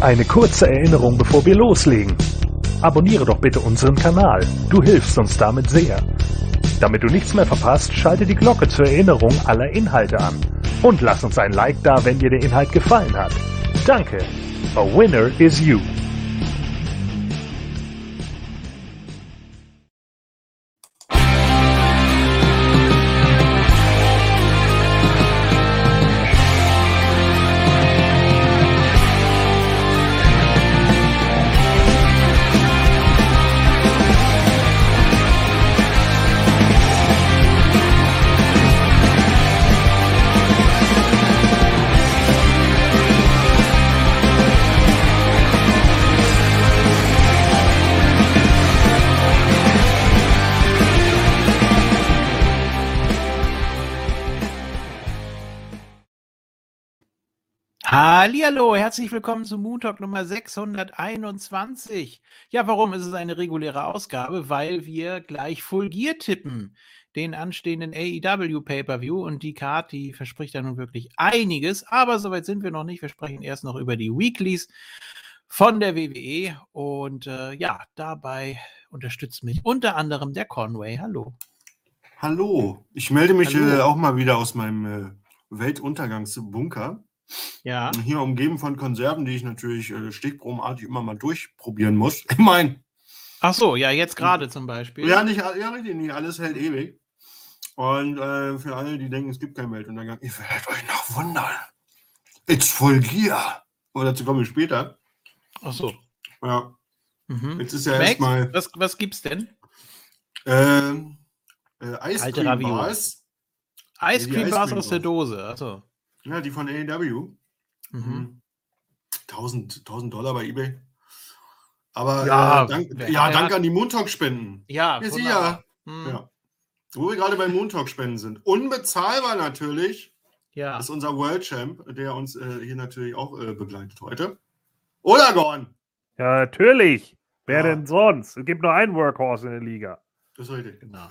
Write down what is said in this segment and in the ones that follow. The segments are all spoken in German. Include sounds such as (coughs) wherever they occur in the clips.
Eine kurze Erinnerung, bevor wir loslegen. Abonniere doch bitte unseren Kanal. Du hilfst uns damit sehr. Damit du nichts mehr verpasst, schalte die Glocke zur Erinnerung aller Inhalte an. Und lass uns ein Like da, wenn dir der Inhalt gefallen hat. Danke. A winner is you. Hallihallo, herzlich willkommen zum Moon Talk Nummer 621. Ja, warum ist es eine reguläre Ausgabe? Weil wir gleich Full Gear tippen, den anstehenden AEW Pay-Per-View und die Card, die verspricht ja nun wirklich einiges, aber soweit sind wir noch nicht. Wir sprechen erst noch über die Weeklies von der WWE und äh, ja, dabei unterstützt mich unter anderem der Conway. Hallo. Hallo, ich melde mich äh, auch mal wieder aus meinem äh, Weltuntergangsbunker. Ja, Hier umgeben von Konserven, die ich natürlich äh, stichprobenartig immer mal durchprobieren muss. (laughs) Ich meine, ach so, ja, jetzt gerade zum Beispiel. ja, nicht, ja, richtig, nicht alles hält ewig. Und äh, für alle, die denken, es gibt keinen Weltuntergang, ihr werdet euch noch wundern. It's full gear. Aber dazu kommen wir später. Ach so. Ja, Mhm. jetzt ist ja erstmal was, was gibt's denn? ähm, äh, Alte Ice Cream Ravioli. Bars. Ice Cream Ice Bars Cream aus der. Dose. Also. Ja, die von AEW. Mhm. Mhm. 1000, 1000 Dollar bei eBay. Aber Ja, äh, dank, ja, wer danke an die Montalk-Spenden. Ja, Ja, ja. Mhm. Ja. Wo wir gerade bei Montalk-Spenden sind. Unbezahlbar natürlich ja. ist unser World Champ, der uns äh, hier natürlich auch äh, begleitet heute. Oder Gorn? Ja, natürlich. Wer Ja. denn sonst? Es gibt nur einen Workhorse in der Liga. Das ist richtig. Genau.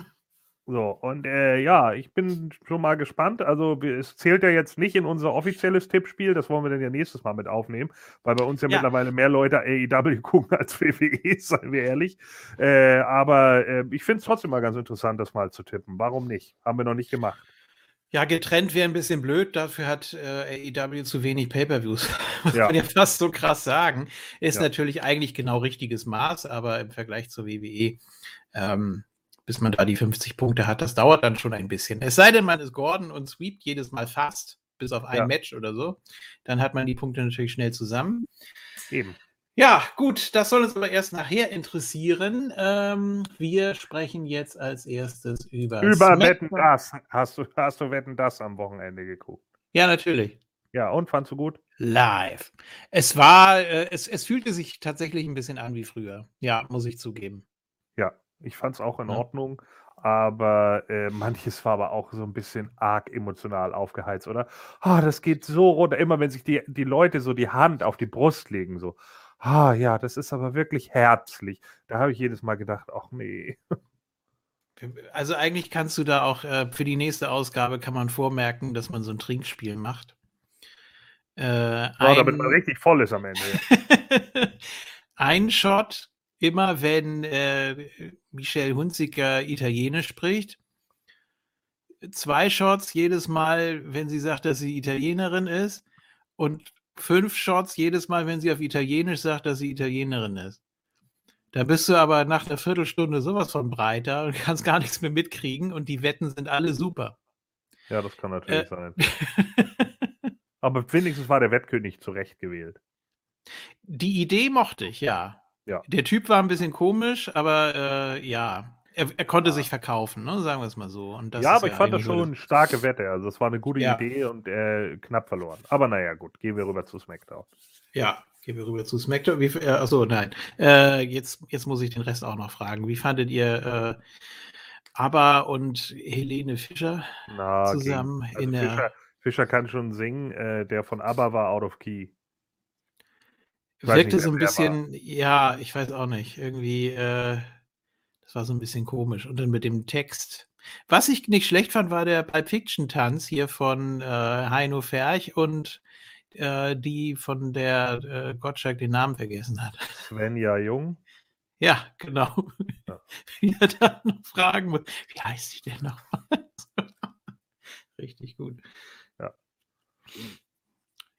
So, und äh, ja, ich bin schon mal gespannt. Also, es zählt ja jetzt nicht in unser offizielles Tippspiel. Das wollen wir dann ja nächstes Mal mit aufnehmen, weil bei uns ja, Ja. mittlerweile mehr Leute AEW (laughs) gucken als WWE, seien wir ehrlich. Äh, aber äh, ich finde es trotzdem mal ganz interessant, das mal zu tippen. Warum nicht? Haben wir noch nicht gemacht. Ja, getrennt wäre ein bisschen blöd. Dafür hat äh, AEW zu wenig Pay-Per-Views. (laughs) Muss Ja. man ja fast so krass sagen. Ist Ja. natürlich eigentlich genau richtiges Maß, aber im Vergleich zur WWE, ähm, bis man da die 50 Punkte hat, das dauert dann schon ein bisschen. Es sei denn, man ist Gordon und sweept jedes Mal fast, bis auf ein Ja. Match oder so. Dann hat man die Punkte natürlich schnell zusammen. Eben. Ja, gut, das soll uns aber erst nachher interessieren. Ähm, wir sprechen jetzt als erstes über. Über SmackDown. Wetten das. Hast du, hast du Wetten das am Wochenende geguckt? Ja, natürlich. Ja, und fandst du gut? Live. Es war, äh, es, es fühlte sich tatsächlich ein bisschen an wie früher. Ja, muss ich zugeben. Ja, ich fand es auch in Ja. Ordnung, aber äh, manches war aber auch so ein bisschen arg emotional aufgeheizt, oder? Ah, das geht so runter, immer wenn sich die, die Leute so die Hand auf die Brust legen, so. Ah, ja, das ist aber wirklich herzlich. Da habe ich jedes Mal gedacht, ach nee. Also eigentlich kannst du da auch äh, für die nächste Ausgabe kann man vormerken, dass man so ein Trinkspiel macht. Äh, Ja, damit ein- man richtig voll ist am Ende. (laughs) ein Shot, immer wenn äh, Michelle Hunziker Italienisch spricht. Zwei Shots jedes Mal, wenn sie sagt, dass sie Italienerin ist. Und fünf Shots jedes Mal, wenn sie auf Italienisch sagt, dass sie Italienerin ist. Da bist du aber nach einer Viertelstunde sowas von breiter und (laughs) kannst gar nichts mehr mitkriegen und die Wetten sind alle super. Ja, das kann natürlich Äh. sein. (laughs) Aber wenigstens war der Wettkönig zurecht gewählt. Die Idee mochte ich, ja. Ja. Der Typ war ein bisschen komisch, aber äh, ja, er, er konnte sich verkaufen, ne? sagen wir es mal so. Und das ja, aber ich fand das schon eine starke Wette. Also, es war eine gute Ja. Idee und äh, knapp verloren. Aber naja, gut, gehen wir rüber zu SmackDown. Ja, gehen wir rüber zu SmackDown. Wie, äh, achso, nein. Äh, jetzt, jetzt muss ich den Rest auch noch fragen. Wie fandet ihr äh, ABBA und Helene Fischer Na, zusammen Also in der. Fischer, Fischer kann schon singen. Äh, der von ABBA war out of key. Wirkte so ein bisschen, ja, ich weiß auch nicht. Irgendwie, äh, das war so ein bisschen komisch. Und dann mit dem Text. Was ich nicht schlecht fand, war der Pulp Fiction Tanz hier von äh, Heino Ferch und äh, die von der äh, Gottschalk den Namen vergessen hat. Svenja Jung. Ja, genau. Ja. (laughs) Wie er dann noch fragen muss, wie heißt sie denn noch? (laughs) Richtig gut. Ja.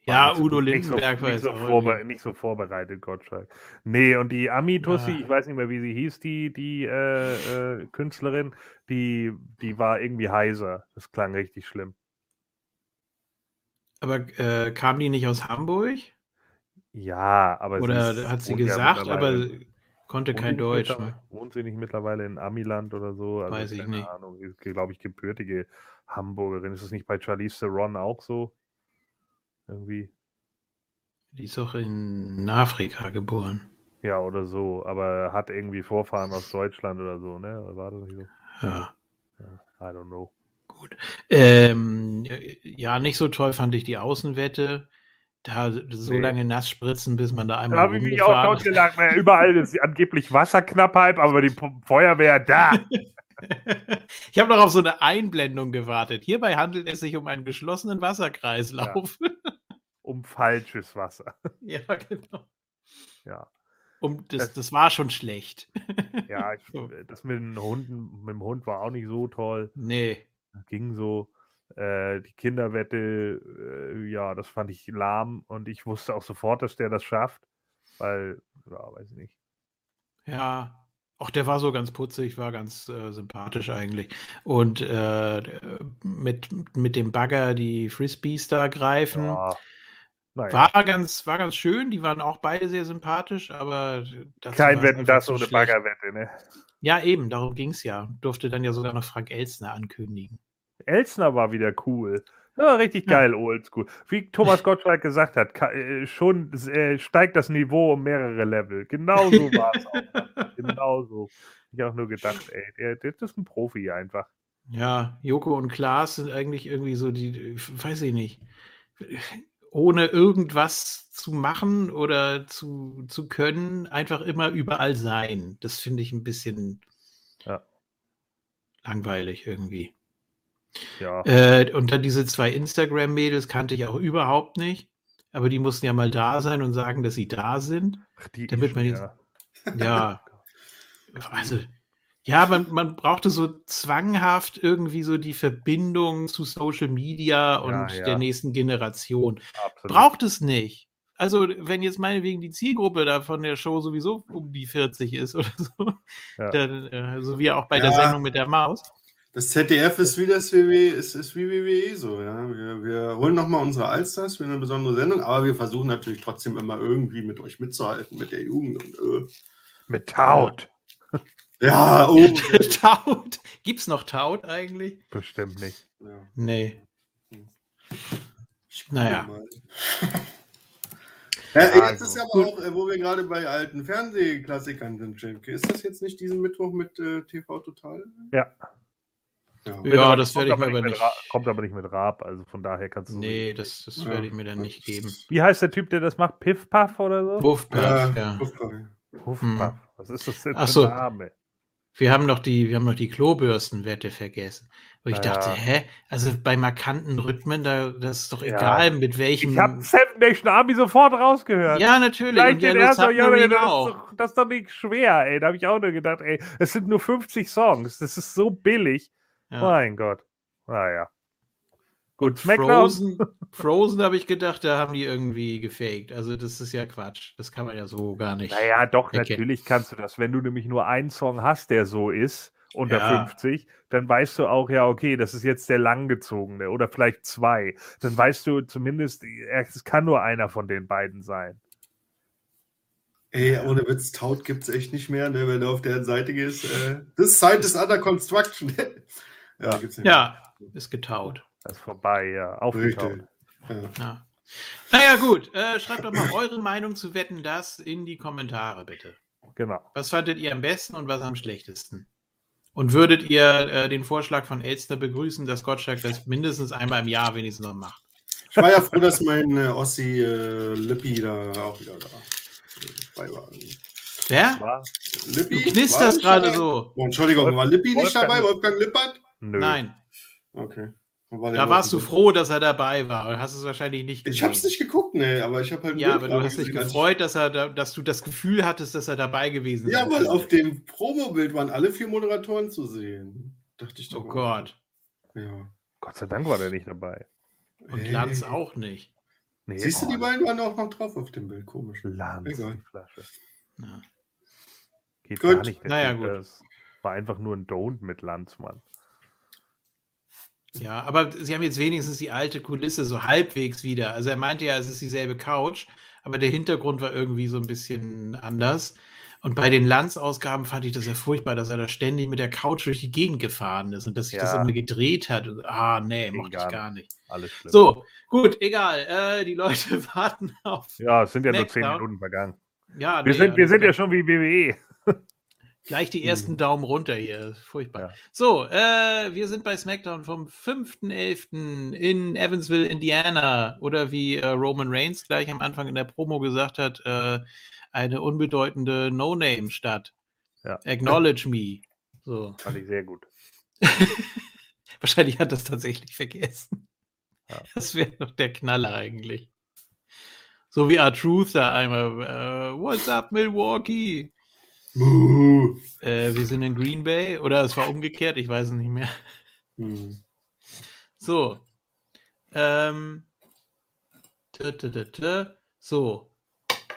Ja, nicht so- Udo nicht so- Lindenberg war nicht so, vorbe irgendwie- nicht so vorbereitet, Gottschalk. Nee, und die Ami-Tussi, Ja. ich weiß nicht mehr, wie sie hieß, die, die äh, äh, Künstlerin, die, die war irgendwie heiser. Das klang richtig schlimm. Aber äh, kam die nicht aus Hamburg? Ja, aber Oder hat sie gesagt, aber konnte kein nicht Deutsch. Ne? Wohnt sie nicht mittlerweile in Amiland oder so? Also, Weiß ich keine nicht. Ahnung. Ist, glaube ich, gebürtige Hamburgerin. Ist es nicht bei Charlize Theron auch so? Irgendwie. Die ist auch in Afrika geboren. Ja, oder so. Aber hat irgendwie Vorfahren aus Deutschland oder so, ne? War das nicht so? Ja, I don't know. gut. Ähm, ja, nicht so toll fand ich die Außenwette. Da so Nee. lange nass spritzen, bis man da Da einmal habe ich mich auch totgelacht. Überall ist angeblich Wasserknappheit, aber die Feuerwehr da. (laughs) Ich habe noch auf so eine Einblendung gewartet. Hierbei handelt es sich um einen geschlossenen Wasserkreislauf. Um falsches Wasser. (laughs) Ja, genau. Ja. Um, das, Das- das war schon schlecht. Ja, (laughs) ich, So. das mit den Hunden, mit dem Hund war auch nicht so toll. Nee. ging so. Äh, die Kinderwette, äh, ja, das fand ich lahm und ich wusste auch sofort, dass der das schafft, weil, ja, weiß ich nicht. Ja. Auch der war so ganz putzig, war ganz äh, sympathisch eigentlich. Und äh, mit, mit dem Bagger die Frisbees da greifen. Ja, naja, War ganz, war ganz schön, die waren auch beide sehr sympathisch, aber dazu kein Wetten, das ohne. Baggerwette, ne? Ja, eben, darum ging es ja. Durfte dann ja sogar noch Frank Elstner ankündigen. Elsner war wieder cool. Ja, richtig Ja. geil, oldschool. Wie Thomas Gottschalk gesagt hat, äh, schon äh, steigt das Niveau um mehrere Level. Genau so (laughs) war es auch. Genau so. Ich habe auch nur gedacht, ey, der, der, das ist ein Profi einfach. Ja, Joko und Klaas sind eigentlich irgendwie so die, weiß ich nicht, ohne irgendwas zu machen oder zu, zu können, einfach immer überall sein. Das finde ich ein bisschen Ja. langweilig irgendwie. Ja. Äh, und dann diese zwei Instagram-Mädels kannte ich auch überhaupt nicht, aber die mussten ja mal da sein und sagen, dass sie da sind. Ach, die damit man ja. Ja, (laughs) also, ja, man, man brauchte so zwanghaft irgendwie so die Verbindung zu Social Media und ja. der nächsten Generation. absolut. Braucht es nicht. Also, wenn jetzt meinetwegen die Zielgruppe da von der Show sowieso um die 40 ist oder so, Ja. dann, äh, so wie auch bei der Ja. Sendung mit der Maus. Das ZDF ist wie das WWE, ist, ist wie WWE so, ja. Wir, wir holen nochmal unsere Allstars für eine besondere Sendung, aber wir versuchen natürlich trotzdem immer irgendwie mit euch mitzuhalten, mit der Jugend. Und, Mit Taut. Ja, (laughs) oh. Taut. Gibt es noch Taut eigentlich? Bestimmt nicht. ja. Nee. Naja. Ja, ey, jetzt Also, ist aber auch, äh, wo wir gerade bei alten Fernsehklassikern sind, Jenke. Ist das jetzt nicht diesen Mittwoch mit äh, TV Total? Ja. Ja. Ja, das Kommt werde ich mir aber nicht. Ra- Kommt aber nicht mit Raab, also von daher kannst du. Nee, das, das Ja. werde ich mir dann nicht geben. Wie heißt der Typ, der das macht? Piff Puff oder so? Wuffpaff, Ja, ja. Puff Hm. Puff. Was ist das denn Ach für so. ein Name? Wir haben noch die, wir haben noch die Klobürstenwette vergessen. Wo ich Naja. dachte, hä? Also bei markanten Rhythmen, da, das ist doch Ja. egal, mit welchem. Ich habe Seven Nation Army sofort rausgehört. ja, natürlich. Gleich Und den ersten, ja, das, doch, das ist doch nicht schwer, ey. Da habe ich auch nur gedacht, ey, es sind nur 50 Songs. Das ist so billig. Ja. Mein Gott. Naja. Gut. Frozen, Frozen habe ich gedacht, da haben die irgendwie gefaked. Also das ist ja Quatsch. Das kann man ja so gar nicht. Naja, doch, erkennen. natürlich kannst du das. Wenn du nämlich nur einen Song hast, der so ist, unter Ja. 50, dann weißt du auch, ja, okay, das ist jetzt der langgezogene oder vielleicht zwei. Dann weißt du zumindest, es kann nur einer von den beiden sein. Ey, ohne Witz, Taut gibt es echt nicht mehr, ne, wenn du auf der Seite gehst. Äh, this site is under construction. (laughs) ja, gibt's nicht Ja, ist getaut. Das ist vorbei, ja. Aufgetaucht. Ja. Ja. Naja, gut. Äh, schreibt doch mal eure Meinung zu Wetten das in die Kommentare, bitte. Genau. Was fandet ihr am besten und was am schlechtesten? Und würdet ihr äh, den Vorschlag von Elster begrüßen, dass Gottschalk das mindestens einmal im Jahr wenigstens noch macht? Ich war ja froh, dass mein äh, Ossi äh, Lippi da auch wieder da dabei war. Wer? War? Lippi? Du knisterst gerade so. Oh, Entschuldigung, war Lippi nicht Wolfgang- dabei? Wolfgang Lippert? Nö. Nein. Okay. Da warst du froh, dass er dabei war. Du hast es wahrscheinlich nicht Ich gesehen. hab's nicht geguckt, nee, aber ich habe halt. Ja, aber du hast dich gesehen, gefreut, dass, er da, dass du das Gefühl hattest, dass er dabei gewesen Ja, sein weil auf dem Promobild waren alle vier Moderatoren zu sehen. Dachte ich doch. Oh. Gott. Ja. Gott sei Dank war der nicht dabei. Und Hey. Lanz auch nicht. Nee, Siehst du, oh, die beiden waren auch noch drauf auf dem Bild. Komisch. Lanz, Egal. die Flasche. Ja. Geht Gut. gar nicht. Naja, gut. Das war einfach nur ein Don't mit Lanz, Mann. Ja, aber sie haben jetzt wenigstens die alte Kulisse so halbwegs wieder. Also er meinte ja, es ist dieselbe Couch, aber der Hintergrund war irgendwie so ein bisschen anders. Und bei den Lanz-Ausgaben fand ich das ja furchtbar, dass er da ständig mit der Couch durch die Gegend gefahren ist und dass sich das Ja. immer gedreht hat. Und, ah, nee, mochte ich gar nicht. Alles schlimm. So, gut, egal. Äh, die Leute (laughs) warten auf. Ja, es sind ja nur zehn Smackdown. Minuten vergangen. Ja, Wir nee, sind, wir sind ja schon wie. WWE. Gleich die ersten Mhm. Daumen runter hier. Furchtbar. Ja. So, äh, wir sind bei SmackDown vom 5.11. in Evansville, Indiana. Oder wie äh, Roman Reigns gleich am Anfang in der Promo gesagt hat, äh, eine unbedeutende No-Name-Stadt. Ja. Acknowledge me. So. (laughs) Fand ich sehr gut. (laughs) Wahrscheinlich hat das tatsächlich vergessen. Ja. Das wäre doch der Knaller eigentlich. So wie R-Truth da einmal. Äh, What's up, Milwaukee? Buh. Äh, wir sind in Green Bay. Oder es war umgekehrt, ich weiß es nicht mehr. Hm. So. Ähm. Tö, tö, tö. So.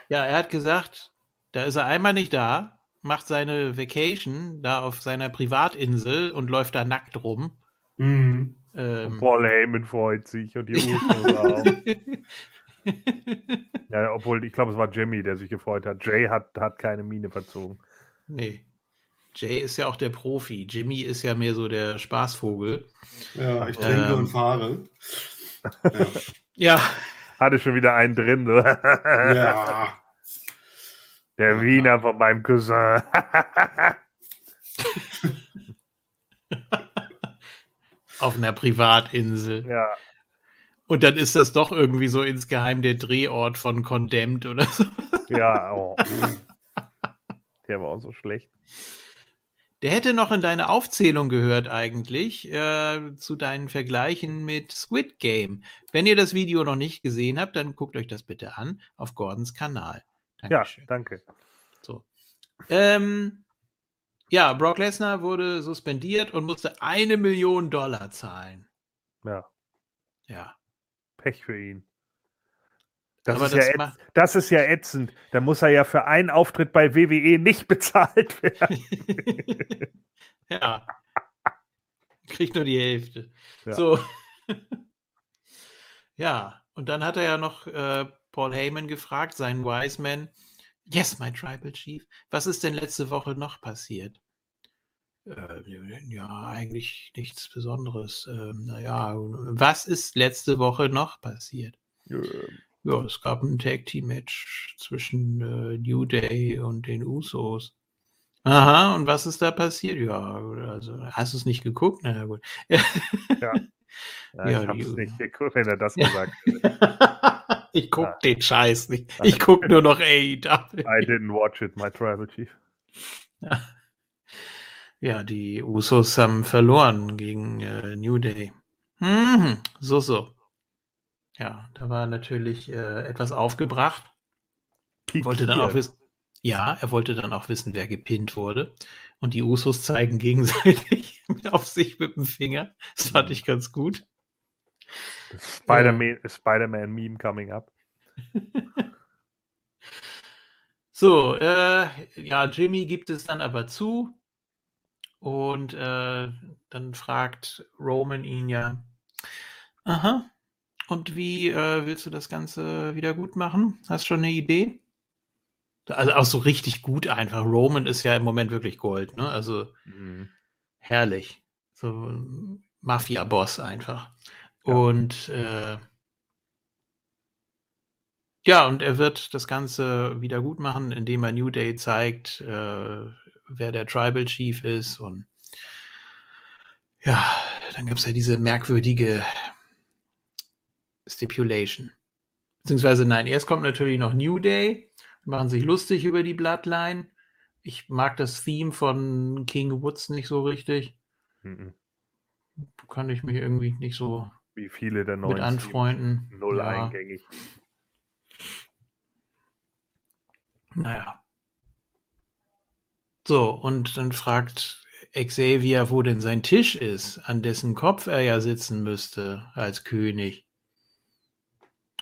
Ja, er hat gesagt, da ist er einmal nicht da, macht seine Vacation da auf seiner Privatinsel und läuft da nackt rum. Hm. Ähm, Paul Heyman freut sich und die (laughs) auch. Ja, obwohl, ich glaube, es war Jimmy, der sich gefreut hat. Jay hat, hat keine Miene verzogen. Nee. Jay ist ja auch der Profi. Jimmy ist ja mehr so der Spaßvogel. Ja, ich trinke Ähm. und fahre. Ja. Ja, (laughs) Hatte schon wieder einen drin. Ja. Der Wiener von meinem Cousin. (laughs) auf einer Privatinsel. ja, Und dann ist das doch irgendwie so insgeheim der Drehort von Condemned oder so. ja. Oh. (laughs) Der war auch so schlecht. Der hätte noch in deine Aufzählung gehört eigentlich, äh, zu deinen Vergleichen mit Squid Game. Wenn ihr das Video noch nicht gesehen habt, dann guckt euch das bitte an auf Gordons Kanal. Ja, Dankeschön. danke. So. Ähm, ja, Brock Lesnar wurde suspendiert und musste eine Million Dollar zahlen. Ja, Ja. Pech für ihn. Das, ist das ja das ist ja ätzend. Da muss er ja für einen Auftritt bei WWE nicht (laughs) bezahlt werden. (laughs) ja. Kriegt nur die Hälfte. Ja. So. (laughs) ja, und dann hat er ja noch äh, Paul Heyman gefragt, seinen Wiseman. Yes, my Tribal Chief. Was ist denn letzte Woche noch passiert? Äh, ja, eigentlich nichts Besonderes. Ähm, naja, was ist letzte Woche noch passiert? Ja, es gab ein Tag Team Match zwischen äh, New Day und den Usos. Aha, und was ist da passiert? Ja, also hast du es nicht geguckt? Na ja, gut. Ja, (laughs) Ja, ich hab's die- nicht geguckt, wenn er das gesagt (laughs) hätte. ich guck Ja. den Scheiß nicht. Ich guck nur noch AEW. I didn't watch it, my tribal chief. Ja, die Usos haben verloren gegen äh, New Day. Mhm, so, so. Ja, da war natürlich äh, etwas aufgebracht. wollte dann auch Pikiert. wissen. Ja, er wollte dann auch wissen, wer gepinnt wurde. Und die Usos zeigen gegenseitig (laughs) auf sich mit dem Finger. Das fand ich ganz gut. Spider-Man Spider-Man Meme coming up. (laughs) So, äh, ja, Jimmy gibt es dann aber zu. Und äh, dann fragt Roman ihn ja, aha, und wie äh, willst du das Ganze wieder gut machen? Hast schon eine Idee? Also auch so richtig gut einfach. Roman ist ja im Moment wirklich Gold, ne? Also Mhm. herrlich. So ein Mafia-Boss einfach. Ja. Und äh, ja, und er wird das Ganze wieder gut machen, indem er New Day zeigt, äh, wer der Tribal Chief ist. Und ja, dann gab es ja diese merkwürdige Stipulation. Beziehungsweise nein, erst kommt natürlich noch New Day, machen sich lustig über die Bloodline. Ich mag das Theme von King Woods nicht so richtig. Mhm. kann ich mich irgendwie nicht so Wie viele der neuen mit anfreunden. Null Ja. eingängig. Naja. So, und dann fragt Xavier, wo denn sein Tisch ist, an dessen Kopf er ja sitzen müsste als König.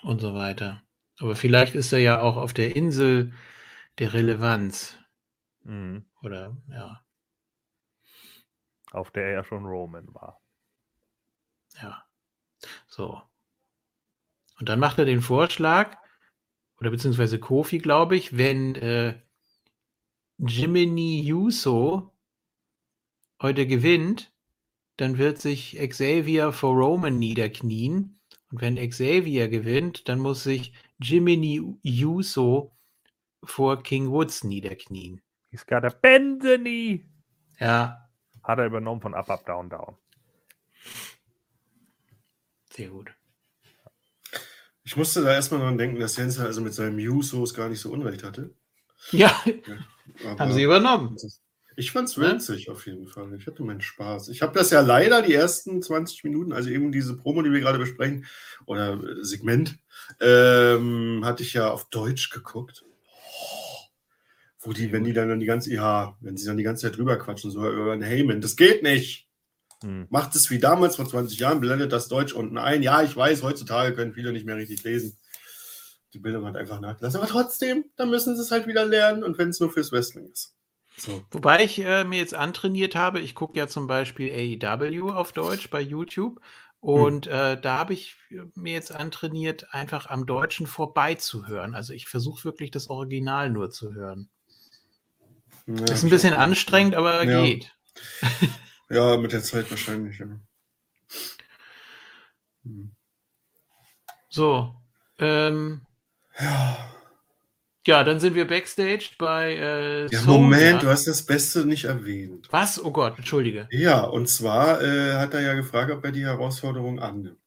Und so weiter. Aber vielleicht ist er ja auch auf der Insel der Relevanz. Mhm. Oder, ja, Auf der er ja schon Roman war. ja. So. Und dann macht er den Vorschlag, oder beziehungsweise Kofi, glaube ich, wenn äh, Jiminy Uso heute gewinnt, dann wird sich Xavier vor Roman niederknien. Und wenn Xavier gewinnt, dann muss sich Jiminy Uso vor King Woods niederknien. He's got a Benzeny. Ja, Hat er übernommen von Up, Up, Down, Down. sehr gut. Ich musste da erstmal dran denken, dass Jens also mit seinem Usos gar nicht so Unrecht hatte. Ja, Aber haben sie übernommen. Ich fand's Ne? witzig auf jeden Fall. Ich hatte meinen Spaß. Ich habe das ja leider die ersten 20 Minuten, also eben diese Promo, die wir gerade besprechen, oder äh, Segment, ähm, hatte ich ja auf Deutsch geguckt. Wo die, wenn die dann die ganze, ja, wenn sie dann die ganze Zeit drüber quatschen, so über den Heyman, das geht nicht. Hm. Macht es wie damals vor 20 Jahren, blendet das Deutsch unten ein. Ja, ich weiß, heutzutage können viele nicht mehr richtig lesen. Die Bildung hat einfach nachgelassen. Aber trotzdem, dann müssen sie es halt wieder lernen und wenn es nur fürs Wrestling ist. So. Wobei ich äh, mir jetzt antrainiert habe, ich gucke ja zum Beispiel AEW auf Deutsch bei YouTube und äh, da habe ich mir jetzt antrainiert, einfach am Deutschen vorbeizuhören. Also ich versuche wirklich das Original nur zu hören. Ja, ist ein bisschen anstrengend, aber Ja. geht. (laughs) Ja, mit der Zeit wahrscheinlich, ja. Hm. So. Ähm, Ja, ja, dann sind wir backstage bei äh, ja. Moment, du hast das Beste nicht erwähnt. Was? Oh Gott, entschuldige. Ja, und zwar äh, hat er ja gefragt, ob er die Herausforderung annimmt.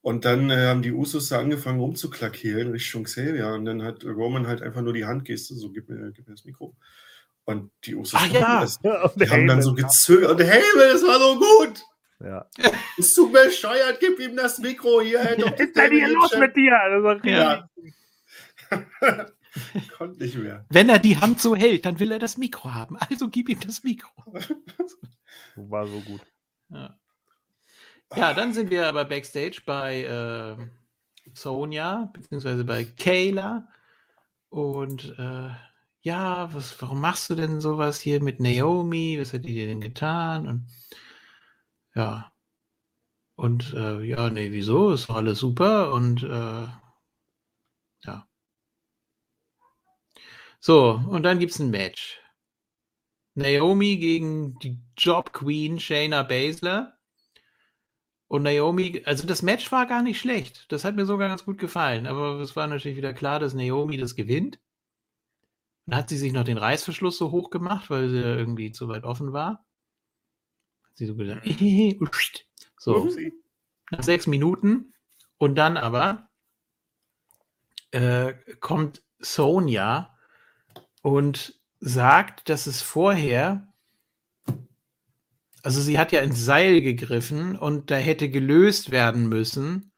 Und dann äh, haben die Usos da angefangen rumzuklackieren Richtung Xavier. Und dann hat Roman halt einfach nur die Handgeste, so gib mir, gib mir das Mikro. Und die Usos Ach ja. das. Und Die haben dann so gezögert. Und hey, das war so gut. Ja. Bist du bescheuert? Gib ihm das Mikro hier. (laughs) Was ist denn hier los mit dir? Ja. (laughs) Konnte nicht mehr. Wenn er die Hand so hält, dann will er das Mikro haben. Also gib ihm das Mikro. (laughs) war so gut. Ja. Ja, dann sind wir aber backstage bei äh, Sonja, beziehungsweise bei Kayla. Und äh, ja, was, warum machst du denn sowas hier mit Naomi? Was hat die dir denn getan? Und ja. Und äh, ja, nee, wieso? Ist alles super. Und äh, ja. So, und dann gibt es ein Match. Naomi gegen die Job Queen Shayna Baszler. Und Naomi, also das Match war gar nicht schlecht. Das hat mir sogar ganz gut gefallen. Aber es war natürlich wieder klar, dass Naomi das gewinnt. Dann hat sie sich noch den Reißverschluss so hoch gemacht, weil sie irgendwie zu weit offen war. Hat sie so gesagt, (laughs) so, nach sechs Minuten. Und dann aber äh, kommt Sonja und sagt, dass es vorher, also sie hat ja ins Seil gegriffen und da hätte gelöst werden müssen,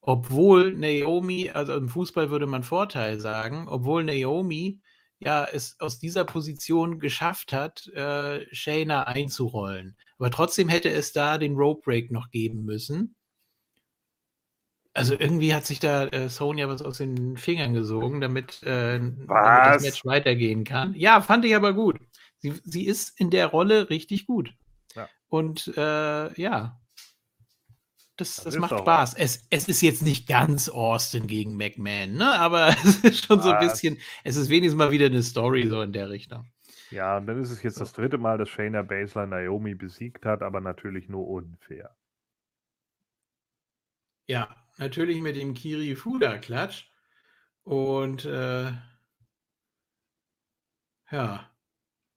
obwohl Naomi, also im Fußball würde man Vorteil sagen, obwohl Naomi ja es aus dieser Position geschafft hat, äh, Shayna einzurollen. Aber trotzdem hätte es da den Rope Break noch geben müssen. Also irgendwie hat sich da äh, Sonja was aus den Fingern gesogen, damit, äh, damit Was? das Match weitergehen kann. Ja, fand ich aber gut. Sie, sie ist in der Rolle richtig gut. Ja. Und äh, ja, das, Das das, macht Spaß. Es, es ist jetzt nicht ganz Austin gegen McMahon, ne? aber (laughs) es ist schon so ein Was? bisschen, es ist wenigstens mal wieder eine Story so in der Richtung. Ja, und dann ist es jetzt das dritte Mal, dass Shayna Baszler Naomi besiegt hat, aber natürlich nur unfair. Ja, natürlich mit dem Kiri Fuda-Klatsch. Und äh, ja,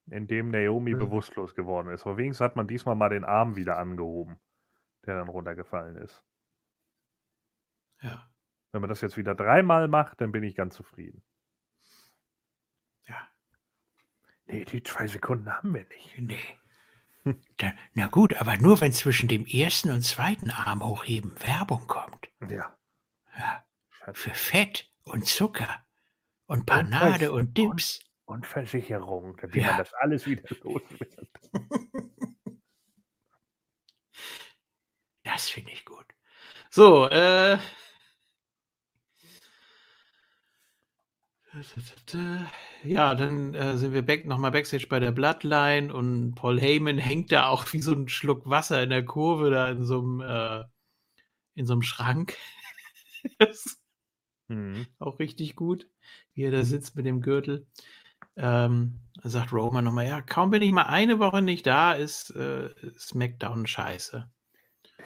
Indem Naomi Ja. bewusstlos geworden ist. Aber wenigstens hat man diesmal mal den Arm wieder angehoben, der dann runtergefallen ist. ja, Wenn man das jetzt wieder dreimal macht, dann bin ich ganz zufrieden. ja. Nee, die zwei Sekunden haben wir nicht. Nee. Da, na gut, aber nur wenn zwischen dem ersten und zweiten Arm hochheben Werbung kommt. Ja. Ja, für Fett und Zucker und Panade Weiß- und Dips. Und Versicherung, damit Ja. man das alles wieder los wird. (laughs) Das finde ich gut. So, äh. Ja, dann äh, sind wir back, nochmal Backstage bei der Bloodline und Paul Heyman hängt da auch wie so ein Schluck Wasser in der Kurve da in so einem, äh, in so einem Schrank. (laughs) Mhm. auch richtig gut, wie er da sitzt mit dem Gürtel. Ähm, sagt Roman nochmal, ja, kaum bin ich mal eine Woche nicht da, ist äh, SmackDown scheiße.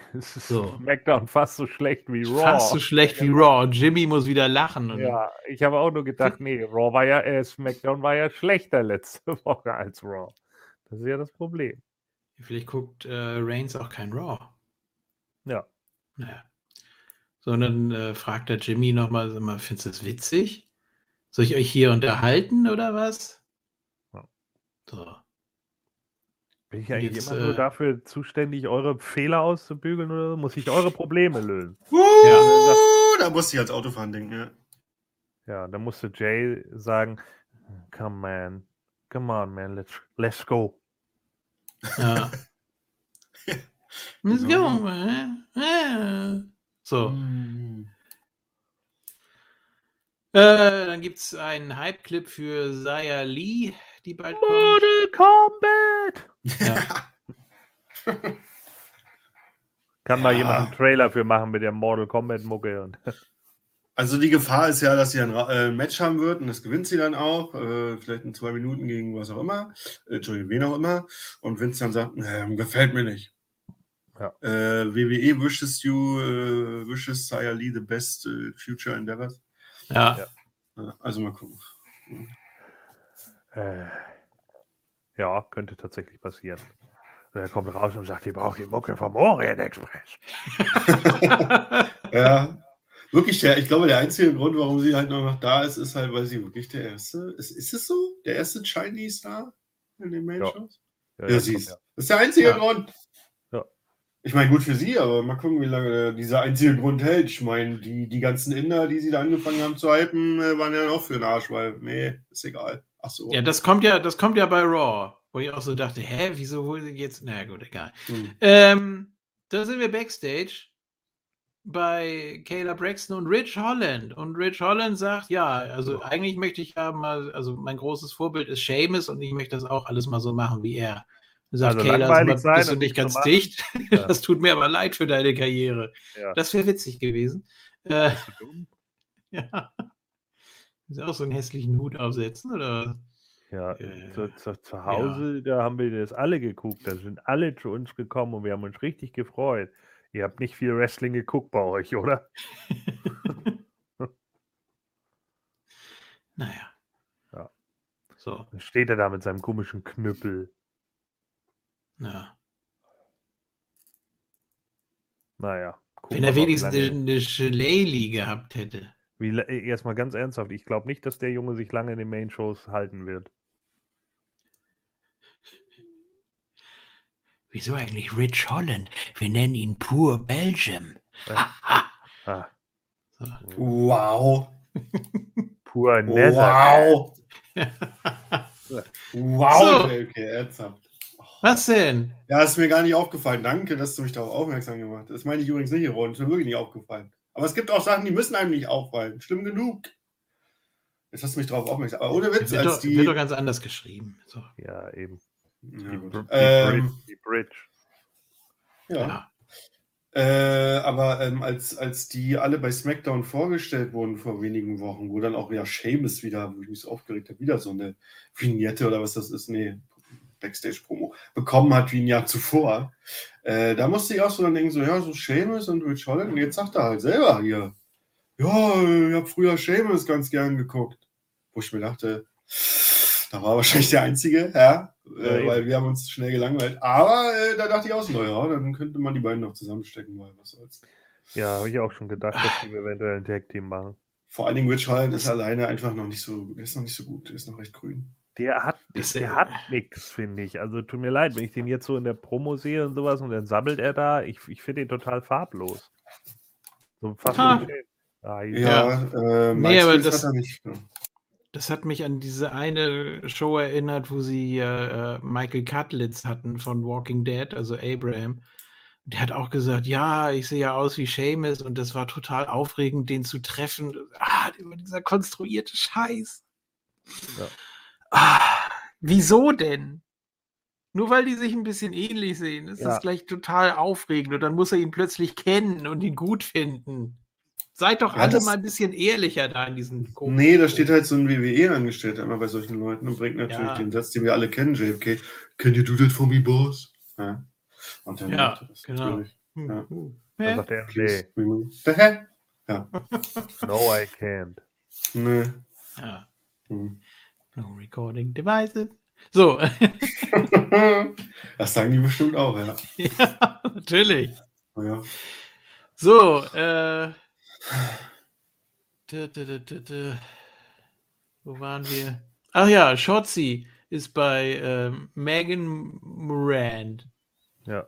(laughs) Es ist So. SmackDown fast so schlecht wie Raw. Fast so schlecht wie Raw. Jimmy muss wieder lachen. Ja, ich habe auch nur gedacht, nee, Raw war ja, äh, SmackDown war ja schlechter letzte (laughs) Woche als Raw. Das ist ja das Problem. Vielleicht guckt äh, Reigns auch kein Raw. Ja. Naja. So, und dann äh, fragt der Jimmy nochmal, mal, findest du das witzig? Soll ich euch hier unterhalten oder was? Ja. So. Bin ich eigentlich Jetzt, immer nur äh, dafür zuständig, eure Fehler auszubügeln oder muss ich eure Probleme lösen? Uh, da musste ich als Autofahren denken, ja. Ja, dann musste Jay sagen, come man, come on man, let's, let's go. Ja. (laughs) Let's Genau. go, man. Ja. So. Mm. Äh, dann gibt es einen Hype-Clip für Zaya Lee, die bald kommt. Mortal Kombat! Ja. (laughs) Kann mal Ja. jemand einen Trailer für machen mit der Mortal Kombat Mucke und (laughs) Also die Gefahr ist ja, dass sie ein äh, Match haben wird und das gewinnt sie dann auch, äh, vielleicht in zwei Minuten gegen was auch immer, äh, Entschuldigung, wen auch immer. Und Vince dann sagt, ähm, gefällt mir nicht. Ja. Äh, WWE wishes you, äh, wishes Saya Lee the best äh, future endeavors. Ja. Ja. Äh, also mal gucken. äh, ja, könnte tatsächlich passieren. Und er kommt raus und sagt, ich brauche die Mucke vom Orient Express. (laughs) Ja, wirklich der, ich glaube, der einzige Grund, warum sie halt noch da ist, ist halt, weil sie wirklich der erste, ist, ist es so? Der erste Chinese Star in den Main Ja. Shows? Ja, Ja, ja, sie ist. ja. Das ist der einzige. Grund. Ich meine, gut für sie, aber mal gucken, wie lange dieser einzige Grund hält. Ich meine, die, die ganzen Inder, die sie da angefangen haben zu hypen, äh, waren ja auch für den Arsch, weil, nee, ist egal. Ach so. ja, das kommt ja, das kommt ja bei Raw, wo ich auch so dachte, hä, wieso holen sie jetzt? Na gut, egal. Hm. Ähm, da sind wir backstage bei Kayla Braxton und Rich Holland. Und Rich Holland sagt, ja, also eigentlich möchte ich ja mal, also mein großes Vorbild ist Seamus und ich möchte das auch alles mal so machen wie er. Sagt Also Kayla, mal, sein bist du nicht ganz machen? dicht? (laughs) Ja. Das tut mir aber leid für deine Karriere. Ja. Das wäre witzig gewesen. Äh, (laughs) ja. Du auch so einen hässlichen Hut aufsetzen, oder? Ja, Äh, zu, zu, zu Hause, da haben wir das alle geguckt. Da sind alle zu uns gekommen und wir haben uns richtig gefreut. Ihr habt nicht viel Wrestling geguckt bei euch, oder? (laughs) naja. Ja. So, Dann steht er da mit seinem komischen Knüppel. ja. Naja. Wenn er wenigstens eine, eine gehabt hätte. Wie, äh, erstmal ganz ernsthaft, ich glaube nicht, dass der Junge sich lange in den Main-Shows halten wird. Wieso eigentlich Rich Holland? Wir nennen ihn Pur Belgium. Haha. Ah, so. Wow. pur Nether. Wow. (laughs) wow, So. JK, ernsthaft. Was denn? Ja, ist mir gar nicht aufgefallen. Danke, dass du mich darauf aufmerksam gemacht hast. Das meine ich übrigens nicht, Ron. Ist mir wirklich nicht aufgefallen. Aber es gibt auch Sachen, die müssen einem nicht auffallen. Schlimm genug. Jetzt hast du mich darauf aufmerksam. Aber ohne Witz, Wird als doch, die. wird doch ganz anders geschrieben. So. Ja, eben. Ja, Die, die, ähm, Bridge, die Bridge. ja. Ja. Äh, aber ähm, als, als die alle bei SmackDown vorgestellt wurden vor wenigen Wochen, wo dann auch ja Seamus wieder, wo ich mich so aufgeregt habe, wieder so eine Vignette oder was das ist, nee, Backstage-Promo, bekommen hat wie ein Jahr zuvor. Äh, da musste ich auch so dann denken, so, ja, so Seamus und Rich Holland, und jetzt sagt er halt selber hier, ja, ich habe früher Seamus ganz gern geguckt. Wo ich mir dachte, da war wahrscheinlich der Einzige, ja, äh, weil wir haben uns schnell gelangweilt. Aber äh, da dachte ich auch so, ja, dann könnte man die beiden noch zusammenstecken, weil was soll's. Ja, habe ich auch schon gedacht, dass die eventuell ein Tag-Team machen. Vor allen Dingen Rich Holland ist alleine einfach noch nicht so, ist noch nicht so gut, ist noch recht grün. Der hat, der hat nichts, finde ich. Also tut mir leid, wenn ich den jetzt so in der Promo sehe und sowas und dann sammelt er da. Ich, ich finde ihn total farblos. So fast Ah. Ah, Ja, äh, Nee, aber das- hat er nicht. Ja. Das hat mich an diese eine Show erinnert, wo sie äh, Michael Cutlitz hatten von Walking Dead, also Abraham. Der hat auch gesagt, ja, ich sehe ja aus wie Seamus und das war total aufregend, den zu treffen. Ah, immer dieser konstruierte Scheiß. Ja. Ah, wieso denn? Nur weil die sich ein bisschen ähnlich sehen, ist Ja. das gleich total aufregend und dann muss er ihn plötzlich kennen und ihn gut finden. Seid doch Ja, alle das- mal ein bisschen ehrlicher da in diesen Nee, da steht halt so ein WWE-Angestellter immer bei solchen Leuten und bringt natürlich Ja. den Satz, den wir alle kennen, JFK. Can you do that for me, boss? Ja. Und dann Ja, macht das genau. Hm, Ja. hm. Dann sagt er, nee, hair. no, I can't. Nee. Ja. Hm. No recording devices. So, (laughs) Das sagen die bestimmt auch, ja. (laughs) ja, natürlich. Ja. So, äh. dä, dä, dä. Wo waren wir? Ach ja, Shotzi ist bei ähm, Megan Morand Ja.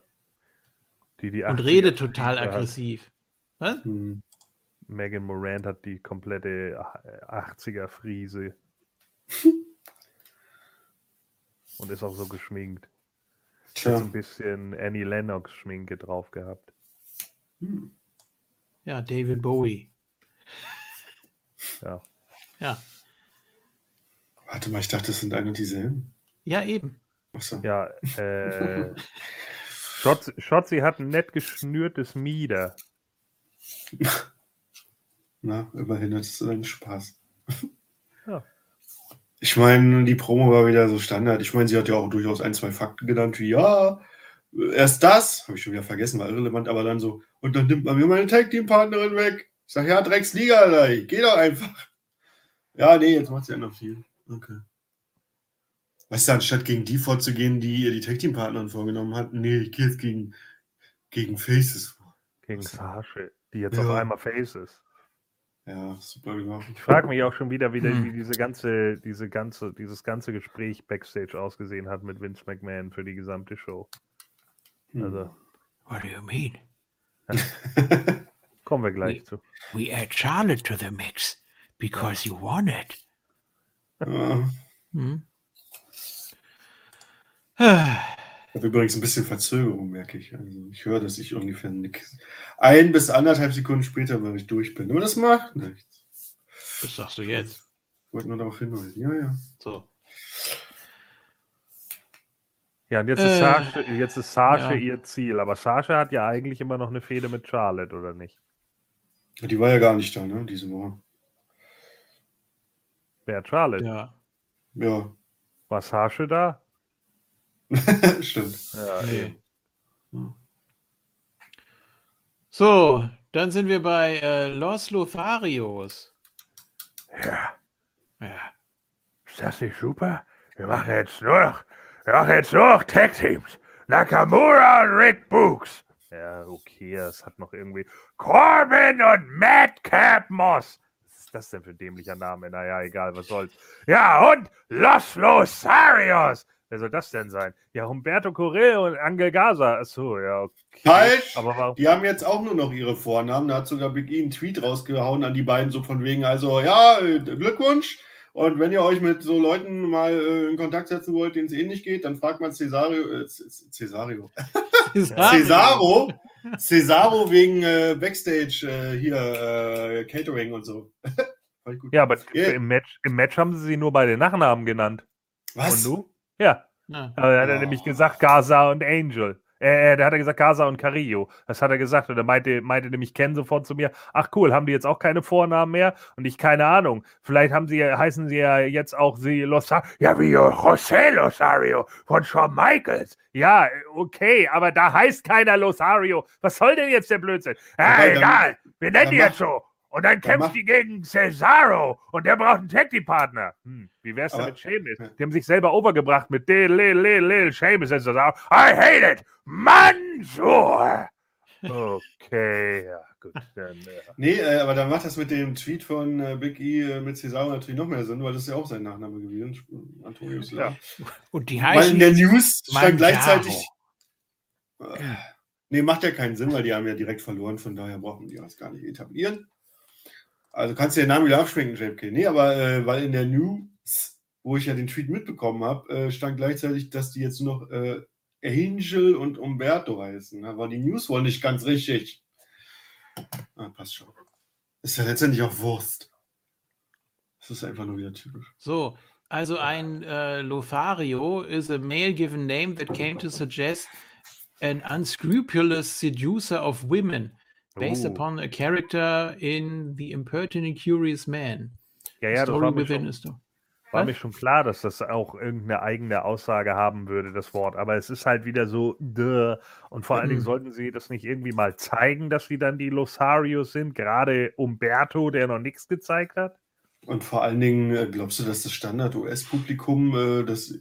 Die, die und 80er redet total hat. aggressiv. Was? Hm. Megan Morant hat die komplette 80er Friese. Und ist auch so geschminkt. Hat so Tja. ein bisschen Annie Lennox Schminke drauf gehabt. Hm. Ja, David Bowie. Ja. Ja, Warte mal, ich dachte, das sind ein und dieselben. ja eben. Achso. Ja, äh. Schotzi, Schotzi hat ein nett geschnürtes Mieder. (laughs) Na, immerhin hattest du deinen Spaß. Ja. Ich meine, die Promo war wieder so Standard. Ich meine, sie hat ja auch durchaus ein, zwei Fakten genannt, wie ja, erst das, habe ich schon wieder vergessen, war irrelevant, aber dann so, und dann nimmt man mir meine Tag-Team-Partnerin weg. Ich sage, ja, Drecksliga, Alter, geh doch einfach. Ja, nee, jetzt macht sie ja noch viel. Okay. Weißt du, anstatt gegen die vorzugehen, die ihr die Tag-Team-Partnerin vorgenommen hat, nee, ich gehe jetzt gegen, gegen Faces vor. Gegen Sasche, die jetzt Ja. auf einmal Face ist. Ja, super gemacht. Ich frage mich auch schon wieder, wie, der, Hm. wie diese ganze, diese ganze, dieses ganze Gespräch Backstage ausgesehen hat mit Vince McMahon für die gesamte Show. Hm. Also, What do you mean? (laughs) kommen wir gleich Nee. zu. We add Charlotte to the mix because you want it. Ja. Hm. (sighs) (sighs) Ich habe übrigens ein bisschen Verzögerung, merke ich. Also ich höre, dass ich ungefähr nix. ein bis anderthalb Sekunden später, weil ich durch bin. Aber das macht nichts. Was sagst du jetzt? Ich wollte nur darauf hinweisen. Ja, ja. So. Ja, und jetzt Äh, ist Sascha, jetzt ist Sascha ja. ihr Ziel. Aber Sascha hat ja eigentlich immer noch eine Fehde mit Charlotte, oder nicht? Die war ja gar nicht da, ne, diese Woche. Wer Charlotte? Ja. Ja, War Sascha da? (laughs) stimmt. Ja, Nee. Hm. So, dann sind wir bei äh, Los Lotharios. ja. Ja. Ist das nicht super? Wir machen jetzt nur noch, wir machen jetzt nur noch Tag Teams. Nakamura und Rick Books. Ja, okay, das hat noch irgendwie Corbin und Madcap Moss. Was ist das denn für ein dämlicher Name? Naja, egal, was soll's. Ja, und Los Losarios. Wer soll das denn sein? Ja, Humberto Correa und Angel Gaza. Achso, ja, okay. Falsch! Aber warum? Die haben jetzt auch nur noch ihre Vornamen. Da hat sogar Big E einen Tweet rausgehauen an die beiden, so von wegen, also ja, äh, Glückwunsch. Und wenn ihr euch mit so Leuten mal äh, in Kontakt setzen wollt, denen es ähnlich geht, dann fragt man Cesario, äh, (laughs) Cesario. Cesaro, Cesaro wegen äh, Backstage äh, hier, äh, Catering und so. (laughs) Ja, aber Ja. im, Match, im Match haben sie sie nur bei den Nachnamen genannt. Was? Und du? Ja. Ja. Aber er hat er Oh. nämlich gesagt, Gaza und Angel. Äh, äh, da hat er gesagt, Gaza und Carillo. Das hat er gesagt. Und er meinte, meinte nämlich Ken sofort zu mir, ach cool, haben die jetzt auch keine Vornamen mehr? Und ich, keine Ahnung. Vielleicht haben sie, ja- heißen sie ja jetzt auch sie Losario. Ja, wie José Losario von Shawn Michaels. Ja, okay, aber da heißt keiner Losario. Was soll denn jetzt der Blödsinn? Ja, egal, wir nennen die jetzt so. Und dann kämpft die gegen Cesaro und der braucht einen Tag Team Partner. Hm, wie wär's denn mit Sheamus? ja. Die haben sich selber overgebracht mit Lil, Lil, Lil, Sheamus and Cesaro. I hate it! Mansoor! Okay, ja gut. Dann, äh, Nee, äh, aber dann macht das mit dem Tweet von äh, Big E äh, mit Cesaro natürlich noch mehr Sinn, weil das ist ja auch sein Nachname gewesen. Antonio Cesaro. Und die Weil heißen in der News stand gleichzeitig. Äh, nee, macht ja keinen Sinn, weil die haben ja direkt verloren, von daher brauchen die das gar nicht etablieren. Also kannst du den Namen wieder abschwenken, JFK. Nee, aber äh, weil in der News, wo ich ja den Tweet mitbekommen habe, äh, stand gleichzeitig, dass die jetzt nur noch äh, Angel und Umberto heißen. Da war die News wohl nicht ganz richtig. Ah, passt schon. Ist ja letztendlich auch Wurst. Das ist einfach nur wieder typisch. So, also ein äh, Lothario is a male given name that came to suggest an unscrupulous seducer of women, based Oh. upon a character in The Impertinent Curious Man. ja, ja, das Story war mir, within schon, war mir schon klar, dass das auch irgendeine eigene Aussage haben würde, das Wort. Aber es ist halt wieder so, duh. und vor allen Dingen Mhm. sollten sie das nicht irgendwie mal zeigen, dass sie dann die Losarios sind. Gerade Umberto, der noch nichts gezeigt hat. Und vor allen Dingen, äh, glaubst du, dass das Standard-US-Publikum, äh, das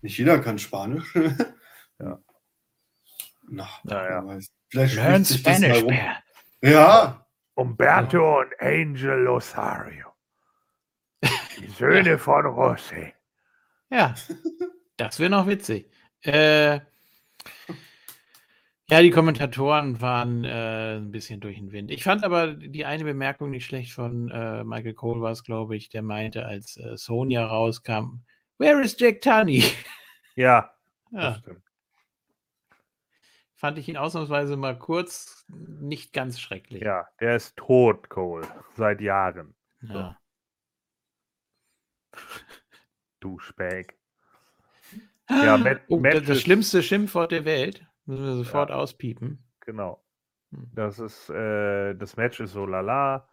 nicht jeder kann Spanisch? (laughs) Ja. Na, Ja, ja. wer weiß. Vielleicht Learn sich das mal Spanish, rum. man. Ja, Umberto und Angel Losario. Die (laughs) Söhne von Rossi. Ja, das wäre noch witzig. Äh, ja, die Kommentatoren waren äh, ein bisschen durch den Wind. Ich fand aber die eine Bemerkung nicht schlecht von äh, Michael Cole, war es, glaube ich, der meinte, als äh, Sonja rauskam, Where is Jack Tunney? Ja, (laughs) das Ja, stimmt. Fand ich ihn ausnahmsweise mal kurz nicht ganz schrecklich. Ja, der ist tot, Cole. Seit Jahren. Ja. Du Speck. Ja, Matt- oh, Matt das, das schlimmste Schimpfwort der Welt. Müssen wir sofort auspiepen. Genau. Hm. Das ist, äh, das Match ist so lala.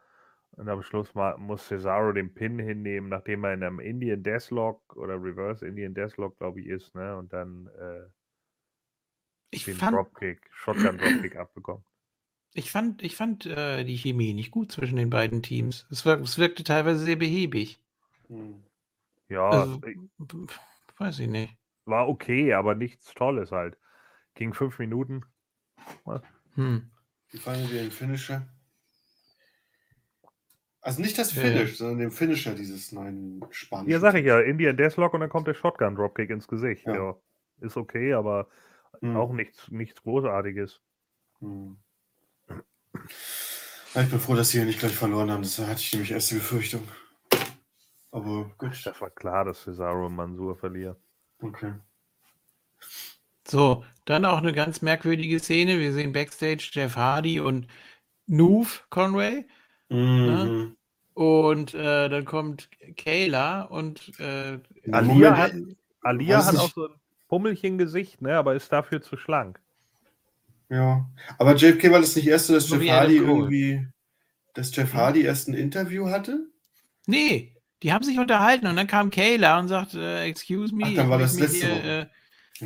Und am Schluss mal, muss Cesaro den Pin hinnehmen, nachdem er in einem Indian Deathlock oder Reverse Indian Deathlock, glaube ich, ist, ne? Und dann äh, Ich den fand, Dropkick, Shotgun Dropkick abbekommen. Ich fand, ich fand äh, die Chemie nicht gut zwischen den beiden Teams. Es, wirk, es wirkte teilweise sehr behäbig. Hm. Ja, Also, äh, b- weiß ich nicht. war okay, aber nichts Tolles halt. Ging fünf Minuten. Hm. Wie fanden wir den Finisher? Also nicht das Ja, ja. Finish, sondern den Finisher dieses neuen Spanischen. Ja, sag ich ja, Indian Deathlock und dann kommt der Shotgun Dropkick ins Gesicht. Ja. Ja. Ist okay, aber Hm. auch nichts, nichts Großartiges. Hm. Ja, ich bin froh, dass sie hier nicht gleich verloren haben. Das hatte ich nämlich erst die Befürchtung. Aber gut, Das war klar, dass Cesaro und Mansur verlieren. okay. So, dann auch eine ganz merkwürdige Szene. Wir sehen Backstage Jeff Hardy und Noof Conway. Mhm. Und äh, dann kommt Kayla und äh, Alia Moment, hat, Alia hat auch so ein Pummelchen-Gesicht, ne, aber ist dafür zu schlank. Ja, aber JFK war das nicht erste, dass So Jeff Hardy irgendwie, dass Jeff Hardy erst ein Interview hatte? nee, die haben sich unterhalten und dann kam Kayla und sagt, äh, excuse me, Ach, dann war ich, das möchte mich letzte hier, äh,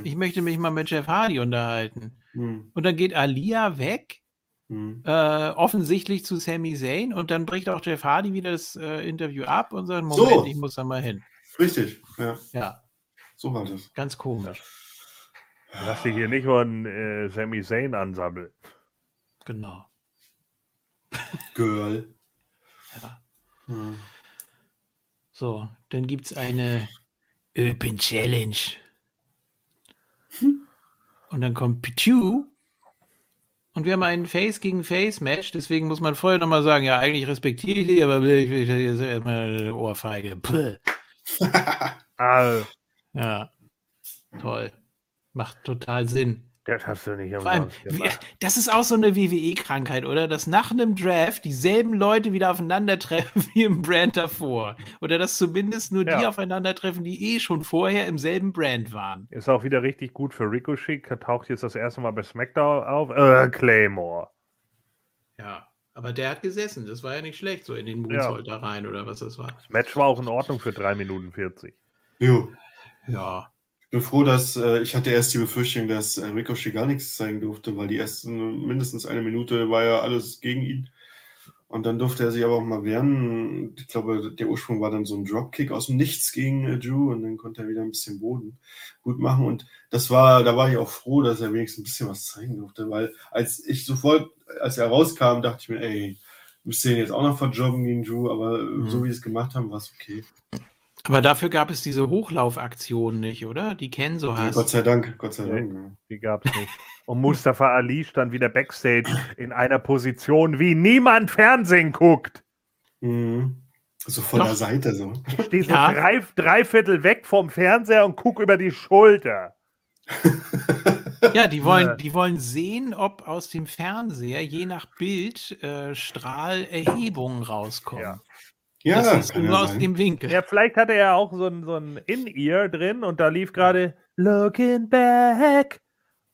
ich möchte mich mal mit Jeff Hardy unterhalten. Hm. Und dann geht Alia weg Hm. äh, offensichtlich zu Sami Zayn und dann bricht auch Jeff Hardy wieder das äh, Interview ab und sagt, So. Moment, ich muss da mal hin. Richtig, ja, Ja, so war das. ganz komisch. Lass dich hier nicht von äh, Sami Zayn ansammeln. Genau. Girl. Ja. Hm. So, dann gibt es eine Open Challenge. Und dann kommt Pichu. Und wir haben ein Face gegen Face Match, deswegen muss man vorher nochmal sagen, ja, eigentlich respektiere ich die, aber ich will jetzt erstmal eine Ohrfeige. Puh. Ja, toll. Macht total Sinn. das hast du nicht Vor allem, das ist auch so eine WWE-Krankheit, oder? Dass nach einem Draft dieselben Leute wieder aufeinandertreffen (laughs) wie im Brand davor. Oder dass zumindest nur die Ja. aufeinandertreffen, die eh schon vorher im selben Brand waren. Ist auch wieder richtig gut für Ricochet. Taucht jetzt das erste Mal bei SmackDown auf. Äh, Claymore. Ja, aber der hat gesessen. Das war ja nicht schlecht, so in den Moonsault da rein oder was das war. Das Match war auch in Ordnung für 3 Minuten 40. Jo. Ja. Ich bin froh, dass äh, ich hatte erst die Befürchtung, dass äh, Ricochet gar nichts zeigen durfte, weil die ersten mindestens eine Minute war ja alles gegen ihn. Und dann durfte er sich aber auch mal wehren. Ich glaube, der Ursprung war dann so ein Dropkick aus dem Nichts gegen äh, Drew und dann konnte er wieder ein bisschen Boden gut machen. Und das war, da war ich auch froh, dass er wenigstens ein bisschen was zeigen durfte, weil als ich sofort, als er rauskam, dachte ich mir, ey, müsste ihn jetzt auch noch verjobben gegen Drew, aber mhm. so wie sie es gemacht haben, war es okay. Aber dafür gab es diese Hochlaufaktion nicht, oder? Die kennen so hast. Gott sei Dank, Gott sei Dank. Nee, die gab es nicht. Und Mustafa Ali stand wieder backstage in einer Position, wie niemand Fernsehen guckt. Mhm. So von Doch. der Seite so. Ich stehe so ja. drei, drei Viertel weg vom Fernseher und gucke über die Schulter. (laughs) ja, die wollen, die wollen sehen, ob aus dem Fernseher je nach Bild äh, Strahlerhebungen rauskommen. Ja. Ja, das ist nur aus sein. dem Winkel. Ja, vielleicht hatte er auch so ein, so ein In-Ear drin und da lief gerade Looking back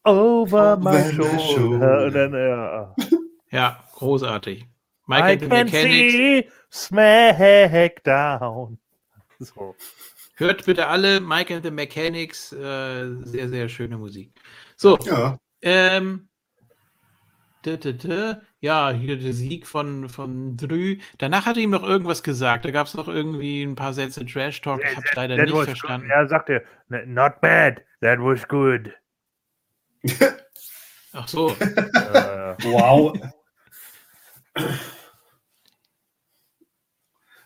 over my shoulder. Und dann, ja. (laughs) ja, großartig. Michael I can Mechanics. see Smackdown. So. Hört bitte alle Mike and the Mechanics. Äh, sehr, sehr schöne Musik. So. Ja. Ähm, ja, hier der Sieg von, von Drü. Danach hat er ihm noch irgendwas gesagt. Da gab es noch irgendwie ein paar Sätze Trash Talk. Ich habe es leider nicht verstanden. Good. Er sagte, not bad, that was good. (laughs) Ach so. äh, wow.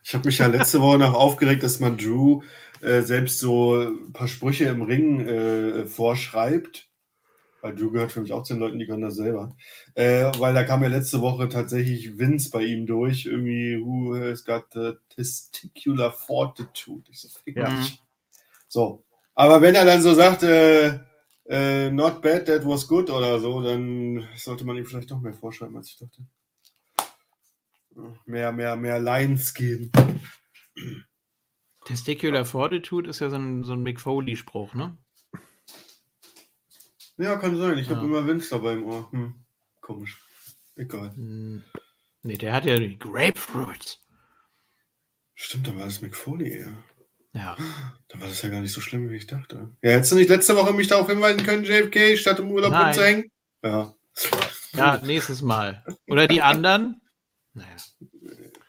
Ich habe mich ja letzte Woche noch aufgeregt, dass man Drew äh, selbst so ein paar Sprüche im Ring äh, vorschreibt weil Drew gehört für mich auch zu den Leuten, die können das selber. Äh, weil da kam ja letzte Woche tatsächlich Vince bei ihm durch, irgendwie, who has got the testicular fortitude. Ich so, ja. so. Aber wenn er dann so sagt, äh, äh, not bad, that was good oder so, dann sollte man ihm vielleicht doch mehr vorschreiben, als ich dachte. Mehr, mehr, mehr Lines geben. Testicular Fortitude ist ja so ein, so ein Mick Foley-Spruch, ne? Ja, kann sein. Ich ja. habe immer Vince dabei im Ohr. Hm. Komisch. Egal. Hm. Nee, der hat ja die Grapefruits. Stimmt, da war das McFoley, ja. Ja. Da war das ja gar nicht so schlimm, wie ich dachte. Ja, hättest du nicht letzte Woche mich darauf hinweisen können, JFK, statt im Urlaub Nein. rumzuhängen? Ja. Ja, nächstes Mal. Oder die anderen? Naja.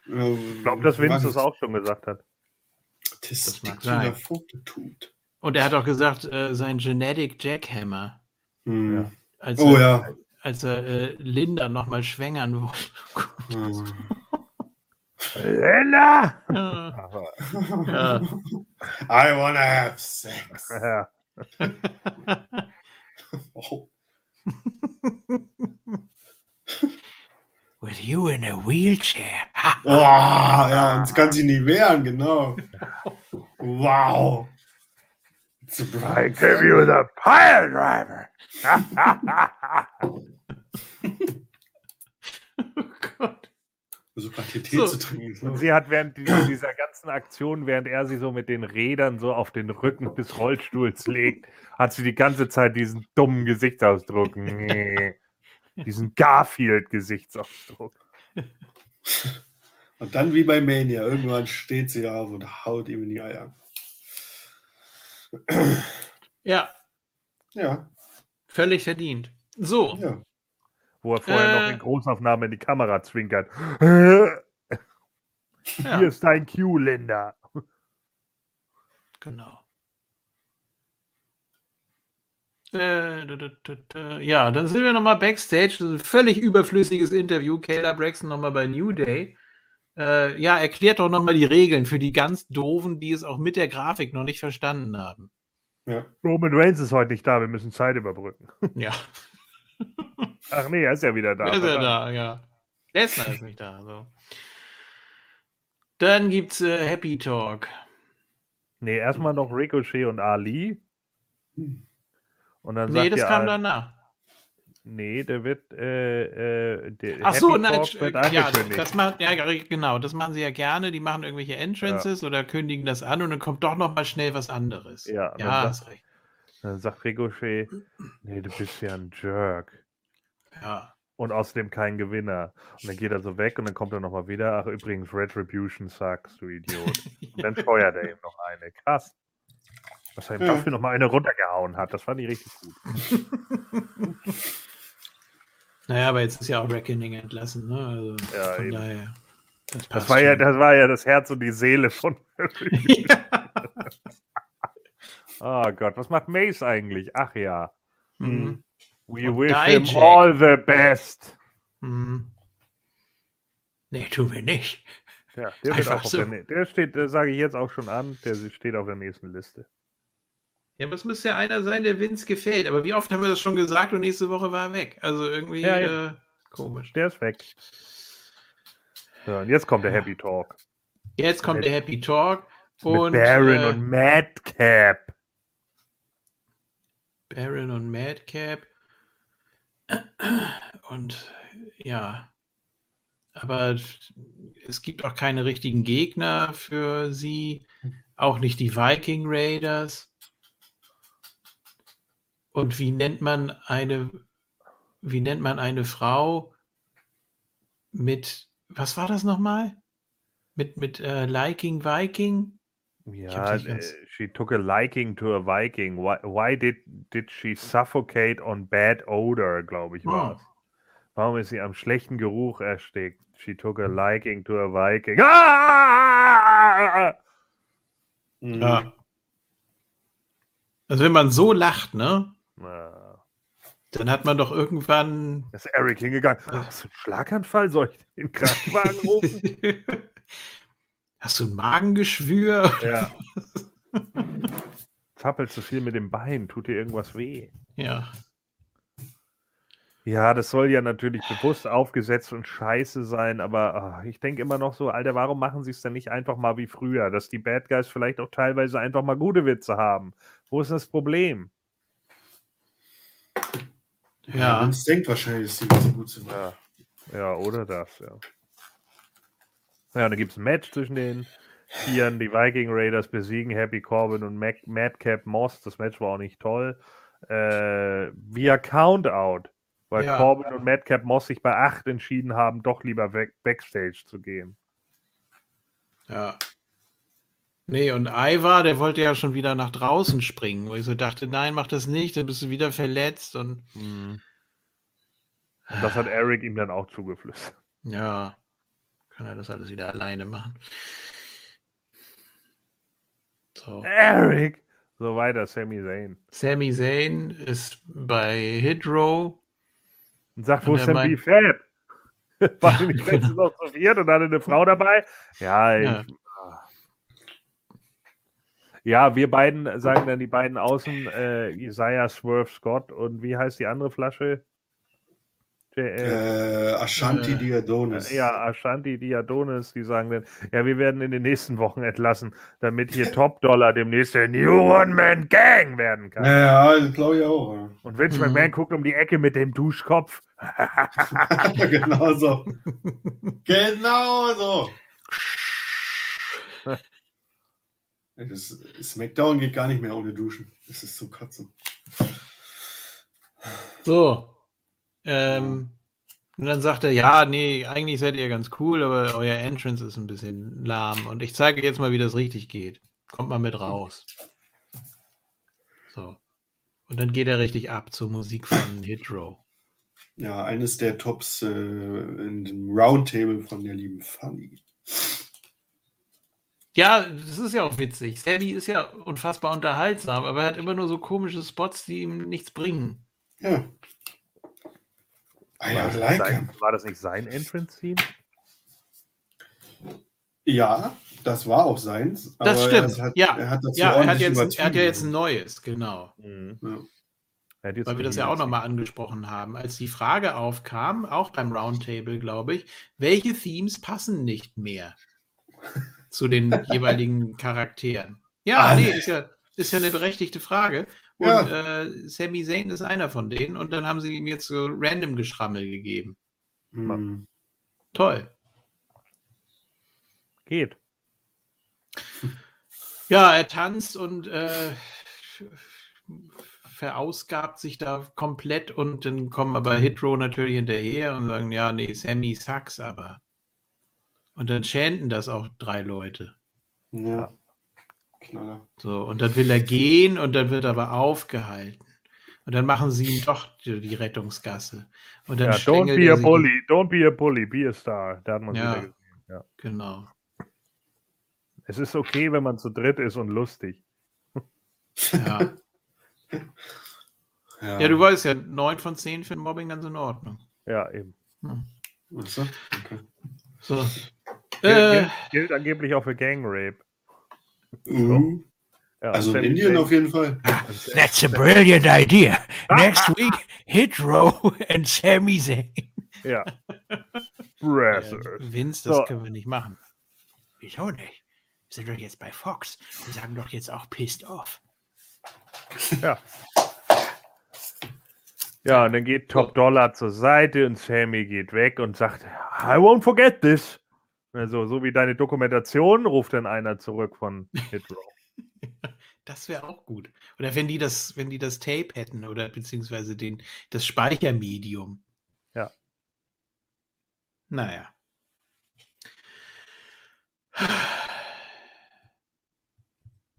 Ich glaube, dass Vince das auch schon gesagt hat. Das, das mag sein. Und er hat auch gesagt, äh, sein Genetic Jackhammer. Hm. Ja. Als oh er, ja. Als er äh, Linda nochmal schwängern wollte. Linda! Ja. ja. (laughs) I wanna have sex. Ja. (laughs) oh. With you in a wheelchair. oh, ja, und kann sich nicht wehren, genau. (laughs) Wow. I give you the pile driver. (laughs) oh Gott. So Tee so. zu trinken. Und sie hat während dieser ganzen Aktion, während er sie so mit den Rädern so auf den Rücken des Rollstuhls legt, hat sie die ganze Zeit diesen dummen Gesichtsausdruck. Nee. diesen Garfield-Gesichtsausdruck. Und dann wie bei Mania, irgendwann steht sie auf und haut ihm in die Eier. Ja. Ja. Völlig verdient. So. Ja. Wo er vorher äh, noch in Großaufnahme in die Kamera zwinkert. Ja. Hier ist dein Q, Linda. Genau. Äh, ja, dann sind wir nochmal backstage. Das ist ein völlig überflüssiges Interview. Kayla Braxton nochmal bei New Day. Äh, ja, erklärt doch nochmal die Regeln für die ganz Doofen, die es auch mit der Grafik noch nicht verstanden haben. Ja. Roman Reigns ist heute nicht da, wir müssen Zeit überbrücken. (laughs) Ja. Ach nee, er ist ja wieder da. Ist er da, ja. Lesnar ist nicht da. So. Dann gibt's äh, Happy Talk. Nee, erstmal noch Ricochet und Ali. Und dann nee, das kam danach. Nee, der wird. Äh, äh, der Ach so, nein, ja, das macht, ja, genau, das machen sie ja gerne. Die machen irgendwelche Entrances ja. oder kündigen das an und dann kommt doch noch mal schnell was anderes. Ja, ja dann, sagt, dann sagt Ricochet: Nee, du bist ja ein Jerk. Ja. Und außerdem kein Gewinner. Und dann geht er so weg und dann kommt er nochmal wieder. Ach, übrigens, Retribution sucks, du Idiot. Und dann feuert er ihm noch eine. Krass. Dass er ihm ja. dafür nochmal eine runtergehauen hat. Das fand ich richtig gut. (laughs) Naja, aber jetzt ist ja auch Reckoning entlassen, ne? Also Ja, von eben. daher. Das, Das war, ja, das war ja das Herz und die Seele von. (laughs) ja. oh (laughs) Gott, was macht Mace eigentlich? Ach ja. Mhm. We Und wish him Dijak. all the best. Mhm. Nee, tun wir nicht. Ja, der, wird Einfach auf so. der, der steht, der sage ich jetzt auch schon an, der steht auf der nächsten Liste. Ja, aber es müsste ja einer sein, der Vince gefällt. Aber wie oft haben wir das schon gesagt und nächste Woche war er weg? Also irgendwie Ja. Äh, komisch. Der ist weg. So, und jetzt kommt der Happy Talk. Jetzt kommt Mit- der Happy Talk mit und Baron äh, und Madcap. Baron und Madcap. Und ja, aber es gibt auch keine richtigen Gegner für sie, auch nicht die Viking Raiders. Und wie nennt man eine, wie nennt man eine Frau mit, was war das nochmal? Mit, mit äh, Liking Viking? Ja, äh, she took a liking to a Viking. Why, why did, did she suffocate on bad odor, glaube ich, war Oh. es. Warum ist sie am schlechten Geruch erstickt? She took a liking to a Viking. Ah! Mhm. Ja. Also wenn man so lacht, ne? Ah, Dann hat man doch irgendwann. Da ist Eric hingegangen. Hast du einen Schlaganfall? Soll ich den Krankenwagen rufen? (laughs) Hast du ein Magengeschwür? ja. Zappelt zu viel mit dem Bein. Tut dir irgendwas weh? Ja. Ja, das soll ja natürlich bewusst aufgesetzt und scheiße sein, aber ah, ich denke immer noch so, Alter, warum machen sie es denn nicht einfach mal wie früher, dass die Bad Guys vielleicht auch teilweise einfach mal gute Witze haben? Wo ist das Problem? Ja. Vince denkt wahrscheinlich, dass die nicht so gut sind. Ja, ja oder das, ja. Ja, und dann gibt es ein Match zwischen den Vieren. Die Viking Raiders besiegen Happy Corbin und Mac Madcap Moss. Das Match war auch nicht toll. Äh, via Countout, weil Ja. Corbin und Madcap Moss sich bei 8 entschieden haben, doch lieber weg, Backstage zu gehen. Ja. Nee, und Ivar, der wollte ja schon wieder nach draußen springen, wo ich so dachte, nein, mach das nicht, dann bist du wieder verletzt und Und das hat Eric ihm dann auch zugeflüstert. ja, kann er das alles wieder alleine machen. So. Eric! So weiter, Sami Zayn. Sami Zayn ist bei Hydro. Und sagt, wo ist meint- (laughs) die Fab? War die nicht genau. letztens noch zu viert und hatte eine Frau dabei? Ja, ich, Ja. Ja, wir beiden sagen dann die beiden Außen, äh, Isaiah Swerve Scott und wie heißt die andere Flasche? J- äh, Ashanti Äh, Diadonis. ja, Ashanti Diadonis, die sagen dann, ja, wir werden in den nächsten Wochen entlassen, damit hier (laughs) Top Dollar demnächst der New One-Man Gang werden kann. Ja, das glaube ich auch. ja. Und Vince Mhm. McMahon guckt um die Ecke mit dem Duschkopf. (laughs) genau so. (laughs) genau so. Das Smackdown geht gar nicht mehr ohne Duschen. Das ist so kotzen. So. Ähm, und dann sagt er, ja, nee, eigentlich seid ihr ganz cool, aber euer Entrance ist ein bisschen lahm. Und ich zeige jetzt mal, wie das richtig geht. Kommt mal mit raus. So. Und dann geht er richtig ab zur Musik von Hydro. Ja, eines der Tops äh, in dem Roundtable von der lieben Fanny. Ja, das ist ja auch witzig. Sammy ist ja unfassbar unterhaltsam, aber er hat immer nur so komische Spots, die ihm nichts bringen. Ja. I War have das, like sein, war das nicht sein Entrance-Theme? Ja, das war auch seins. Das stimmt. Er hat, ja, er hat, ja er, hat jetzt, er hat ja jetzt ein neues, genau. Mhm. Ja. Weil wir das ja auch nochmal angesprochen haben, als die Frage aufkam, auch beim Roundtable, glaube ich, welche Themes passen nicht mehr zu den (laughs) jeweiligen Charakteren? Ja, Alle. nee, ist ja, ist ja eine berechtigte Frage. Und Ja. äh, Sami Zayn ist einer von denen und dann haben sie ihm jetzt so random Geschrammel gegeben. Hm. Toll. Geht. (laughs) Ja, er tanzt und äh, verausgabt sich da komplett und dann kommen aber Hitro natürlich hinterher und sagen, ja, nee, Sammy sucks aber. Und dann chanten das auch drei Leute. Ja. Knaller. So, und dann will er gehen und dann wird er aber aufgehalten. Und dann machen sie ihm doch die, die Rettungsgasse. Und dann Ja, don't be er a sie- bully, don't be a bully, be a star. Da hat man Ja. wieder gesehen. Ja. Genau. Es ist okay, wenn man zu dritt ist und lustig. Ja. (laughs) Ja, ja, du weißt ja, 9 von 10 finden Mobbing ganz in Ordnung. Ja, eben. Du? Okay. So. Gilt, Äh, gilt, gilt angeblich auch für Gang Rape. Mhm. Ja, Also in Indien auf jeden Fall. (laughs) (laughs) That's a brilliant idea. Next week, Hit Row (laughs) and Sami Zayn. Ja. Brazzers. Vince, das So. können wir nicht machen. Wieso nicht? Wir sind doch jetzt bei Fox. Wir sagen doch jetzt auch pissed off. Ja. Ja, und dann geht Top Dollar zur Seite und Sammy geht weg und sagt, I won't forget this. Also, so wie deine Dokumentation, ruft dann einer zurück von Hit Row. (laughs) Das wäre auch gut. Oder wenn die das, wenn die das Tape hätten oder beziehungsweise den, das Speichermedium. Ja. Naja.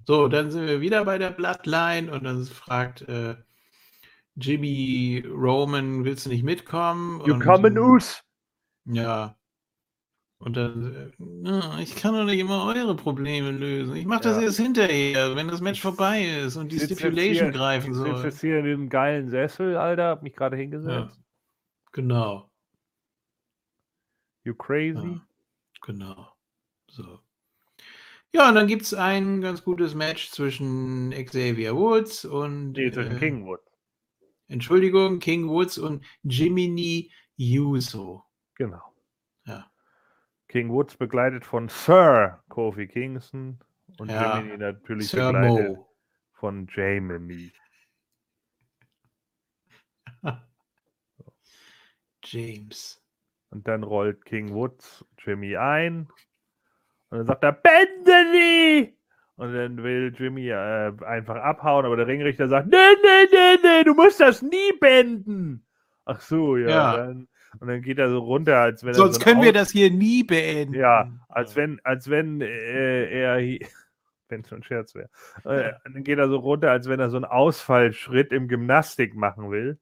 So, dann sind wir wieder bei der Bloodline und dann fragt äh, Jimmy Roman, willst du nicht mitkommen? You Und, come in us. Ja. Und dann, äh, "Ah, ich kann doch nicht immer eure Probleme lösen. Ich mache das Ja. erst hinterher, wenn das Match vorbei ist und die Sitz Stipulation hier- greifen Ich sitze soll. jetzt hier in diesem geilen Sessel, Alter, hab mich gerade Ja. hingesetzt. Genau. You crazy? Ja. Genau. So. Ja, und dann gibt es ein ganz gutes Match zwischen Xavier Woods und Nee, zwischen äh, Kingwood. Entschuldigung, King Woods und Jiminy Uso. Genau. King Woods begleitet von Sir Kofi Kingston und Ja. Jiminy natürlich Sir begleitet Mo. von Jamie. (laughs) James. Und dann rollt King Woods Jimmy ein. Und dann sagt er, nie! Und dann will Jimmy äh, einfach abhauen, aber der Ringrichter sagt, nee, nee, nee, nee, du musst das nie bänden. Ach so, ja. Ja. Dann, und dann geht er so runter, als wenn er Sonst so können wir das hier nie beenden. Ja, als wenn, als wenn äh, er, (laughs) wenn es so ein Scherz wäre, äh, dann geht er so runter, als wenn er so einen Ausfallschritt im Gymnastik machen will.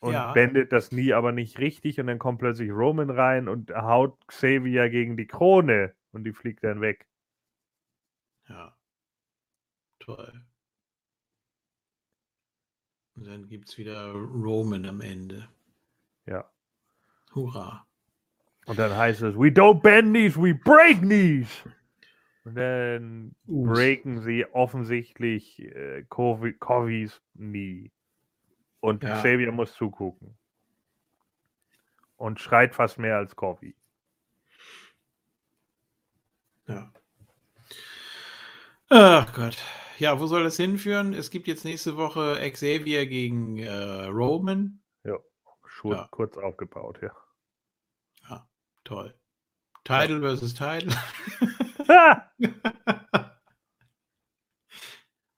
Und Ja. bändet das nie, aber nicht richtig. Und dann kommt plötzlich Roman rein und haut Xavier gegen die Krone und die fliegt dann weg. Ja. Toll. Und dann gibt es wieder Roman am Ende. Ja. Hurra. Und dann heißt es, we don't bend knees, we break knees. Und dann Us. breaken sie offensichtlich äh, Covis Knie. Und Ja. Xavier muss zugucken. Und schreit fast mehr als Covi. Ja. Ach Gott. Ja, wo soll das hinführen? Es gibt jetzt nächste Woche Xavier gegen äh, Roman. Schur Ja. kurz aufgebaut, ja. Ja, toll. Title versus Title. (laughs)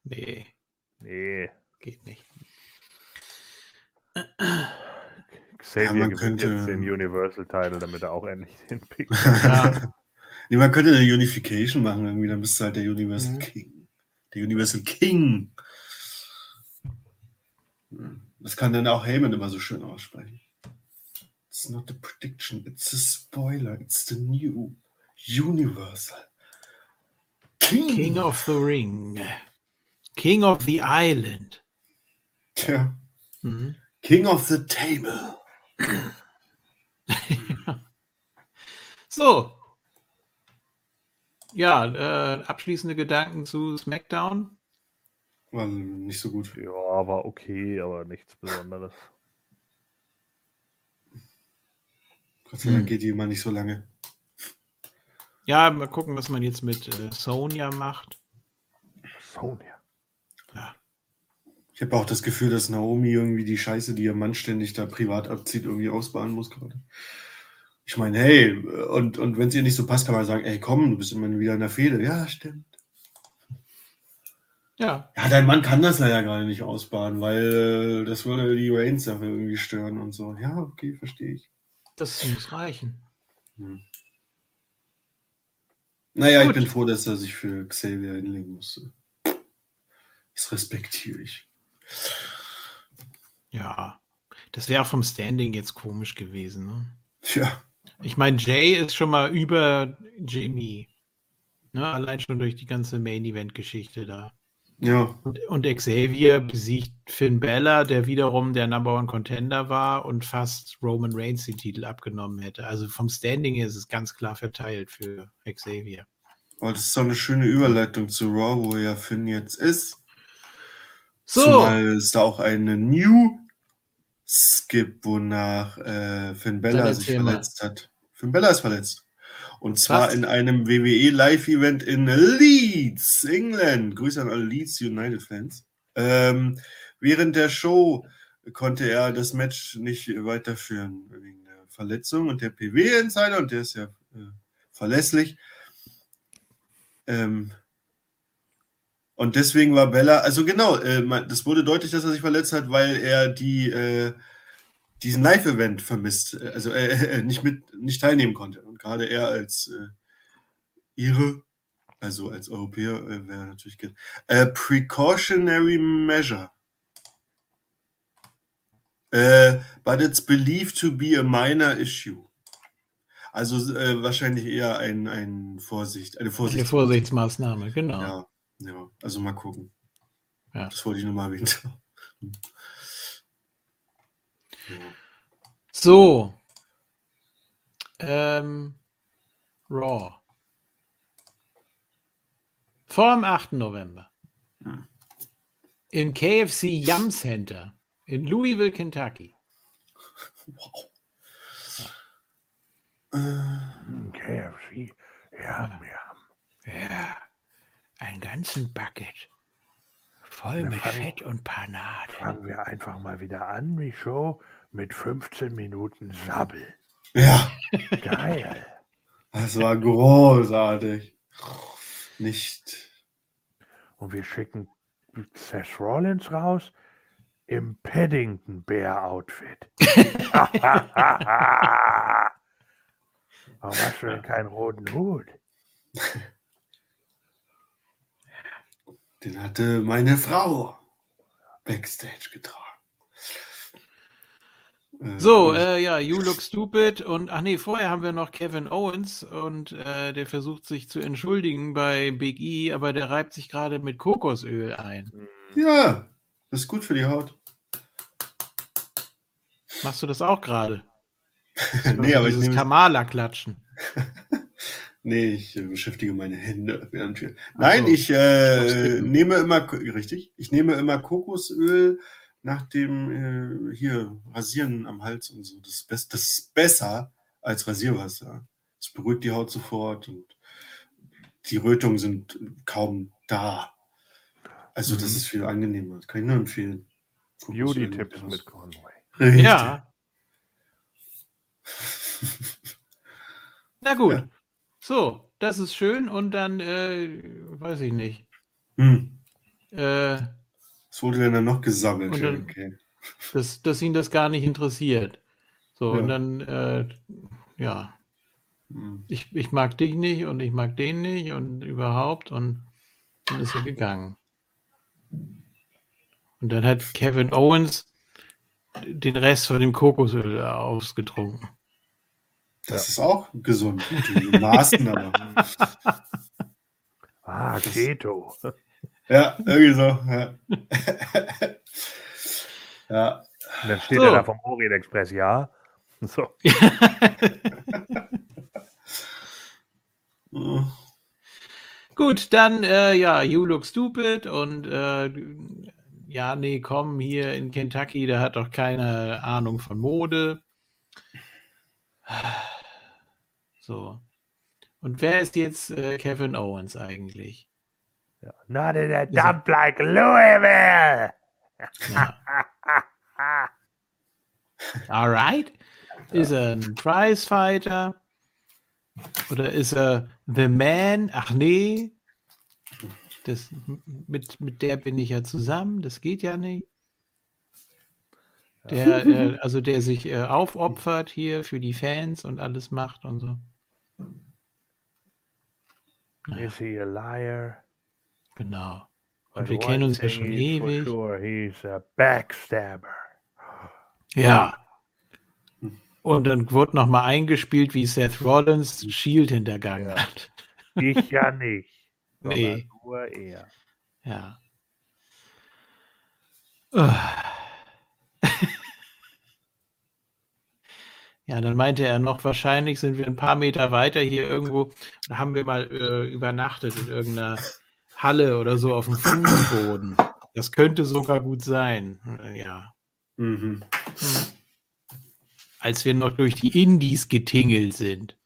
Nee, nee. geht nicht. Xavier man gewinnt könnte- jetzt den Universal Title, damit er auch endlich den Pick. (laughs) Ja, Nee, man könnte eine Unification machen, irgendwie, dann bist du halt der Universal Mhm. King. Der Universal King. Das kann dann auch Heyman immer so schön aussprechen. It's not a prediction, it's a spoiler, it's the new Universal King. King of the Ring. King of the Island. Tja, Mhm. King of the Table. (laughs) So. Ja, äh, abschließende Gedanken zu SmackDown. War nicht so gut. Ja, war okay, aber nichts Besonderes. Gott sei Dank Hm. geht die immer nicht so lange. Ja, mal gucken, was man jetzt mit äh, Sonja macht. Sonja. Ja. Ich habe auch das Gefühl, dass Naomi irgendwie die Scheiße, die ihr Mann ständig da privat abzieht, irgendwie ausbaden muss gerade. Ich meine, hey, und, und wenn es ihr nicht so passt, kann man sagen, ey, komm, du bist immer wieder in der Fehde. Ja, stimmt. Ja, Ja, dein Mann kann das leider gerade nicht ausbaden, weil äh, das würde die Reigns dafür irgendwie stören und so. Ja, okay, verstehe ich. das muss reichen. Naja, Gut. ich bin froh, dass er sich für Xavier hinlegen musste. Das respektiere ich. Ja. Das wäre auch vom Standing jetzt komisch gewesen. Ne? Ja. Ich meine, Jay ist schon mal über Jimmy. Ne? Allein schon durch die ganze Main-Event-Geschichte da. Ja. Und, und Xavier besiegt Finn Bella, der wiederum der Number One Contender war und fast Roman Reigns den Titel abgenommen hätte. Also vom Standing her ist es ganz klar verteilt für Xavier. Oh, das ist doch eine schöne Überleitung zu Raw, wo ja Finn jetzt ist. So, Zumal es da auch eine New Skip, wonach äh, Finn Bella sich verletzt hat. Finn Bella ist verletzt. Und zwar in einem WWE Live-Event in Leeds, England. Grüße an alle Leeds United-Fans. Ähm, während der Show konnte er das Match nicht weiterführen wegen der Verletzung und der PW-Insider, und der ist ja äh, verlässlich. Ähm, und deswegen war Bella, also genau, äh, das wurde deutlich, dass er sich verletzt hat, weil er die, äh, diesen Live-Event vermisst, äh, also äh, (laughs) nicht mit, nicht teilnehmen konnte. Gerade er als äh, Ire, also als Europäer, äh, wäre natürlich gut. Äh, precautionary measure. Äh, but it's believed to be a minor issue. Also äh, wahrscheinlich eher ein, ein Vorsicht, eine eine Vorsicht. Vorsichtsmaßnahme, genau. Ja, ja, also mal gucken. Ja. Das wollte ich nur mal erwähnt. Ja. So. Ähm, Raw. Vor dem 8. November. Hm. Im KFC Yum Center in Louisville, Kentucky. Wow. Äh, KFC. Ja, ja. Ja, einen ganzen Bucket. Voll Wir mit fangen- Fett und Panade. Fangen wir einfach mal wieder an, die Show, mit 15 Minuten Sabbel. Ja, Geil. das war großartig. Nicht. Und wir schicken Seth Rollins raus im Paddington Bear Outfit. (laughs) Warum hast du denn keinen roten Hut? Den hatte meine Frau Backstage getragen. Äh, So, äh, ja, You Look Stupid und ach nee, vorher haben wir noch Kevin Owens und äh, der versucht sich zu entschuldigen bei Big E, aber der reibt sich gerade mit Kokosöl ein. ja, das ist gut für die Haut. Machst du das auch gerade? (laughs) nee, aber ich nehme, Kamala-Klatschen. (laughs) nee, ich äh, beschäftige meine Hände während wir. Nein, so. ich äh, nehme immer, richtig, ich nehme immer Kokosöl nach dem äh, hier Rasieren am Hals und so. Das das ist besser als Rasierwasser. Es beruhigt die Haut sofort und die Rötungen sind kaum da. Also das Mhm. ist viel angenehmer. Das kann ich nur empfehlen. Beauty-Tipps mit Conway. Richtig. Ja, (laughs) na gut. Ja. So, das ist schön und dann, äh, weiß ich nicht. Hm. Äh, Was wurde denn da noch gesammelt? Und dann- okay. dass, dass ihn das gar nicht interessiert. So, Ja. und dann, äh, ja, Hm. ich, ich mag dich nicht und ich mag den nicht und überhaupt und dann ist er gegangen. Und dann hat Kevin Owens den Rest von dem Kokosöl ausgetrunken. Das ist auch gesund. Die Maßen aber. Ah, Keto. Ja, irgendwie so. Ja. (laughs) ja. Und dann steht So. er da vom Orient Express, ja. (laughs) So. (laughs) Gut, dann, äh, ja, You Look Stupid und äh, ja, nee, komm, hier in Kentucky, der hat doch keine Ahnung von Mode. So. Und wer ist jetzt äh, Kevin Owens eigentlich? Not in a dump like Louisville. (laughs) Ja. Alright. Ist er ein Prizefighter? Oder ist er The Man? Ach nee. Das, mit, mit der bin ich ja zusammen. Das geht ja nicht. Der, (laughs) äh, also der sich äh, aufopfert hier für die Fans und alles macht und so. Is he a liar? Genau. Und wir kennen uns ja schon ewig. Sure, he's a backstabber. Ja. Und dann wurde nochmal eingespielt, wie Seth Rollins Shield hintergangen Ja. hat. (laughs) Ich ja nicht. (laughs) Nee. Nur er. Ja. (laughs) Ja, dann meinte er noch, wahrscheinlich sind wir ein paar Meter weiter hier irgendwo, da haben wir mal äh, übernachtet in irgendeiner Halle oder so auf dem Fußboden. Das könnte sogar gut sein. Äh, Ja. Mhm. Als wir noch durch die Indies getingelt sind.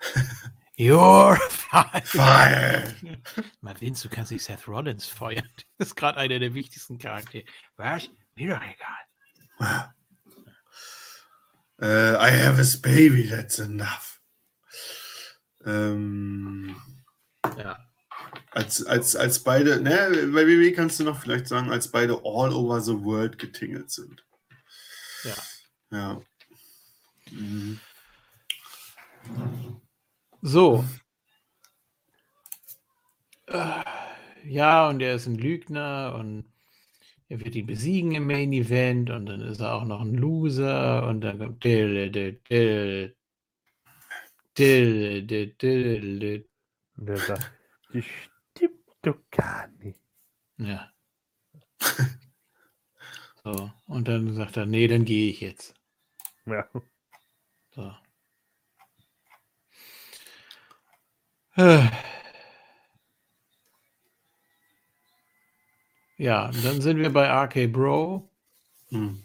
(laughs) You're fired. Fire. Mal Vince, du kannst nicht Seth Rollins feuern. (laughs) Das ist gerade einer der wichtigsten Charaktere. Was? Mir doch egal. Äh, I have a baby, that's enough. Ähm, Ja. Als, als, als beide, ne, bei WWE kannst du noch vielleicht sagen, als beide all over the world getingelt sind. Ja. Ja. Mhm. So. Äh, Ja, und er ist ein Lügner und er wird ihn besiegen im Main Event und dann ist er auch noch ein Loser und dann kommt Dill, Dill, Dill, Dill, Dill, Dill, Dill. Nicht. Ja. (laughs) So, und dann sagt er, nee, dann gehe ich jetzt. Ja. So. (sighs) Ja, dann sind wir bei RK Bro Mhm.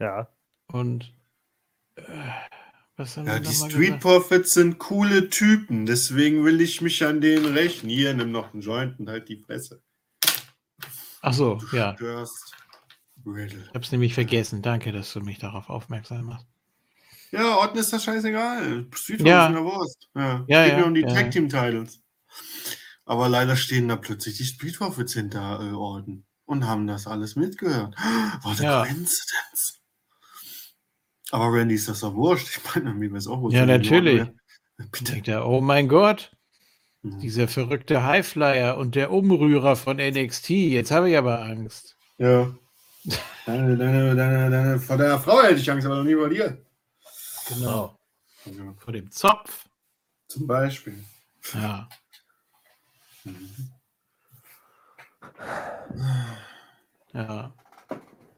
Ja. und äh, Ja, die Street? Profits sind coole Typen, deswegen will ich mich an denen rächen. Hier, nimm noch einen Joint und halt die Fresse. Ach so, ja, Störst. Riddle. ich habe es nämlich vergessen. Danke, dass du mich darauf aufmerksam machst. Ja, Orten ist das scheißegal. Street Ja. Profits in der Wurst. Ja, Ja, Geht ja, mir um die ja. Tag Team Titles. Aber leider stehen da plötzlich die Street Profits hinter äh, Orten und haben das alles mitgehört. (gasps) What a Ja. coincidence. Aber Randy ist das doch wurscht. Ich meine, mir wäre es auch wurscht. Ja, natürlich. Denkt er, oh mein Gott, Mhm. dieser verrückte Highflyer und der Umrührer von NXT. Jetzt habe ich aber Angst. Ja. Deine, deine, deine, deine, vor deiner Frau hätte ich Angst, aber noch nie vor dir. Genau. Ja, Vor dem Zopf. zum Beispiel. Ja. Ja.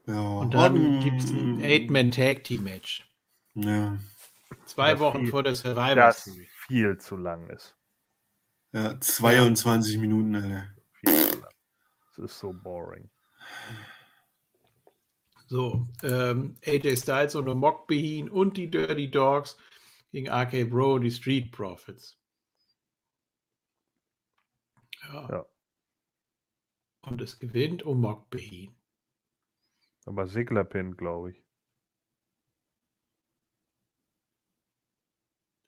Ja, Und dann Orton- gibt es ein Eight-Man-Tag-Team-Match. Ja. Zwei Das Wochen viel- vor der Survivor Das Series. viel zu lang ist. ja, 22 Minuten, Alter. Viel zu lang. Das ist so boring. So, ähm, AJ Styles und Mock Behin und die Dirty Dogs gegen RK Bro und die Street Profits. Ja. Ja. Und es gewinnt Omok Behin. Aber Sigler Pin, glaube ich.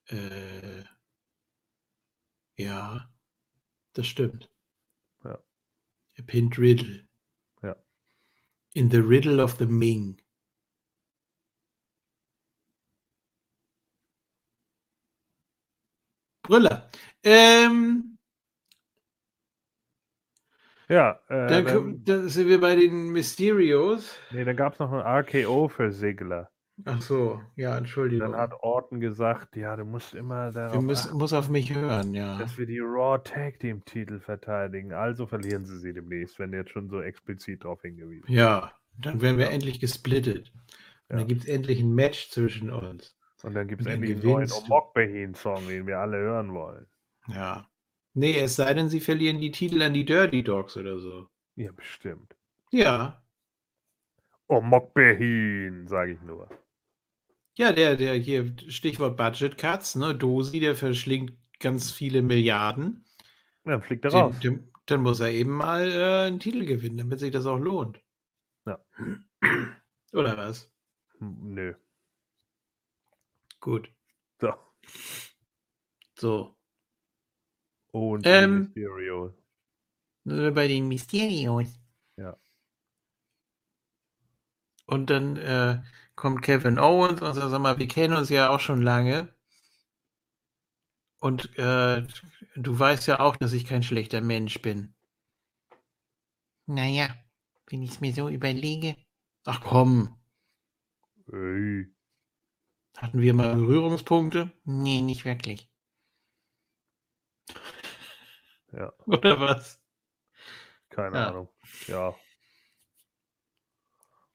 Äh, ja, das stimmt. Ja. Er pinnt Riddle. Ja. In the Riddle of the Ming. Brüller. Ähm, Ja, äh, dann, dann, dann sind wir bei den Mysterios. nee, dann gab es noch ein RKO für Sigler. Ach so, ja, Entschuldigung. Dann hat Orton gesagt, ja, du musst immer darauf müssen, achten, muss auf mich hören, ja. dass wir die Raw Tag Team Titel verteidigen. Also verlieren sie sie demnächst, wenn jetzt schon so explizit darauf hingewiesen Ja, dann werden wir Ja. endlich gesplittet. Und Ja. dann gibt es endlich ein Match zwischen uns. Und dann gibt es endlich einen neuen du. Omokbehin-Song, den wir alle hören wollen. Ja. Nee, es sei denn, sie verlieren die Titel an die Dirty Dogs oder so. Ja, bestimmt. Ja. Omokbehin, sage ich nur. Ja, der, der hier, Stichwort Budget Cuts, ne? Dosi, der verschlingt ganz viele Milliarden. Dann fliegt er raus. dem, dann muss er eben mal äh, einen Titel gewinnen, damit sich das auch lohnt. Ja. (clears throat) Oder was? Hm, Nö. Gut. So. So. Und Ähm, Mysterio. Bei den Mysterios. Ja. Und dann äh, kommt Kevin Owens und sagt, sag mal, wir kennen uns ja auch schon lange. Und äh, du weißt ja auch, dass ich kein schlechter Mensch bin. Naja, wenn ich es mir so überlege. Ach komm, Ey. hatten wir mal Berührungspunkte? Nee, nicht wirklich. Ja. (laughs) Oder was? Keine Ja. Ahnung. Ja.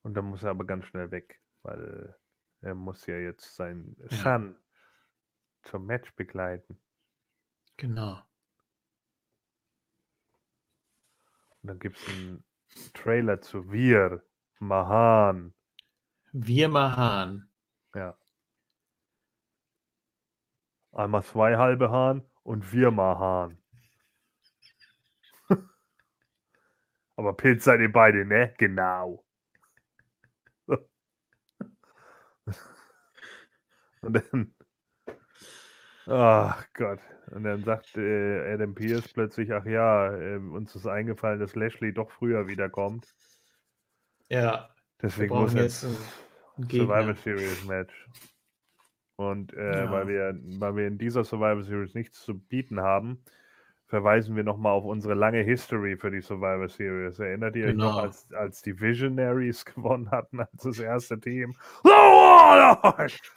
Und dann muss er aber ganz schnell weg, weil er muss ja jetzt seinen Ja. Son zum Match begleiten. Genau. Und dann gibt es einen Trailer zu Wir, Mahan. Wir Mahan. Ja. Einmal zwei halbe Hahn und wir Mahan. Aber Pilz seid ihr beide, ne? Genau. (laughs) Und dann. Ach Gott. Und dann sagt äh, Adam Pierce plötzlich, ach ja, äh, uns ist eingefallen, dass Lashley doch früher wiederkommt. Ja. Deswegen muss jetzt Survivor Gegner. Series Match. Und äh, Ja. weil, wir, weil wir in dieser Survivor Series nichts zu bieten haben, verweisen wir nochmal auf unsere lange History für die Survivor Series. Erinnert ihr euch noch, Genau. als, als die Visionaries (laughs) gewonnen hatten, als das erste Team? The!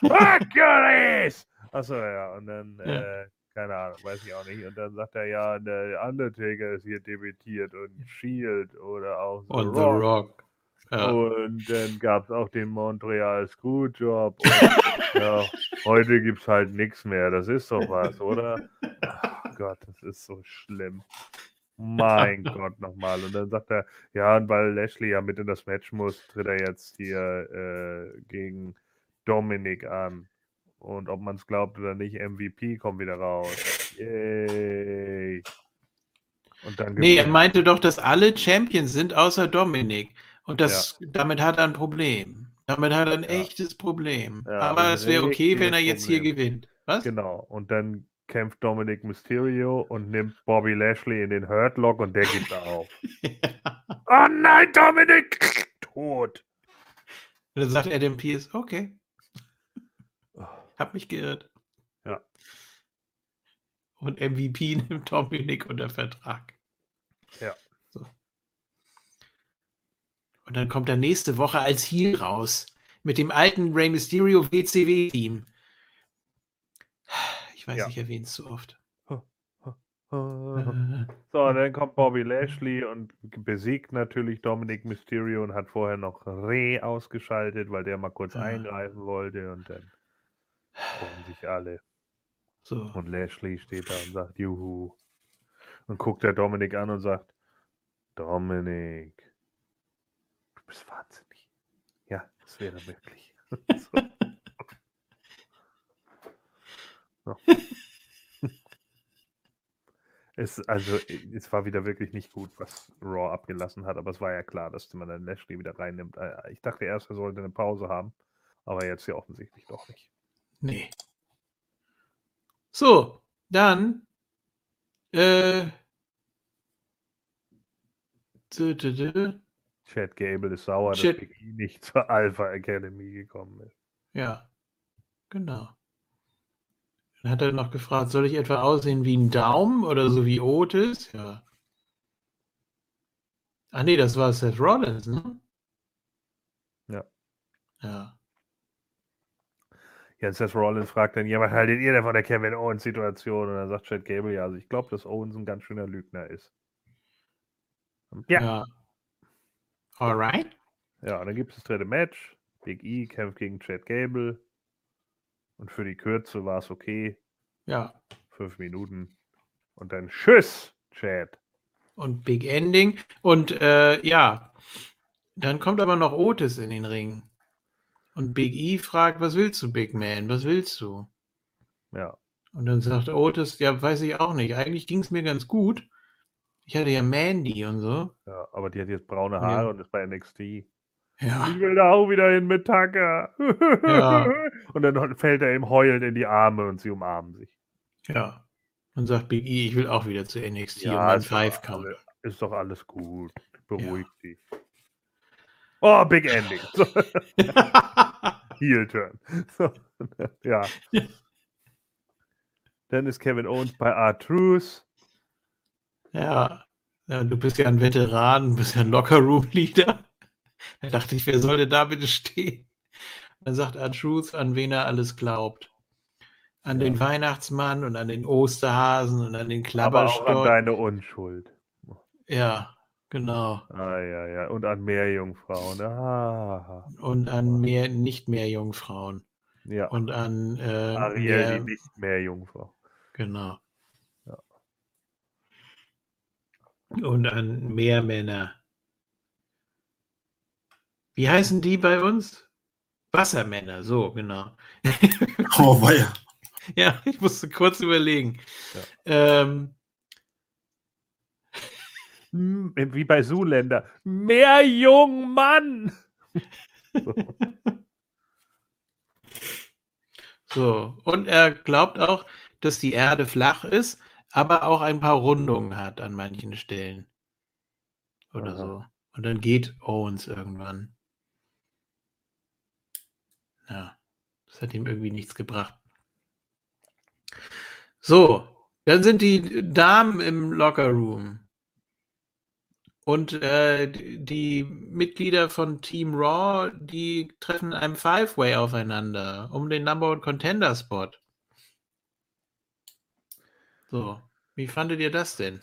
Hercules! Achso, ja, und dann, Ja. äh, keine Ahnung, weiß ich auch nicht. Und dann sagt er, ja, der Undertaker ist hier debütiert und Shield oder auch The Und The Rock. Ja. Und dann gab es auch den Montreal Screwjob. Und, (laughs) ja, heute gibt es halt nichts mehr. Das ist doch was, oder? Ach Gott, das ist so schlimm. Mein (laughs) Gott, nochmal. Und dann sagt er, ja, und weil Lashley ja mit in das Match muss, tritt er jetzt hier äh, gegen Dominik an. Und ob man es glaubt oder nicht, MVP kommt wieder raus. Yay. Und dann Nee, er meinte doch, dass alle Champions sind, außer Dominik. Und das, damit hat er ein Problem. Damit hat er ein Ja. echtes Problem. Ja, Aber es wäre okay, wenn er jetzt hier Problem. gewinnt. Was? Genau. Und dann kämpft Dominic Mysterio und nimmt Bobby Lashley in den Hurtlock und der gibt (laughs) auf. oh nein, Dominic! Tot. Und dann sagt Adam Pierce, okay, hab mich geirrt. Ja. Und MVP (laughs) nimmt Dominik unter Vertrag. Ja. Und dann kommt er nächste Woche als Heel raus. Mit dem alten Rey Mysterio WCW-Team. Ich weiß, Ja. ich erwähne es zu oft. So, und dann kommt Bobby Lashley und besiegt natürlich Dominic Mysterio und hat vorher noch Reh ausgeschaltet, weil der mal kurz Ja. eingreifen wollte und dann freuen sich alle. So. Und Lashley steht da und sagt, Juhu. Und guckt der Dominik an und sagt, Dominik, du bist wahnsinnig. Ja, das wäre möglich. (laughs) so. So. es, also, es war wieder wirklich nicht gut, was Raw abgelassen hat, aber es war ja klar, dass man dann Lashley wieder reinnimmt. Äh, Ich dachte erst, er sollte eine Pause haben, aber jetzt ja offensichtlich doch nicht. Nee. So, dann. Äh, dü- dü- dü. Chad Gable ist sauer, Chad- dass Big E nicht zur Alpha Academy gekommen ist. Ja, genau. Dann hat er noch gefragt, soll ich etwa aussehen wie ein Daumen oder so wie Otis? Ja. Ah nee, das war Seth Rollins, ne? Ja. Ja. Ja, Seth Rollins fragt dann, ja, was haltet ihr denn von der Kevin Owens-Situation? Und dann sagt Chad Gable, ja, also ich glaube, dass Owens ein ganz schöner Lügner ist. Ja, ja. Ja. Alright. und dann gibt es das dritte Match. Big E kämpft gegen Chad Gable. Und für die Kürze war es okay. Ja. Fünf Minuten. Und dann Tschüss, Chad. Und Big Ending. Und äh, ja, dann kommt aber noch Otis in den Ring. Und Big E fragt, was willst du, Big Man? Was willst du? Ja, Und dann sagt Otis, ja, weiß ich auch nicht. Eigentlich ging es mir ganz gut. Ich hatte ja Mandy und so. ja, aber die hat jetzt braune Ja. Haare und ist bei NXT. Ja. Ich will da auch wieder hin mit Tucker. Ja. (laughs) Und dann fällt er ihm heulend in die Arme und sie umarmen sich. Ja. Und sagt Big E, ich will auch wieder zu NXT Ja, ist doch, Five Count. ist doch alles gut. Beruhig dich. Oh, Big Ending. (laughs) So, Heel Turn. So, (laughs) ja. Ja. Dann ist Kevin Owens bei R-Truth. Ja. Ja, du bist ja ein Veteran, du bist ja ein Lockerroom-Leader. Da dachte ich, wer sollte da bitte stehen? Dann sagt R-Truth, an wen er alles glaubt. An Ja. den Weihnachtsmann und an den Osterhasen und an den Aber auch an deine Unschuld. Ja, genau. Ah, ja, ja. Und an Meerjungfrauen. Ah, Und an mehr, nicht mehr Jungfrauen. ja. Und an äh, Ariel, mehr, die nicht Meerjungfrau. genau. Ja. Und an mehr Männer. Wie heißen die bei uns? Wassermänner, so, genau. Oh, weia. (laughs) Ja, ich musste kurz überlegen. Ähm, Hm, Wie bei Zuländer. Meerjungmann! (laughs) so, und er glaubt auch, dass die Erde flach ist, aber auch ein paar Rundungen hat an manchen Stellen. Oder Aha. so. Und dann geht Owens irgendwann. Ja, das hat ihm irgendwie nichts gebracht. So, dann sind die Damen im Lockerroom. Und äh, die Mitglieder von Team Raw, die treffen in einem Five-Way aufeinander um den Number One Contender Spot. So, wie fandet ihr das denn?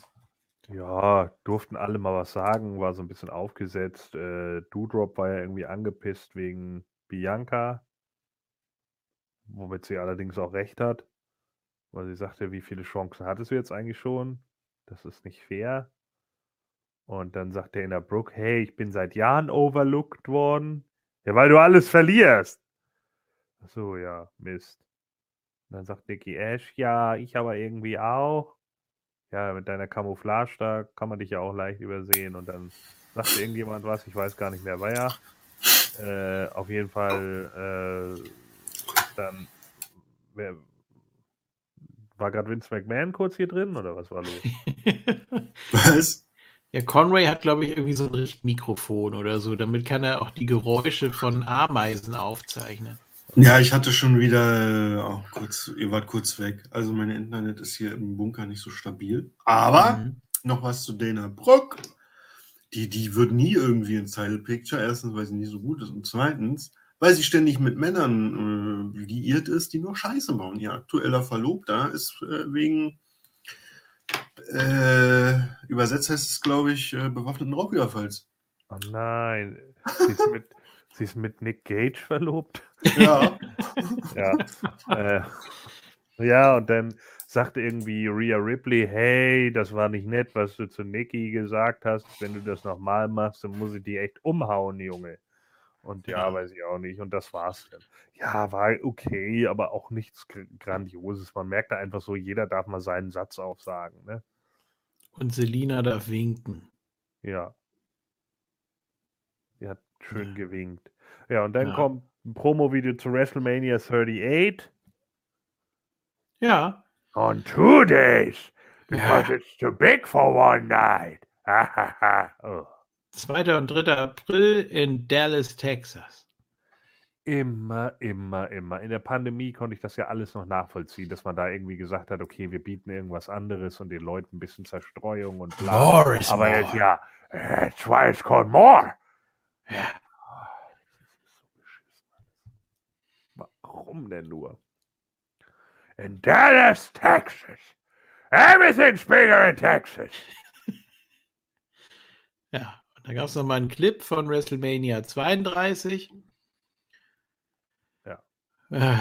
Ja, durften alle mal was sagen, war so ein bisschen aufgesetzt. Äh, Doudrop war ja irgendwie angepisst wegen Bianca, womit sie allerdings auch recht hat, weil sie sagte, wie viele Chancen hattest du jetzt eigentlich schon? Das ist nicht fair. Und dann sagt der in der Brook, hey, ich bin seit Jahren overlooked worden. Ja, weil du alles verlierst. So, ja, Mist. Und dann sagt Nikki Ash, ja, ich aber irgendwie auch. Ja, mit deiner Camouflage, da kann man dich ja auch leicht übersehen. Und dann sagte irgendjemand was, ich weiß gar nicht mehr, wer ja. Äh, auf jeden Fall, äh, dann wer, war gerade Vince McMahon kurz hier drin oder was war los? Was? (laughs) Ja, Conway hat, glaube ich, irgendwie so ein Richtmikrofon oder so. Damit kann er auch die Geräusche von Ameisen aufzeichnen. Ja, ich hatte schon wieder, äh, auch kurz, ihr wart kurz weg. Also mein Internet ist hier im Bunker nicht so stabil. Aber Mhm. noch was zu Dana Brooke. Die, die wird nie irgendwie ins Title Picture. Erstens, weil sie nie so gut ist. Und zweitens, weil sie ständig mit Männern äh, liiert ist, die nur Scheiße bauen. Ihr aktueller Verlobter ist äh, wegen äh, übersetzt heißt es, glaube ich, äh, bewaffneten Raubüberfalls. Oh nein, sie ist mit, sie ist mit Nick Gage verlobt. Ja. (laughs) Ja. äh, ja, und dann sagte irgendwie Rhea Ripley, hey, das war nicht nett, was du zu Nikki gesagt hast. Wenn du das nochmal machst, dann muss ich die echt umhauen, Junge. Und ja, Ja. weiß ich auch nicht. Und das war's dann. Ja, war okay, aber auch nichts Gr- Grandioses. Man merkt da einfach so, jeder darf mal seinen Satz aufsagen. Ne? Und Selina darf winken. Ja. Schön gewinkt. Ja, und dann Ja. kommt ein Promo-Video zu WrestleMania 38. Ja. On two days, Ja. because it's too big for one night. (laughs) oh. 2. und 3. April in Dallas, Texas. Immer, immer, immer. In der Pandemie konnte ich das ja alles noch nachvollziehen, dass man da irgendwie gesagt hat, okay, wir bieten irgendwas anderes und den Leuten ein bisschen Zerstreuung und bla. More is Aber more. jetzt ja, that's why it's called more. Ja. Warum denn nur? In Dallas, Texas. Everything's bigger in Texas. (laughs) Ja. Und da gab es nochmal einen Clip von WrestleMania 32. Ja. Äh,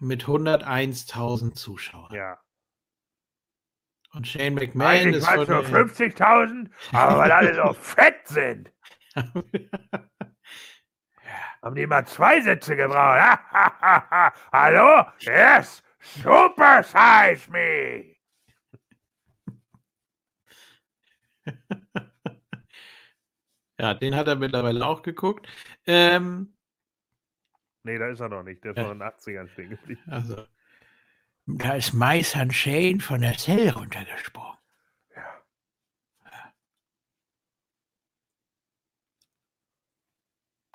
Mit 101.000 Zuschauern. Ja. Und Shane McMahon Eigentlich ist waren es nur von 50.000, aber weil alle so (laughs) fett sind, (laughs) haben die mal zwei Sätze gebraucht. (laughs) Hallo? Yes, super size me. (laughs) Ja, den hat er mittlerweile auch geguckt. Ähm, Nee, da ist er noch nicht. Der ist Ja. noch in den 80ern stehen geblieben. also, da ist Meister Shane von der Zelle runtergesprungen.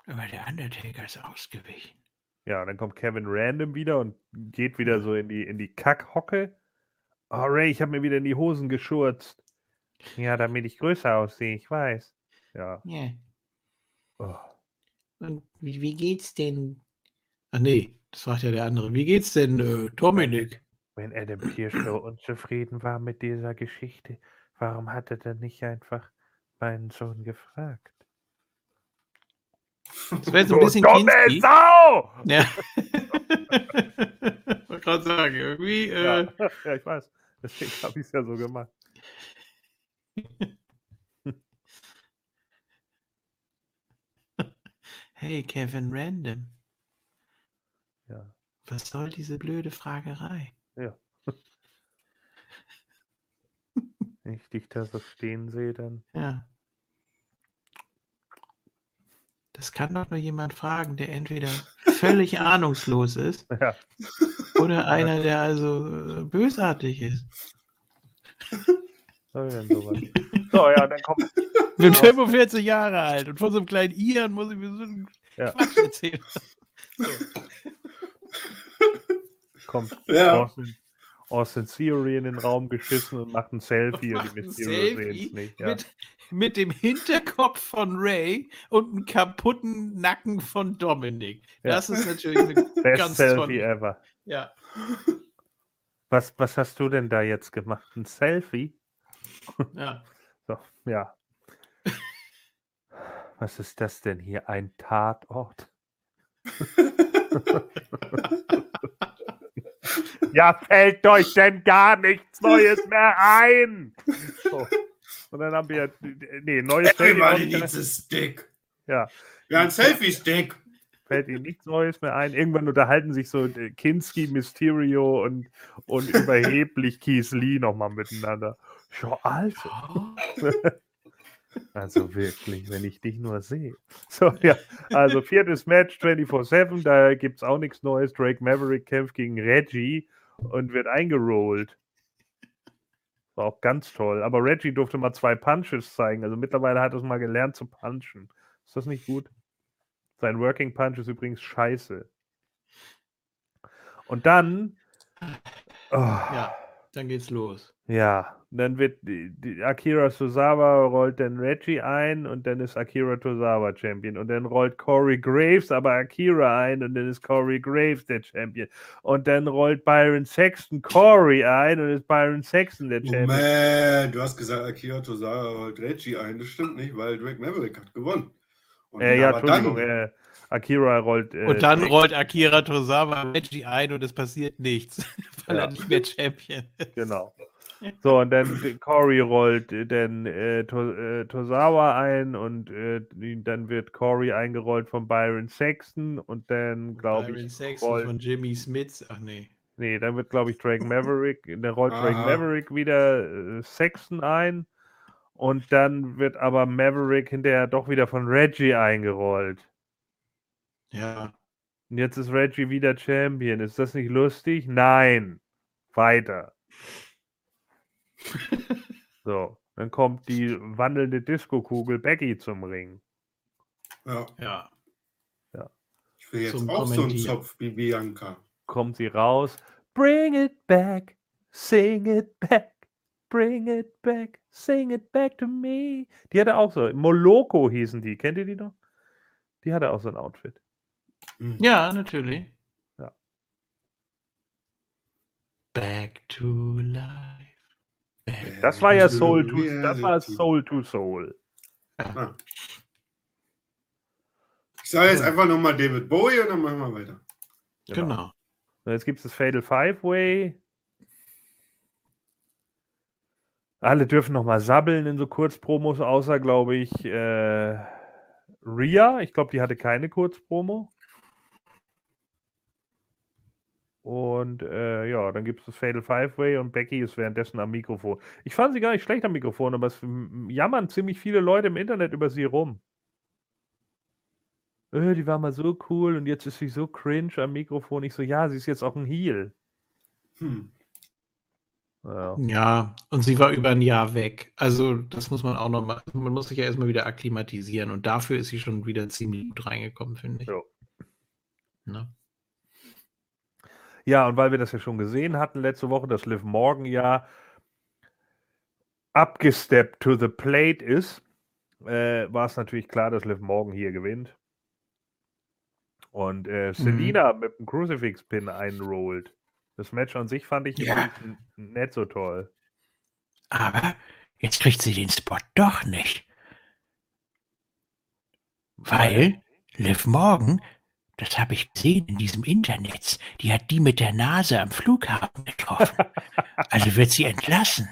Aber der Undertaker ist ausgewichen. Ja, dann kommt Kevin Random wieder und geht wieder so in die, in die Kackhocke. Oh, Ray, ich habe mir wieder in die Hosen geschurzt. Ja, damit ich größer aussehe, ich weiß. Ja. Ja. Oh. Und wie, wie geht's denn? Ach nee, das fragt ja der andere. Wie geht's denn, äh, Dominik? Wenn Adam Pierce so (clears throat) unzufrieden war mit dieser Geschichte, warum hat er denn nicht einfach meinen Sohn gefragt? Das wäre so ein bisschen dumme Kinski. Sau! Ja. (laughs) Wollte gerade sagen, irgendwie. Ja, Äh, (laughs) ja, ich weiß. Deswegen habe ich es ja so gemacht. (laughs) hey, Kevin Random. Ja. Was soll diese blöde Fragerei? Wenn ich dich da so stehen sehe, dann. Ja. Das kann doch nur jemand fragen, der entweder völlig (laughs) ahnungslos ist Ja. oder einer, der also äh, bösartig ist. Soll denn sowas? So, ja, dann kommt. Ich bin 45 Jahre alt und von so einem kleinen Iren muss ich mir so einen Ja. Quatsch erzählen. (laughs) kommt Ja. Austin Theory in den Raum geschissen und macht ein Selfie und Macht die ein Mysterio sehen es nicht. Ja. Mit, mit dem Hinterkopf von Ray und einem kaputten Nacken von Dominik. Ja. Das ist natürlich eine (laughs) Best ganz Selfie tolle. ever. Ja. Was, was hast du denn da jetzt gemacht? Ein Selfie? ja. (laughs) So, ja. (laughs) Was ist das denn hier? Ein Tatort? Ja, fällt euch denn gar nichts Neues (laughs) mehr ein? So. Und dann haben wir, nee, neues Everybody needs a stick. Ja, Ja, ein Selfie-Stick. fällt ihnen nichts Neues mehr ein. Irgendwann unterhalten sich so äh, Kinski, Mysterio und, und überheblich Keith Lee nochmal miteinander. Ja, Alter. (laughs) Also wirklich, wenn ich dich nur sehe. So, ja. Also viertes Match, 24-7, da gibt es auch nichts Neues. Drake Maverick kämpft gegen Reggie und wird eingerollt. War auch ganz toll. Aber Reggie durfte mal zwei Punches zeigen. Also mittlerweile hat er es mal gelernt zu punchen. Ist das nicht gut? Sein Working Punch ist übrigens scheiße. Und dann. Oh, Ja, dann geht's los. Ja, dann wird die, die Akira Tozawa rollt dann Reggie ein und dann ist Akira Tozawa Champion und dann rollt Corey Graves aber Akira ein und dann ist Corey Graves der Champion und dann rollt Byron Sexton Corey ein und ist Byron Sexton der Champion. Moment, du hast gesagt, Akira Tozawa rollt Reggie ein. Das stimmt nicht, weil Drake Maverick hat gewonnen. Und Äh, ja, Entschuldigung, dann, äh, Akira rollt. Äh, Und dann rollt Akira Tozawa Reggie ein und es passiert nichts, (laughs) weil Ja. er nicht mehr Champion (laughs) ist. Genau. So, und dann Corey rollt äh, dann äh, äh, Tozawa ein und äh, dann wird Corey eingerollt von Byron Sexton und dann, glaube Byron ich, Sexton rollt, von Jimmy Smith. Ach nee. nee, dann wird, glaube ich, Drake Maverick, dann rollt Drake. Maverick wieder äh, Sexton ein und dann wird aber Maverick hinterher doch wieder von Reggie eingerollt. Ja. Und jetzt ist Reggie wieder Champion. Ist das nicht lustig? Nein. Weiter. So, dann kommt die wandelnde Disco-Kugel Becky zum Ring. ja, Ja. ich will jetzt Zum auch so einen. Zopf wie Bianca. Kommt sie raus. Bring it back, sing it back, bring it back, sing it back to me. Die hatte auch so, Moloko hießen die. Kennt ihr die noch? Die hatte auch so ein Outfit. Hm. Ja, natürlich. Ja. Back to life. Das war ja to Soul to, das war. Soul to Soul. Ah. Ich sage jetzt einfach nochmal David Bowie und dann machen wir weiter. Genau. Und jetzt gibt es das Fatal Five Way. Alle dürfen noch mal sabbeln in so Kurzpromos, außer, glaube ich, äh, Ria. Ich glaube, die hatte keine Kurzpromo. Und äh, ja, dann gibt es das Fatal Five Way und Becky ist währenddessen am Mikrofon. Ich fand sie gar nicht schlecht am Mikrofon, aber es jammern ziemlich viele Leute im Internet über sie rum. Äh, die war mal so cool und jetzt ist sie so cringe am Mikrofon. Ich so, ja, sie ist jetzt auch ein Heel. Hm. Ja. Ja, und sie war über ein Jahr weg. Also, das muss man auch noch mal. Man muss sich ja erstmal wieder akklimatisieren und dafür ist sie schon wieder ziemlich gut reingekommen, finde ich. Ja. Ne? Ja, und weil wir das ja schon gesehen hatten letzte Woche, das Liv Morgan ja abgesteppt to the plate ist, äh, war es natürlich klar, dass Liv Morgan hier gewinnt. Und äh, Selina mit dem Crucifix-Pin einrollt. Das Match an sich fand ich Ja. nicht so toll. Aber jetzt kriegt sie den Spot doch nicht. Weil Liv Morgan, das habe ich gesehen in diesem Internet, die hat die mit der Nase am Flughafen getroffen. Also wird sie entlassen.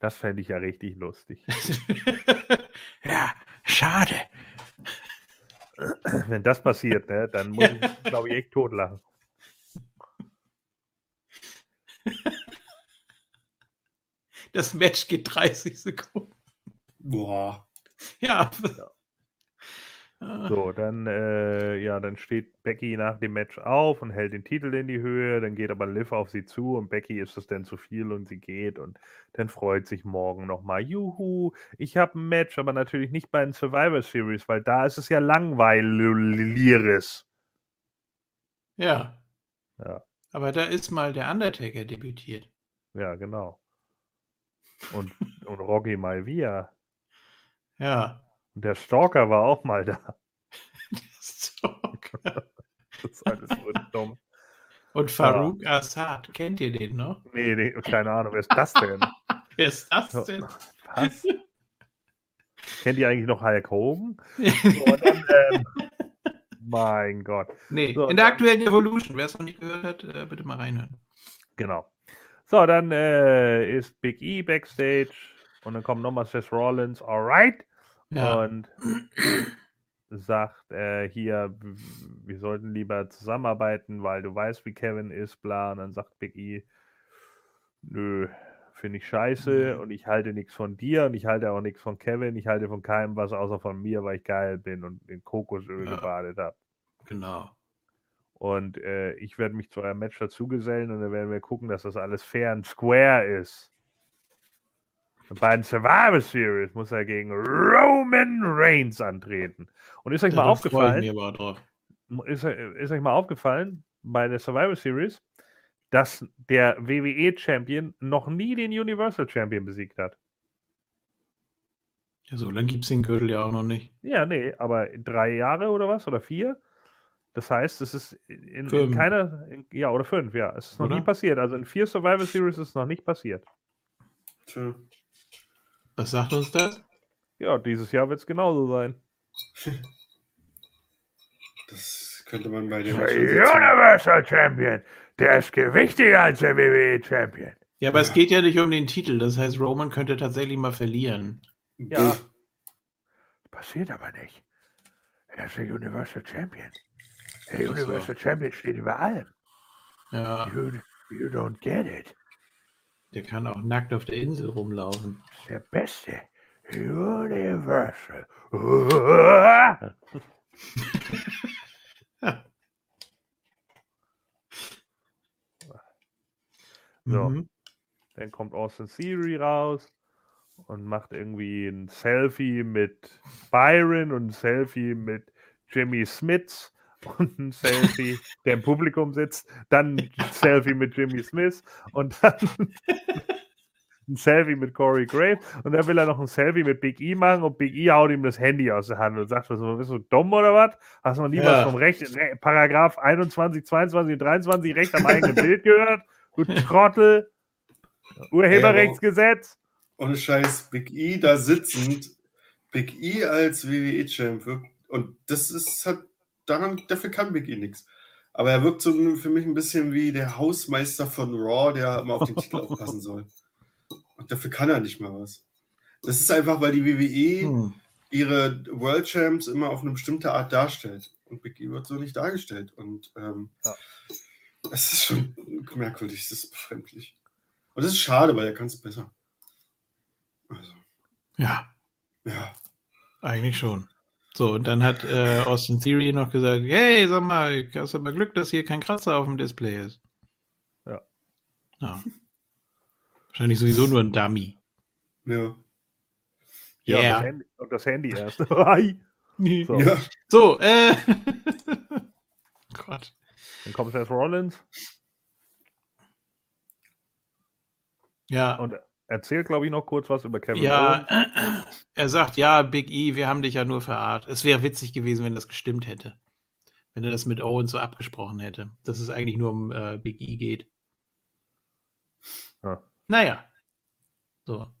Das fände ich ja richtig lustig. (laughs) ja, schade. Wenn das passiert, ne, dann muss ich, (laughs) glaube ich, echt totlachen. Das Match geht 30 Sekunden. Boah. Ja. Ah, So, dann, äh, ja, dann steht Becky nach dem Match auf und hält den Titel in die Höhe. Dann geht aber Liv auf sie zu und Becky ist es dann zu viel und sie geht und dann freut sich morgen nochmal. Juhu, ich habe ein Match, aber natürlich nicht bei den Survivor Series, weil da ist es ja langweiliges. Ja. Ja. Aber da ist mal der Undertaker debütiert. Ja, genau. Und, und Rocky Malvia. Ja. Und der Stalker war auch mal da. (laughs) Stalker. (laughs) Das ist alles so dumm. Und Farouk Assad, kennt ihr den noch? Nee, nee, keine Ahnung, wer ist das denn? (laughs) Wer ist das denn? Was? Kennt ihr eigentlich noch Hulk Hogan? So, dann, ähm, mein Gott. nee, So, in der aktuellen Evolution. Wer es noch nicht gehört hat, äh, bitte mal reinhören. Genau. So, dann äh, ist Big E backstage und dann kommt nochmal Seth Rollins, alright, Ja. und sagt äh, hier, wir sollten lieber zusammenarbeiten, weil du weißt, wie Kevin ist, bla. Und dann sagt Big E, nö, finde ich scheiße Mhm. und ich halte nichts von dir und ich halte auch nichts von Kevin, ich halte von keinem was außer von mir, weil ich geil bin und in Kokosöl Ja. gebadet habe. Genau. Und äh, ich werde mich zu eurem Match dazugesellen und dann werden wir gucken, dass das alles fair und square ist. Bei den Survivor Series muss er gegen Roman Reigns antreten. Und ist euch mal freue ich aufgefallen, aber drauf. ist, ist euch mal aufgefallen bei der Survivor Series, dass der WWE Champion noch nie den Universal Champion besiegt hat? Ja, so lange gibt es den Gürtel ja auch noch nicht. Ja, nee, aber drei Jahre oder was? Oder vier? Das heißt, es ist in, in keiner, in, ja, oder fünf, ja. Es ist noch nie Oder? passiert. Also in vier Survivor Series ist es noch nicht passiert. Tja. Was sagt uns das? Ja, dieses Jahr wird es genauso sein. (laughs) Das könnte man bei dem. Universal Champion, der ist gewichtiger als der WWE Champion. Ja, aber es Ja. geht ja nicht um den Titel. Das heißt, Roman könnte tatsächlich mal verlieren. Ja. Passiert aber nicht. Er ist der Universal Champion. Der Ach so. Universal Champion steht über allem. Ja, You, you don't get it. Der kann auch nackt auf der Insel rumlaufen. Der Beste. Universal. (laughs) So. Mhm. Dann kommt Austin Theory raus und macht irgendwie ein Selfie mit Byron und ein Selfie mit Jimmy Smith und ein Selfie, der im Publikum sitzt, dann ein Selfie mit Jimmy Smith und dann ein Selfie mit Corey Graves und dann will er noch ein Selfie mit Big E machen und Big E haut ihm das Handy aus der Hand und sagt, was, bist du dumm oder was? Hast du noch nie Ja. was vom Recht, Re Paragraph 21, 22 und 23 Recht am eigenen Bild gehört? Du Trottel. Urheberrechtsgesetz. Ohne Scheiß, Big E da sitzend, Big E als WWE-Champ und das ist halt, daran, dafür kann Big E nichts. Aber er wirkt so für mich ein bisschen wie der Hausmeister von Raw, der immer auf den Titel (laughs) aufpassen soll. Und dafür kann er nicht mal was. Das ist einfach, weil die WWE Hm. ihre World Champs immer auf eine bestimmte Art darstellt. Und Big E wird so nicht dargestellt. Und ähm, Ja. das ist schon merkwürdig, das ist befremdlich. Und das ist schade, weil er kann es besser. Also, Ja, ja. eigentlich schon. So, und dann hat äh, Austin Theory noch gesagt, hey, sag mal, hast du aber Glück, dass hier kein Kratzer auf dem Display ist. Ja. ja. Wahrscheinlich sowieso nur ein Dummy. Ja. Ja, und Yeah. das Handy, und das Handy erst. (laughs) Hi. So. ja. So, äh. (laughs) Gott. Dann kommt Seth Rollins Ja. und erzählt, glaube ich, noch kurz was über Kevin Ja, Owens. (clears throat) er sagt, ja, Big E, wir haben dich ja nur verarscht. Es wäre witzig gewesen, wenn das gestimmt hätte. Wenn er das mit Owens so abgesprochen hätte, dass es eigentlich nur um äh, Big E geht. Ja. Naja. So.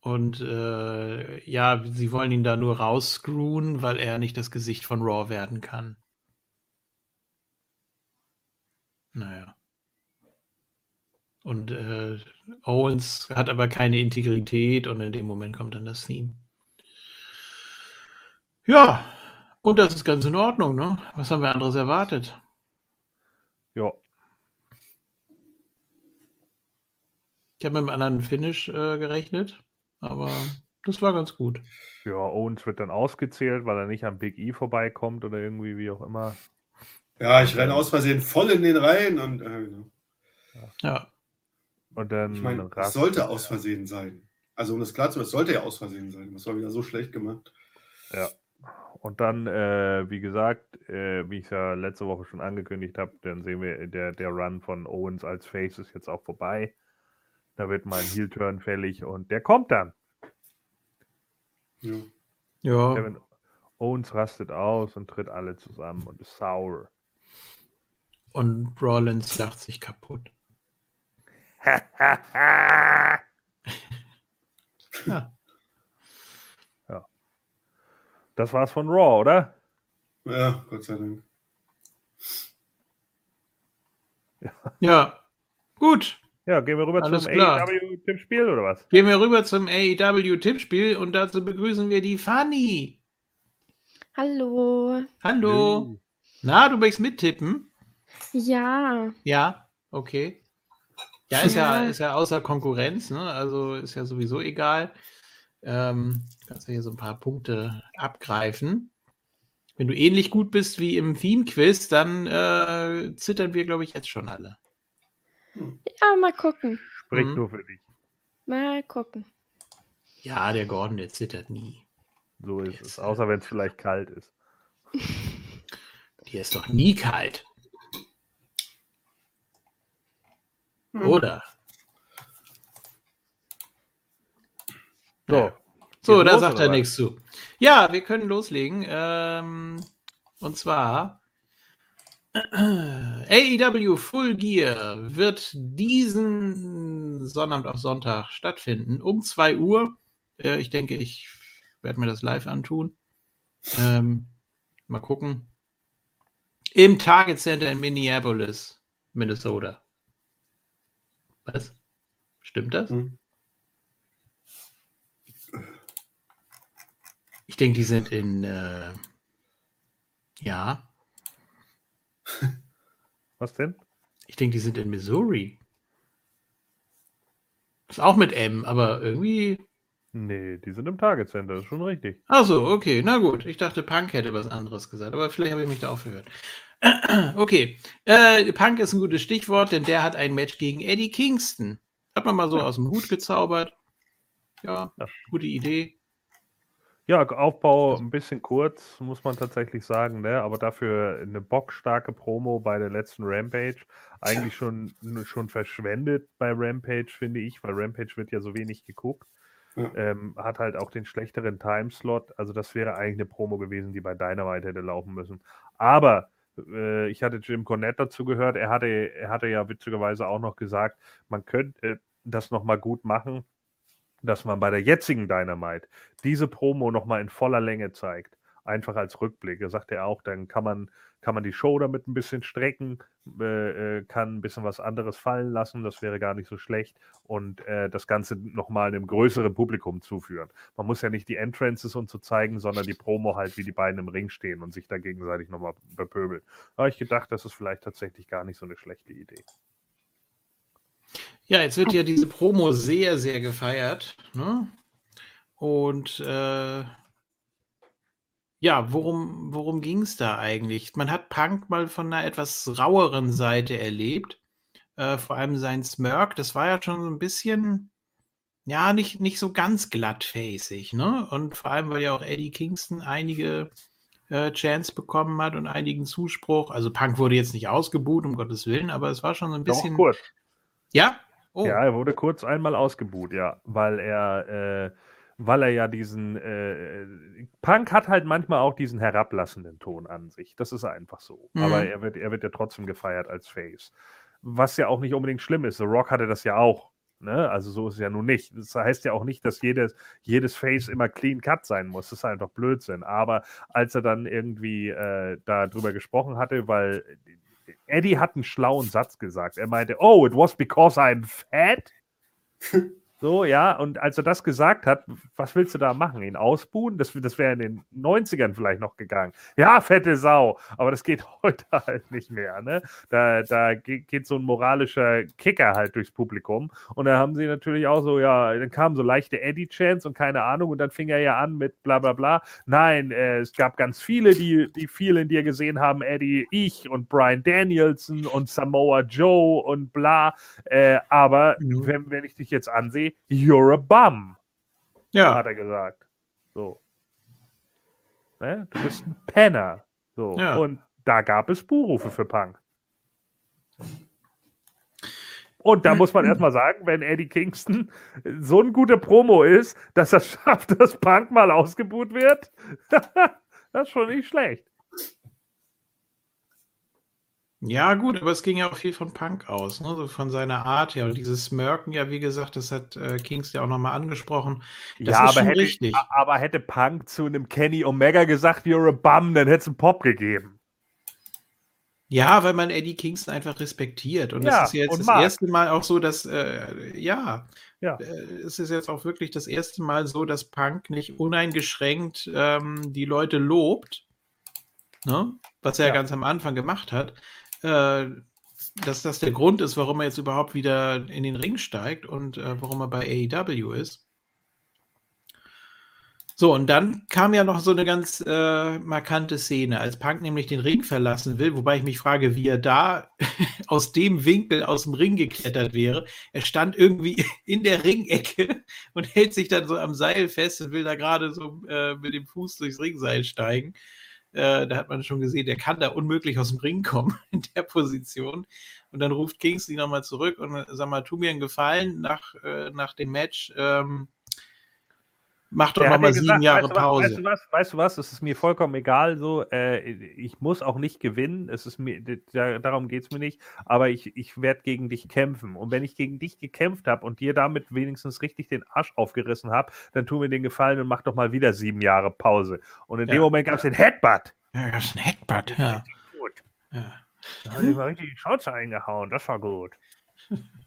Und äh, ja, sie wollen ihn da nur rausscrewen, weil er nicht das Gesicht von Raw werden kann. Naja. Und äh, Owens hat aber keine Integrität und in dem Moment kommt dann das Theme. Ja, und das ist ganz in Ordnung, ne? Was haben wir anderes erwartet? Ja, Ich habe mit einem anderen Finish äh, gerechnet, aber das war ganz gut. ja, Owens wird dann ausgezählt, weil er nicht am Big E vorbeikommt oder irgendwie, wie auch immer. Ja, ich renne aus Versehen voll in den Reihen und äh, Ja, Und dann ich meine, es sollte aus Versehen sein. Also um das klar zu machen, es sollte ja aus Versehen sein. Das war wieder so schlecht gemacht. Und dann, äh, wie gesagt, äh, wie ich ja letzte Woche schon angekündigt habe, dann sehen wir, der, der Run von Owens als Face ist jetzt auch vorbei. Da wird mal ein Heel-Turn fällig und der kommt dann. Ja. ja. Kevin Owens rastet aus und tritt alle zusammen und ist sauer. Und Rollins lacht sich kaputt. (laughs) Ja. Das war's von Raw, oder? ja, Gott sei Dank. Ja, gut. Ja, gehen wir rüber Alles zum. AEW-Tippspiel oder was? Gehen wir rüber zum AEW-Tippspiel und dazu begrüßen wir die Fanny. Hallo. Hallo. Na, du möchtest mittippen? Ja, Ja, okay. Ja, ist ja, ist ja außer Konkurrenz, ne? Also ist ja sowieso egal. Ähm, kannst ja hier so ein paar Punkte abgreifen. Wenn du ähnlich gut bist wie im Theme-Quiz, dann äh, zittern wir, glaube ich, jetzt schon alle. ja, mal gucken. Sprich Mhm. nur für dich. Mal gucken. Ja, der Gordon, der zittert nie. So ist Jetzt, es. Außer wenn es vielleicht kalt ist. (laughs) Die ist doch nie kalt. Hm. Oder? So. So, da los, sagt er was? nichts zu. Ja, wir können loslegen. Ähm, und zwar (clears throat) AEW Full Gear wird diesen Sonnabend auf Sonntag stattfinden um 2 Uhr. Äh, ich denke, ich werde mir das live antun. Ähm, mal gucken. Im Target Center in Minneapolis, Minnesota. Was? Stimmt das? Hm. Ich denke, die sind in. Äh, ja, (laughs) Was denn? ich denke, die sind in Missouri. Ist auch mit M, aber irgendwie. Nee, die sind im Target Center, das ist schon richtig. Ach so, okay, na gut. Ich dachte, Punk hätte was anderes gesagt, aber vielleicht habe ich mich da auch verhört. Okay, äh, Punk ist ein gutes Stichwort, denn der hat ein Match gegen Eddie Kingston. Hat man mal so aus dem Hut gezaubert. Ja, Ja. gute Idee. Ja, Aufbau ein bisschen kurz, muss man tatsächlich sagen, ne? aber dafür eine bockstarke Promo bei der letzten Rampage. Eigentlich schon, schon verschwendet bei Rampage, finde ich, weil Rampage wird ja so wenig geguckt. Ja. Ähm, hat halt auch den schlechteren Timeslot. Also, das wäre eigentlich eine Promo gewesen, die bei Dynamite hätte laufen müssen. Aber äh, ich hatte Jim Cornette dazu gehört. Er hatte, er hatte ja witzigerweise auch noch gesagt, man könnte das nochmal gut machen, dass man bei der jetzigen Dynamite diese Promo nochmal in voller Länge zeigt. Einfach als Rückblick. Da sagt er auch, dann kann man, kann man die Show damit ein bisschen strecken, äh, äh, kann ein bisschen was anderes fallen lassen, das wäre gar nicht so schlecht und äh, das Ganze nochmal einem größeren Publikum zuführen. Man muss ja nicht die Entrances und so zeigen, sondern die Promo halt, wie die beiden im Ring stehen und sich da gegenseitig nochmal bepöbeln. Da habe ich gedacht, das ist vielleicht tatsächlich gar nicht so eine schlechte Idee. Ja, jetzt wird ja diese Promo sehr, sehr gefeiert. Ne? Und äh, ja, worum, worum ging es da eigentlich? Man hat Punk mal von einer etwas raueren Seite erlebt. Äh, vor allem sein Smirk, das war ja schon so ein bisschen, ja, nicht, nicht so ganz glattfacig. Ne? Und vor allem, weil ja auch Eddie Kingston einige äh, Chance bekommen hat und einigen Zuspruch. Also Punk wurde jetzt nicht ausgebuht, um Gottes Willen, aber es war schon so ein Doch, bisschen. kurz. Ja? Oh, Ja, er wurde kurz einmal ausgebuht, ja, weil er, äh, weil er ja diesen, äh, Punk hat halt manchmal auch diesen herablassenden Ton an sich. Das ist einfach so. Aber Mhm. er wird, er wird ja trotzdem gefeiert als Face. Was ja auch nicht unbedingt schlimm ist. The Rock hatte das ja auch. Ne? Also so ist es ja nun nicht. Das heißt ja auch nicht, dass jedes, jedes Face immer clean cut sein muss. Das ist einfach Blödsinn. Aber als er dann irgendwie äh, darüber gesprochen hatte, weil Eddie hat einen schlauen Satz gesagt. Er meinte, oh, it was because I'm fat. (laughs) So, ja, und als er das gesagt hat, was willst du da machen? Ihn ausbuhen? Das, das wäre in den 90ern vielleicht noch gegangen. Ja, fette Sau, aber das geht (laughs) heute halt nicht mehr. Ne? Da, da ge- geht so ein moralischer Kicker halt durchs Publikum. Und da haben sie natürlich auch so, ja, dann kamen so leichte Eddie-Chants und keine Ahnung, und dann fing er ja an mit bla bla bla. Nein, äh, es gab ganz viele, die, die viel in dir gesehen haben, Eddie, ich und Brian Danielson und Samoa Joe und bla. Äh, aber Mhm. wenn, wenn ich dich jetzt ansehe, you're a bum, ja. hat er gesagt. So. Ne? Du bist ein Penner. So. Ja. Und da gab es Buhrufe für Punk. Und da muss man (clears throat) erstmal sagen, wenn Eddie Kingston so ein guter Promo ist, dass er schafft, (laughs) dass Punk mal ausgebuht wird, (laughs) das ist schon nicht schlecht. Ja, gut, aber es ging ja auch viel von Punk aus, ne? so von seiner Art her. Und dieses Smirken, ja, wie gesagt, das hat äh, Kings ja auch nochmal angesprochen. Das ja, aber hätte, richtig. aber hätte Punk zu einem Kenny Omega gesagt, you're a bum, dann hätte es einen Pop gegeben. Ja, weil man Eddie Kingston einfach respektiert. Und Ja, das ist jetzt das mag. erste Mal auch so, dass, äh, ja, Ja. äh, es ist jetzt auch wirklich das erste Mal so, dass Punk nicht uneingeschränkt ähm, die Leute lobt, ne? was er Ja. ganz am Anfang gemacht hat. Äh, dass das der Grund ist, warum er jetzt überhaupt wieder in den Ring steigt und äh, warum er bei AEW ist. So, und dann kam ja noch so eine ganz äh, markante Szene, als Punk nämlich den Ring verlassen will, wobei ich mich frage, wie er da (laughs) aus dem Winkel aus dem Ring geklettert wäre. Er stand irgendwie (laughs) in der Ringecke und hält sich dann so am Seil fest und will da gerade so äh, mit dem Fuß durchs Ringseil steigen. Äh, da hat man schon gesehen, der kann da unmöglich aus dem Ring kommen (laughs) in der Position. Und dann ruft Kingsley nochmal zurück und äh, sag mal, tu mir einen Gefallen nach, äh, nach dem Match. Ähm, mach doch nochmal sieben gesagt, Jahre weißt du Pause. Weißt du was? Weißt du was? Es ist mir vollkommen egal. So, äh, ich muss auch nicht gewinnen. Es ist mir, da, darum geht es mir nicht. Aber ich, ich werde gegen dich kämpfen. Und wenn ich gegen dich gekämpft habe und dir damit wenigstens richtig den Arsch aufgerissen habe, dann tu mir den Gefallen und mach doch mal wieder sieben Jahre Pause. Und in Ja. dem Moment gab es den Headbutt. Ja, das ist ein Headbutt, ja. Gut. ja. Da hat ich mal richtig die Schnauze eingehauen. Das war gut. (laughs)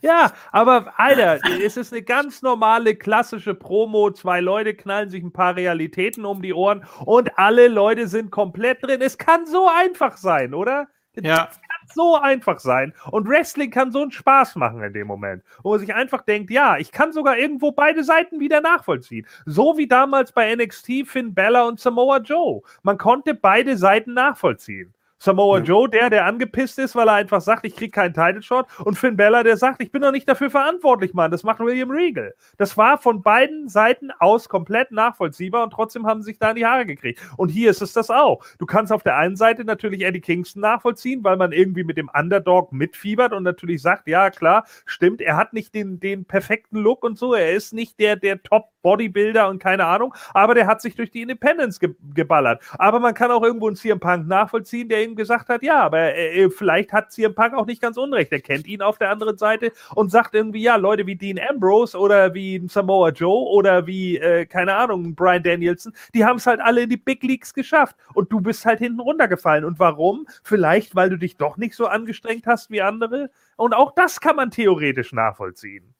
Ja, aber Alter, es ist eine ganz normale, klassische Promo. Zwei Leute knallen sich ein paar Realitäten um die Ohren und alle Leute sind komplett drin. Es kann so einfach sein, oder? Ja, kann so einfach sein. Und Wrestling kann so einen Spaß machen in dem Moment. Wo man sich einfach denkt, ja, ich kann sogar irgendwo beide Seiten wieder nachvollziehen. So wie damals bei NXT Finn Bella und Samoa Joe. Man konnte beide Seiten nachvollziehen. Samoa Ja. Joe, der, der angepisst ist, weil er einfach sagt, ich kriege keinen Title Shot. Und Finn Bella, der sagt, ich bin doch nicht dafür verantwortlich, Mann. Das macht William Regal. Das war von beiden Seiten aus komplett nachvollziehbar und trotzdem haben sie sich da in die Haare gekriegt. Und hier ist es das auch. Du kannst auf der einen Seite natürlich Eddie Kingston nachvollziehen, weil man irgendwie mit dem Underdog mitfiebert und natürlich sagt, ja klar, stimmt, er hat nicht den, den perfekten Look und so, er ist nicht der, der Top-Bodybuilder und keine Ahnung, aber der hat sich durch die Independence ge geballert. Aber man kann auch irgendwo einen CM Punk nachvollziehen, der ihm gesagt hat, ja, aber äh, vielleicht hat CM Punk auch nicht ganz unrecht. Er kennt ihn auf der anderen Seite und sagt irgendwie, ja, Leute wie Dean Ambrose oder wie Samoa Joe oder wie, äh, keine Ahnung, Brian Danielson, die haben es halt alle in die Big Leagues geschafft und du bist halt hinten runtergefallen. Und warum? Vielleicht, weil du dich doch nicht so angestrengt hast wie andere. Und auch das kann man theoretisch nachvollziehen.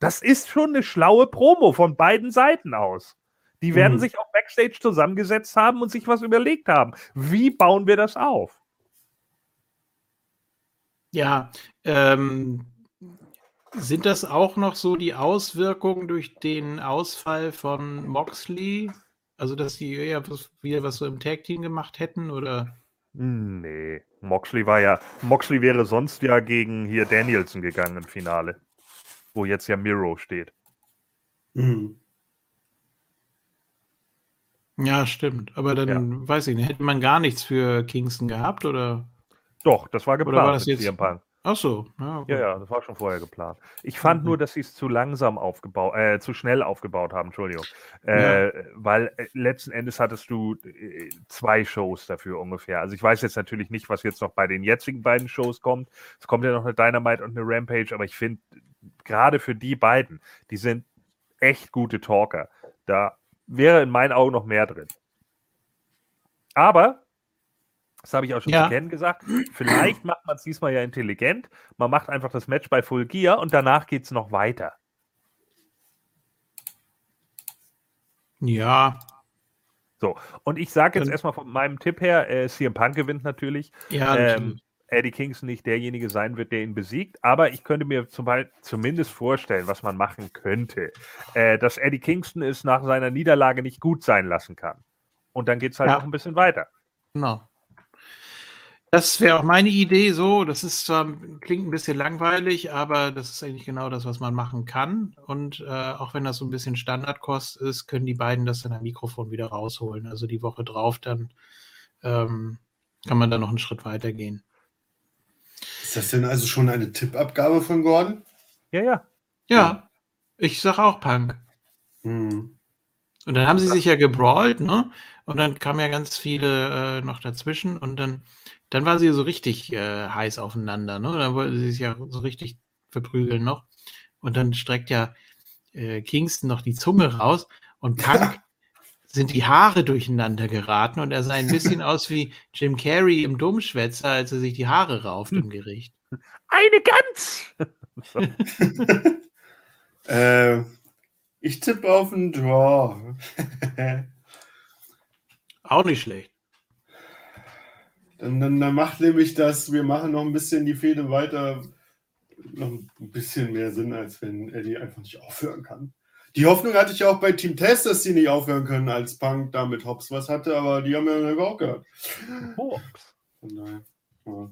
Das ist schon eine schlaue Promo von beiden Seiten aus. Die werden Mhm. sich auch backstage zusammengesetzt haben und sich was überlegt haben. Wie bauen wir das auf? ja. Ähm, sind das auch noch so die Auswirkungen durch den Ausfall von Moxley? Also, dass die eher was, wieder was so im Tag-Team gemacht hätten? Oder? Nee, Moxley war ja, Moxley wäre sonst ja gegen hier Danielson gegangen im Finale, wo jetzt ja Miro steht. Mhm. Ja, stimmt. Aber dann weiß ich nicht, hätte man gar nichts für Kingston gehabt? Oder? Doch, das war Oder war geplant das jetzt- CM Punk. Ach so. Ja, Ja, gut. ja, das war schon vorher geplant. Ich fand Mhm. nur, dass sie es zu langsam aufgebaut, äh, zu schnell aufgebaut haben, Entschuldigung. Äh, Weil äh, letzten Endes hattest du äh, zwei Shows dafür ungefähr. Also ich weiß jetzt natürlich nicht, was jetzt noch bei den jetzigen beiden Shows kommt. Es kommt ja noch eine Dynamite und eine Rampage, aber ich finde, gerade für die beiden, die sind echt gute Talker. Da wäre in meinen Augen noch mehr drin. Aber, das habe ich auch schon Ja. zu Ken gesagt, vielleicht macht man es diesmal ja intelligent. Man macht einfach das Match bei Full Gear und danach geht es noch weiter. Ja, So, und ich sage jetzt erstmal von meinem Tipp her, äh, CM Punk gewinnt natürlich. ja, ähm, natürlich. Eddie Kingston nicht derjenige sein wird, der ihn besiegt, aber ich könnte mir zum Beispiel zumindest vorstellen, was man machen könnte, äh, dass Eddie Kingston es nach seiner Niederlage nicht gut sein lassen kann. Und dann geht es halt Ja. noch ein bisschen weiter. Genau. Das wäre auch meine Idee so. Das ist zwar, klingt ein bisschen langweilig, aber das ist eigentlich genau das, was man machen kann. Und äh, auch wenn das so ein bisschen Standardkost ist, können die beiden das dann am Mikrofon wieder rausholen. Also die Woche drauf, dann ähm, kann man da noch einen Schritt weiter gehen. Ist das denn also schon eine Tippabgabe von Gordon? Ja, ja. Ja, ich sage auch Punk. Hm. Und dann haben sie sich ja gebrawlt, ne? Und dann kamen ja ganz viele äh, noch dazwischen und dann, dann war sie so richtig äh, heiß aufeinander, ne? Dann wollten sie sich ja so richtig verprügeln noch. Und dann streckt ja äh, Kingston noch die Zunge raus und Punk (laughs) sind die Haare durcheinander geraten und er sah ein (laughs) bisschen aus wie Jim Carrey im Dummschwätzer, als er sich die Haare rauft im Gericht. Eine Gans! (laughs) Äh, ich tippe auf einen Draw. (laughs) Auch nicht schlecht. dann, dann, dann macht nämlich das, wir machen noch ein bisschen die Fehde weiter, noch ein bisschen mehr Sinn, als wenn Eddie einfach nicht aufhören kann. Die Hoffnung hatte ich ja auch bei Team Test, dass sie nicht aufhören können, als Punk da mit Hobbs was hatte, aber die haben ja überhaupt gehört. Von daher, ja.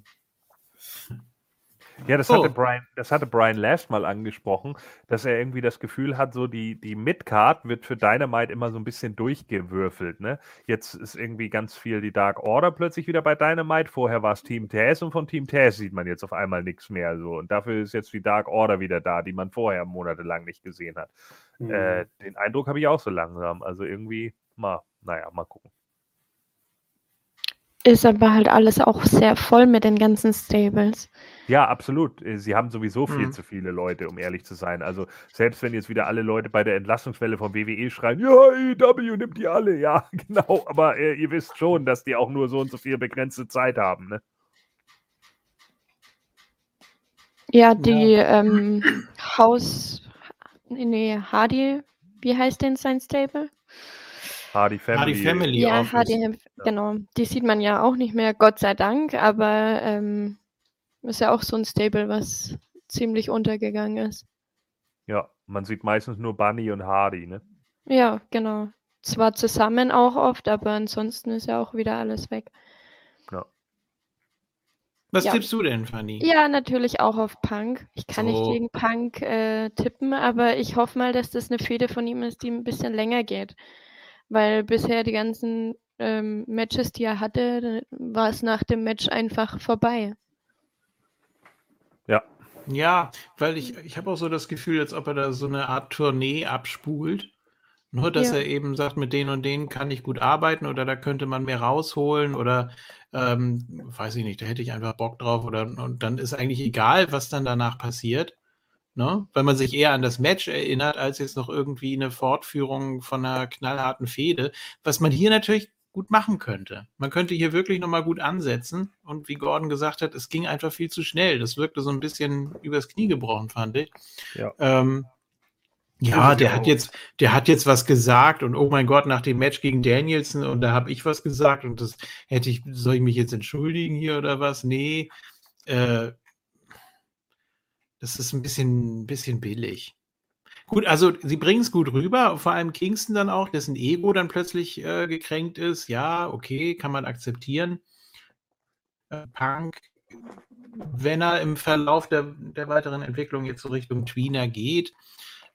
Ja, das Oh. hatte Brian, das hatte Brian Last mal angesprochen, dass er irgendwie das Gefühl hat, so die, die Midcard wird für Dynamite immer so ein bisschen durchgewürfelt. Ne? Jetzt ist irgendwie ganz viel die Dark Order plötzlich wieder bei Dynamite. Vorher war es Team Taz und von Team Taz sieht man jetzt auf einmal nichts mehr so. Und dafür ist jetzt die Dark Order wieder da, die man vorher monatelang nicht gesehen hat. Hm. Äh, den Eindruck habe ich auch so langsam. Also irgendwie, mal, naja, mal gucken. Ist aber halt alles auch sehr voll mit den ganzen Stables. Ja, absolut. Äh, Sie haben sowieso viel Mhm. zu viele Leute, um ehrlich zu sein. Also selbst wenn jetzt wieder alle Leute bei der Entlassungswelle vom WWE schreien, ja, AEW nimmt die alle, ja, (laughs) genau. Aber äh, ihr wisst schon, dass die auch nur so und so viel begrenzte Zeit haben. Ne? Ja, die ähm, Haus. Nee, Hardy. Wie heißt denn sein Stable? Hardy Family. Hardy Family ja. Hardy, genau. Die sieht man ja auch nicht mehr, Gott sei Dank, aber ähm, ist ja auch so ein Stable, was ziemlich untergegangen ist. Ja, man sieht meistens nur Bunny und Hardy. Ne? Ja, genau. Zwar zusammen auch oft, aber ansonsten ist ja auch wieder alles weg. Was Ja. tippst du denn, Fanny? Ja, natürlich auch auf Punk. Ich kann So. nicht gegen Punk äh, tippen, aber ich hoffe mal, dass das eine Fehde von ihm ist, die ein bisschen länger geht. Weil bisher die ganzen ähm, Matches, die er hatte, war es nach dem Match einfach vorbei. Ja, Ja, weil ich, ich habe auch so das Gefühl, als ob er da so eine Art Tournee abspult. Nur, dass Ja. er eben sagt, mit denen und denen kann ich gut arbeiten oder da könnte man mehr rausholen oder ähm, weiß ich nicht, da hätte ich einfach Bock drauf oder und dann ist eigentlich egal, was dann danach passiert. Ne? Weil man sich eher an das Match erinnert, als jetzt noch irgendwie eine Fortführung von einer knallharten Fehde, was man hier natürlich gut machen könnte. Man könnte hier wirklich nochmal gut ansetzen und wie Gordon gesagt hat, es ging einfach viel zu schnell. Das wirkte so ein bisschen übers Knie gebrochen, fand ich. Ja. Ähm, ja, der hat jetzt, der hat jetzt was gesagt und oh mein Gott, nach dem Match gegen Danielson und da habe ich was gesagt und das hätte ich, soll ich mich jetzt entschuldigen hier oder was? Nee, äh, das ist ein bisschen, ein bisschen billig. Gut, also sie bringen es gut rüber, vor allem Kingston dann auch, dessen Ego dann plötzlich äh, gekränkt ist. Ja, okay, kann man akzeptieren. Äh, Punk, wenn er im Verlauf der, der weiteren Entwicklung jetzt so Richtung Tweener geht,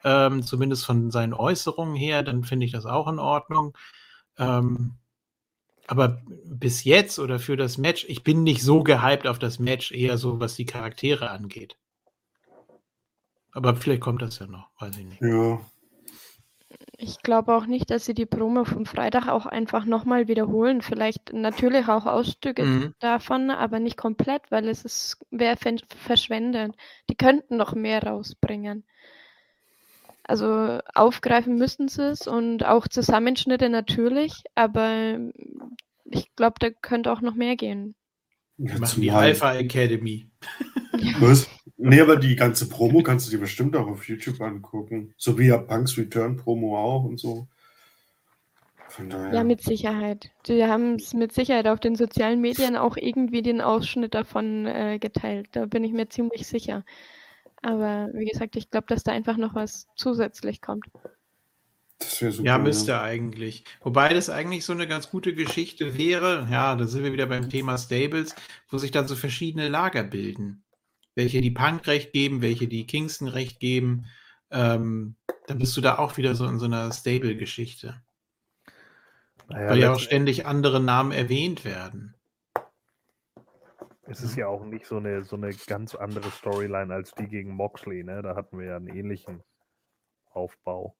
ähm, zumindest von seinen Äußerungen her, dann finde ich das auch in Ordnung. Ähm, Aber bis jetzt oder für das Match, ich bin nicht so gehypt auf das Match, eher so, was die Charaktere angeht. Aber vielleicht kommt das ja noch, weiß ich nicht. Ja. Ich glaube auch nicht, dass sie die Promo vom Freitag auch einfach nochmal wiederholen. Vielleicht natürlich auch Ausstücke Mhm. davon, aber nicht komplett, weil es ist, wäre verschwendet. Die könnten noch mehr rausbringen. Also aufgreifen müssten sie es und auch Zusammenschnitte natürlich, aber ich glaube, da könnte auch noch mehr gehen. ja Wir machen die Alpha Academy. Was? Nee, aber die ganze Promo kannst du dir bestimmt auch auf YouTube angucken. So wie ja Punks Return Promo auch und so. Von daher. Ja, mit Sicherheit. Die haben es mit Sicherheit auf den sozialen Medien auch irgendwie den Ausschnitt davon äh, geteilt. Da bin ich mir ziemlich sicher. Aber wie gesagt, ich glaube, dass da einfach noch was zusätzlich kommt. super. Ja, müsste eigentlich. Wobei das eigentlich so eine ganz gute Geschichte wäre. Ja, da sind wir wieder beim Thema Stables, wo sich dann so verschiedene Lager bilden. Welche die Punk recht geben, welche die Kingston recht geben. Ähm, dann bist du da auch wieder so in so einer Stable-Geschichte. Naja, weil ja auch ständig andere Namen erwähnt werden. Es ist ja auch nicht so eine, so eine ganz andere Storyline als die gegen Moxley, ne? Da hatten wir ja einen ähnlichen Aufbau.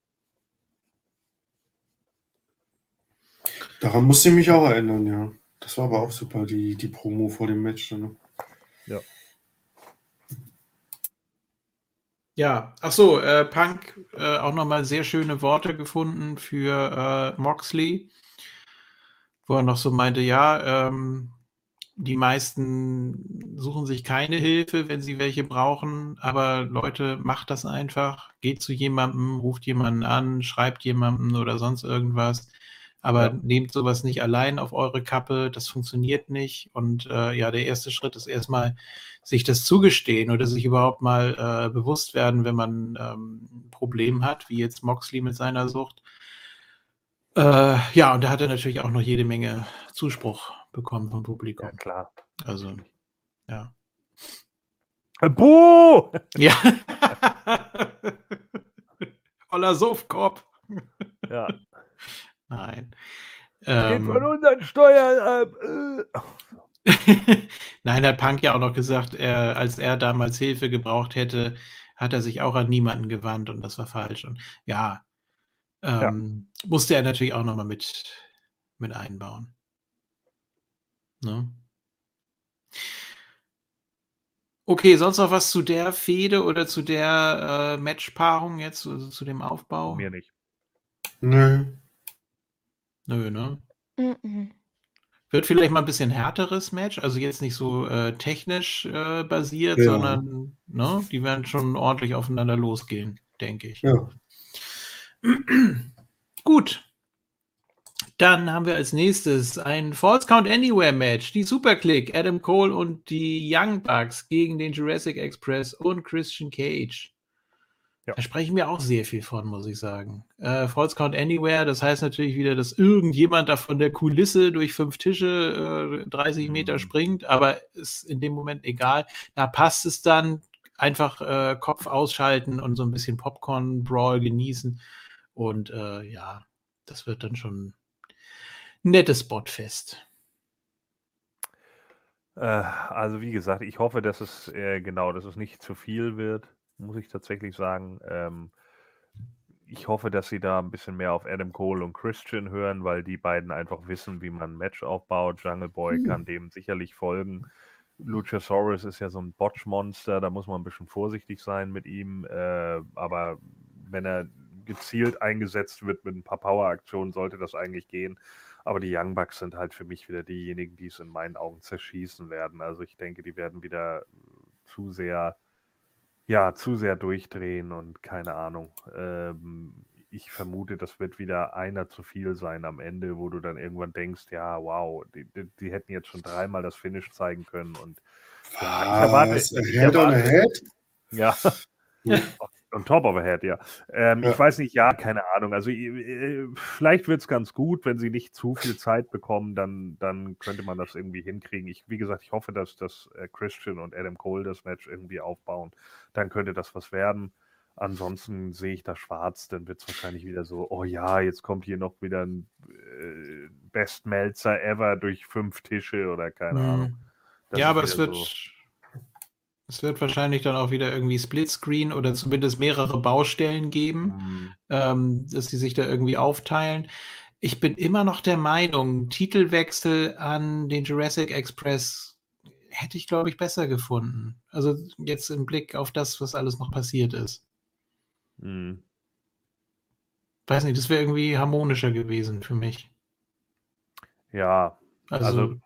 Daran musste ich mich auch erinnern, ja. Das war aber auch super, die, die Promo vor dem Match. Ne? Ja, ach so, äh, Punk äh, auch nochmal sehr schöne Worte gefunden für äh, Moxley, wo er noch so meinte, ja, ähm, die meisten suchen sich keine Hilfe, wenn sie welche brauchen, aber Leute, macht das einfach, geht zu jemandem, ruft jemanden an, schreibt jemanden oder sonst irgendwas, aber Ja. nehmt sowas nicht allein auf eure Kappe, das funktioniert nicht und äh, ja, der erste Schritt ist erstmal sich das zugestehen oder sich überhaupt mal äh, bewusst werden, wenn man ähm, ein Problem hat, wie jetzt Moxley mit seiner Sucht. Äh, ja, und da hat er natürlich auch noch jede Menge Zuspruch bekommen vom Publikum. Ja, klar. Also, ja. Buh! Ja. (laughs) (laughs) Oller Suffkopf. Ja. Nein. Geht von Ähm, unseren Steuern ab. (laughs) Nein, hat Punk ja auch noch gesagt, er, als er damals Hilfe gebraucht hätte, hat er sich auch an niemanden gewandt und das war falsch. Und ja, ähm, musste er natürlich auch nochmal mit, mit einbauen. Ne? Okay, sonst noch was zu der Fehde oder zu der äh, Matchpaarung jetzt, also zu dem Aufbau? Mir nicht. Nö. Nö, ne? Mhm. Wird vielleicht mal ein bisschen härteres Match, also jetzt nicht so äh, technisch äh, basiert, Ja. sondern ne, die werden schon ordentlich aufeinander losgehen, denke ich. Ja. (clears throat) Gut. Dann haben wir als nächstes ein False Count Anywhere Match. Die Superclick, Adam Cole und die Young Bucks gegen den Jurassic Express und Christian Cage. Ja. Da sprechen wir auch sehr viel von, muss ich sagen. Äh, False Count Anywhere, das heißt natürlich wieder, dass irgendjemand da von der Kulisse durch fünf Tische äh, 30 Meter Mhm. springt, aber ist in dem Moment egal. Da passt es dann. Einfach äh, Kopf ausschalten und so ein bisschen Popcorn-Brawl genießen. Und äh, ja, das wird dann schon ein nettes Spotfest. Äh, also wie gesagt, ich hoffe, dass es äh, genau, dass es nicht zu viel wird, muss ich tatsächlich sagen. Ähm, ich hoffe, dass sie da ein bisschen mehr auf Adam Cole und Christian hören, weil die beiden einfach wissen, wie man ein Match aufbaut. Jungle Boy Hm. kann dem sicherlich folgen. Luchasaurus ist ja so ein Botch-Monster, da muss man ein bisschen vorsichtig sein mit ihm. Äh, aber wenn er gezielt eingesetzt wird mit ein paar Power-Aktionen, sollte das eigentlich gehen. Aber die Young Bucks sind halt für mich wieder diejenigen, die es in meinen Augen zerschießen werden. Also ich denke, die werden wieder zu sehr, ja, zu sehr durchdrehen und keine Ahnung. Ähm, ich vermute, das wird wieder einer zu viel sein am Ende, wo du dann irgendwann denkst, ja, wow, die, die, die hätten jetzt schon dreimal das Finish zeigen können und Ja, ich erwarte- Was? ich Head on erwarte- Head? ja. (laughs) (laughs) On top of a head, ja. Ähm, Ja. Ich weiß nicht, ja, keine Ahnung. Also äh, vielleicht wird es ganz gut, wenn sie nicht zu viel Zeit bekommen, dann, dann könnte man das irgendwie hinkriegen. Ich, wie gesagt, ich hoffe, dass, dass äh, Christian und Adam Cole das Match irgendwie aufbauen. Dann könnte das was werden. Ansonsten sehe ich da schwarz, dann wird es wahrscheinlich wieder so, oh ja, jetzt kommt hier noch wieder ein äh, Best Melzer ever durch fünf Tische oder keine Mhm. Ahnung. Das ja, aber es wird, so- es wird wahrscheinlich dann auch wieder irgendwie Splitscreen oder zumindest mehrere Baustellen geben, Mm, ähm, dass die sich da irgendwie aufteilen. Ich bin immer noch der Meinung, Titelwechsel an den Jurassic Express hätte ich, glaube ich, besser gefunden. Also jetzt im Blick auf das, was alles noch passiert ist. mm. Weiß nicht, das wäre irgendwie harmonischer gewesen für mich. Ja, Also, Also-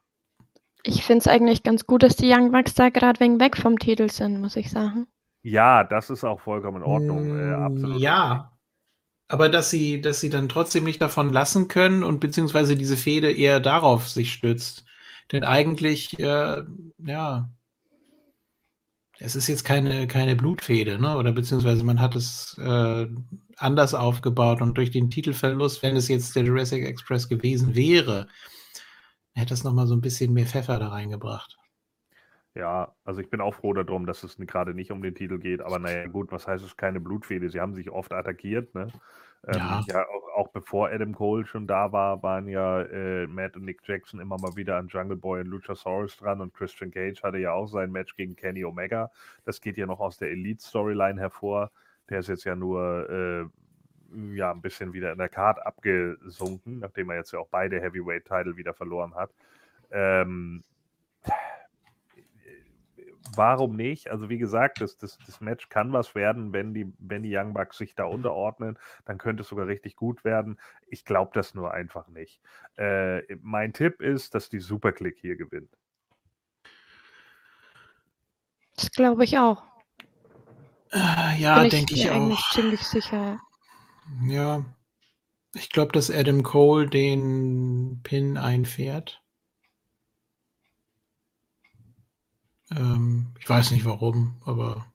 Ich finde es eigentlich ganz gut, dass die Young Bucks da gerade wegen weg vom Titel sind, muss ich sagen. ja, das ist auch vollkommen in Ordnung. Äh, Mm, absolut. Ja. Aber dass sie, dass sie dann trotzdem nicht davon lassen können und beziehungsweise diese Fehde eher darauf sich stützt. Denn eigentlich, äh, ja, es ist jetzt keine, keine Blutfehde, ne? Oder beziehungsweise man hat es äh, anders aufgebaut und durch den Titelverlust, wenn es jetzt der Jurassic Express gewesen wäre, hätte es nochmal so ein bisschen mehr Pfeffer da reingebracht. Ja, also ich bin auch froh darum, dass es gerade nicht um den Titel geht. Aber naja, gut, was heißt es keine Blutfehde? Sie haben sich oft attackiert, ne? Ähm, Ja. ja, auch, auch bevor Adam Cole schon da war, waren ja äh, Matt und Nick Jackson immer mal wieder an Jungle Boy und Luchasaurus dran und Christian Cage hatte ja auch sein Match gegen Kenny Omega. Das geht ja noch aus der Elite-Storyline hervor. Der ist jetzt ja nur äh, ja, ein bisschen wieder in der Card abgesunken, nachdem er jetzt ja auch beide Heavyweight-Title wieder verloren hat. Ähm, warum nicht? Also wie gesagt, das, das, das Match kann was werden, wenn die, wenn die Young Bucks sich da unterordnen, dann könnte es sogar richtig gut werden. Ich glaube das nur einfach nicht. Äh, mein Tipp ist, dass die Superclick hier gewinnt. Das glaube ich auch. Äh, Ja, denke ich mir eigentlich auch. ziemlich sicher. Ja, ich glaube, dass Adam Cole den Pin einfährt. Ähm, ich weiß nicht warum, aber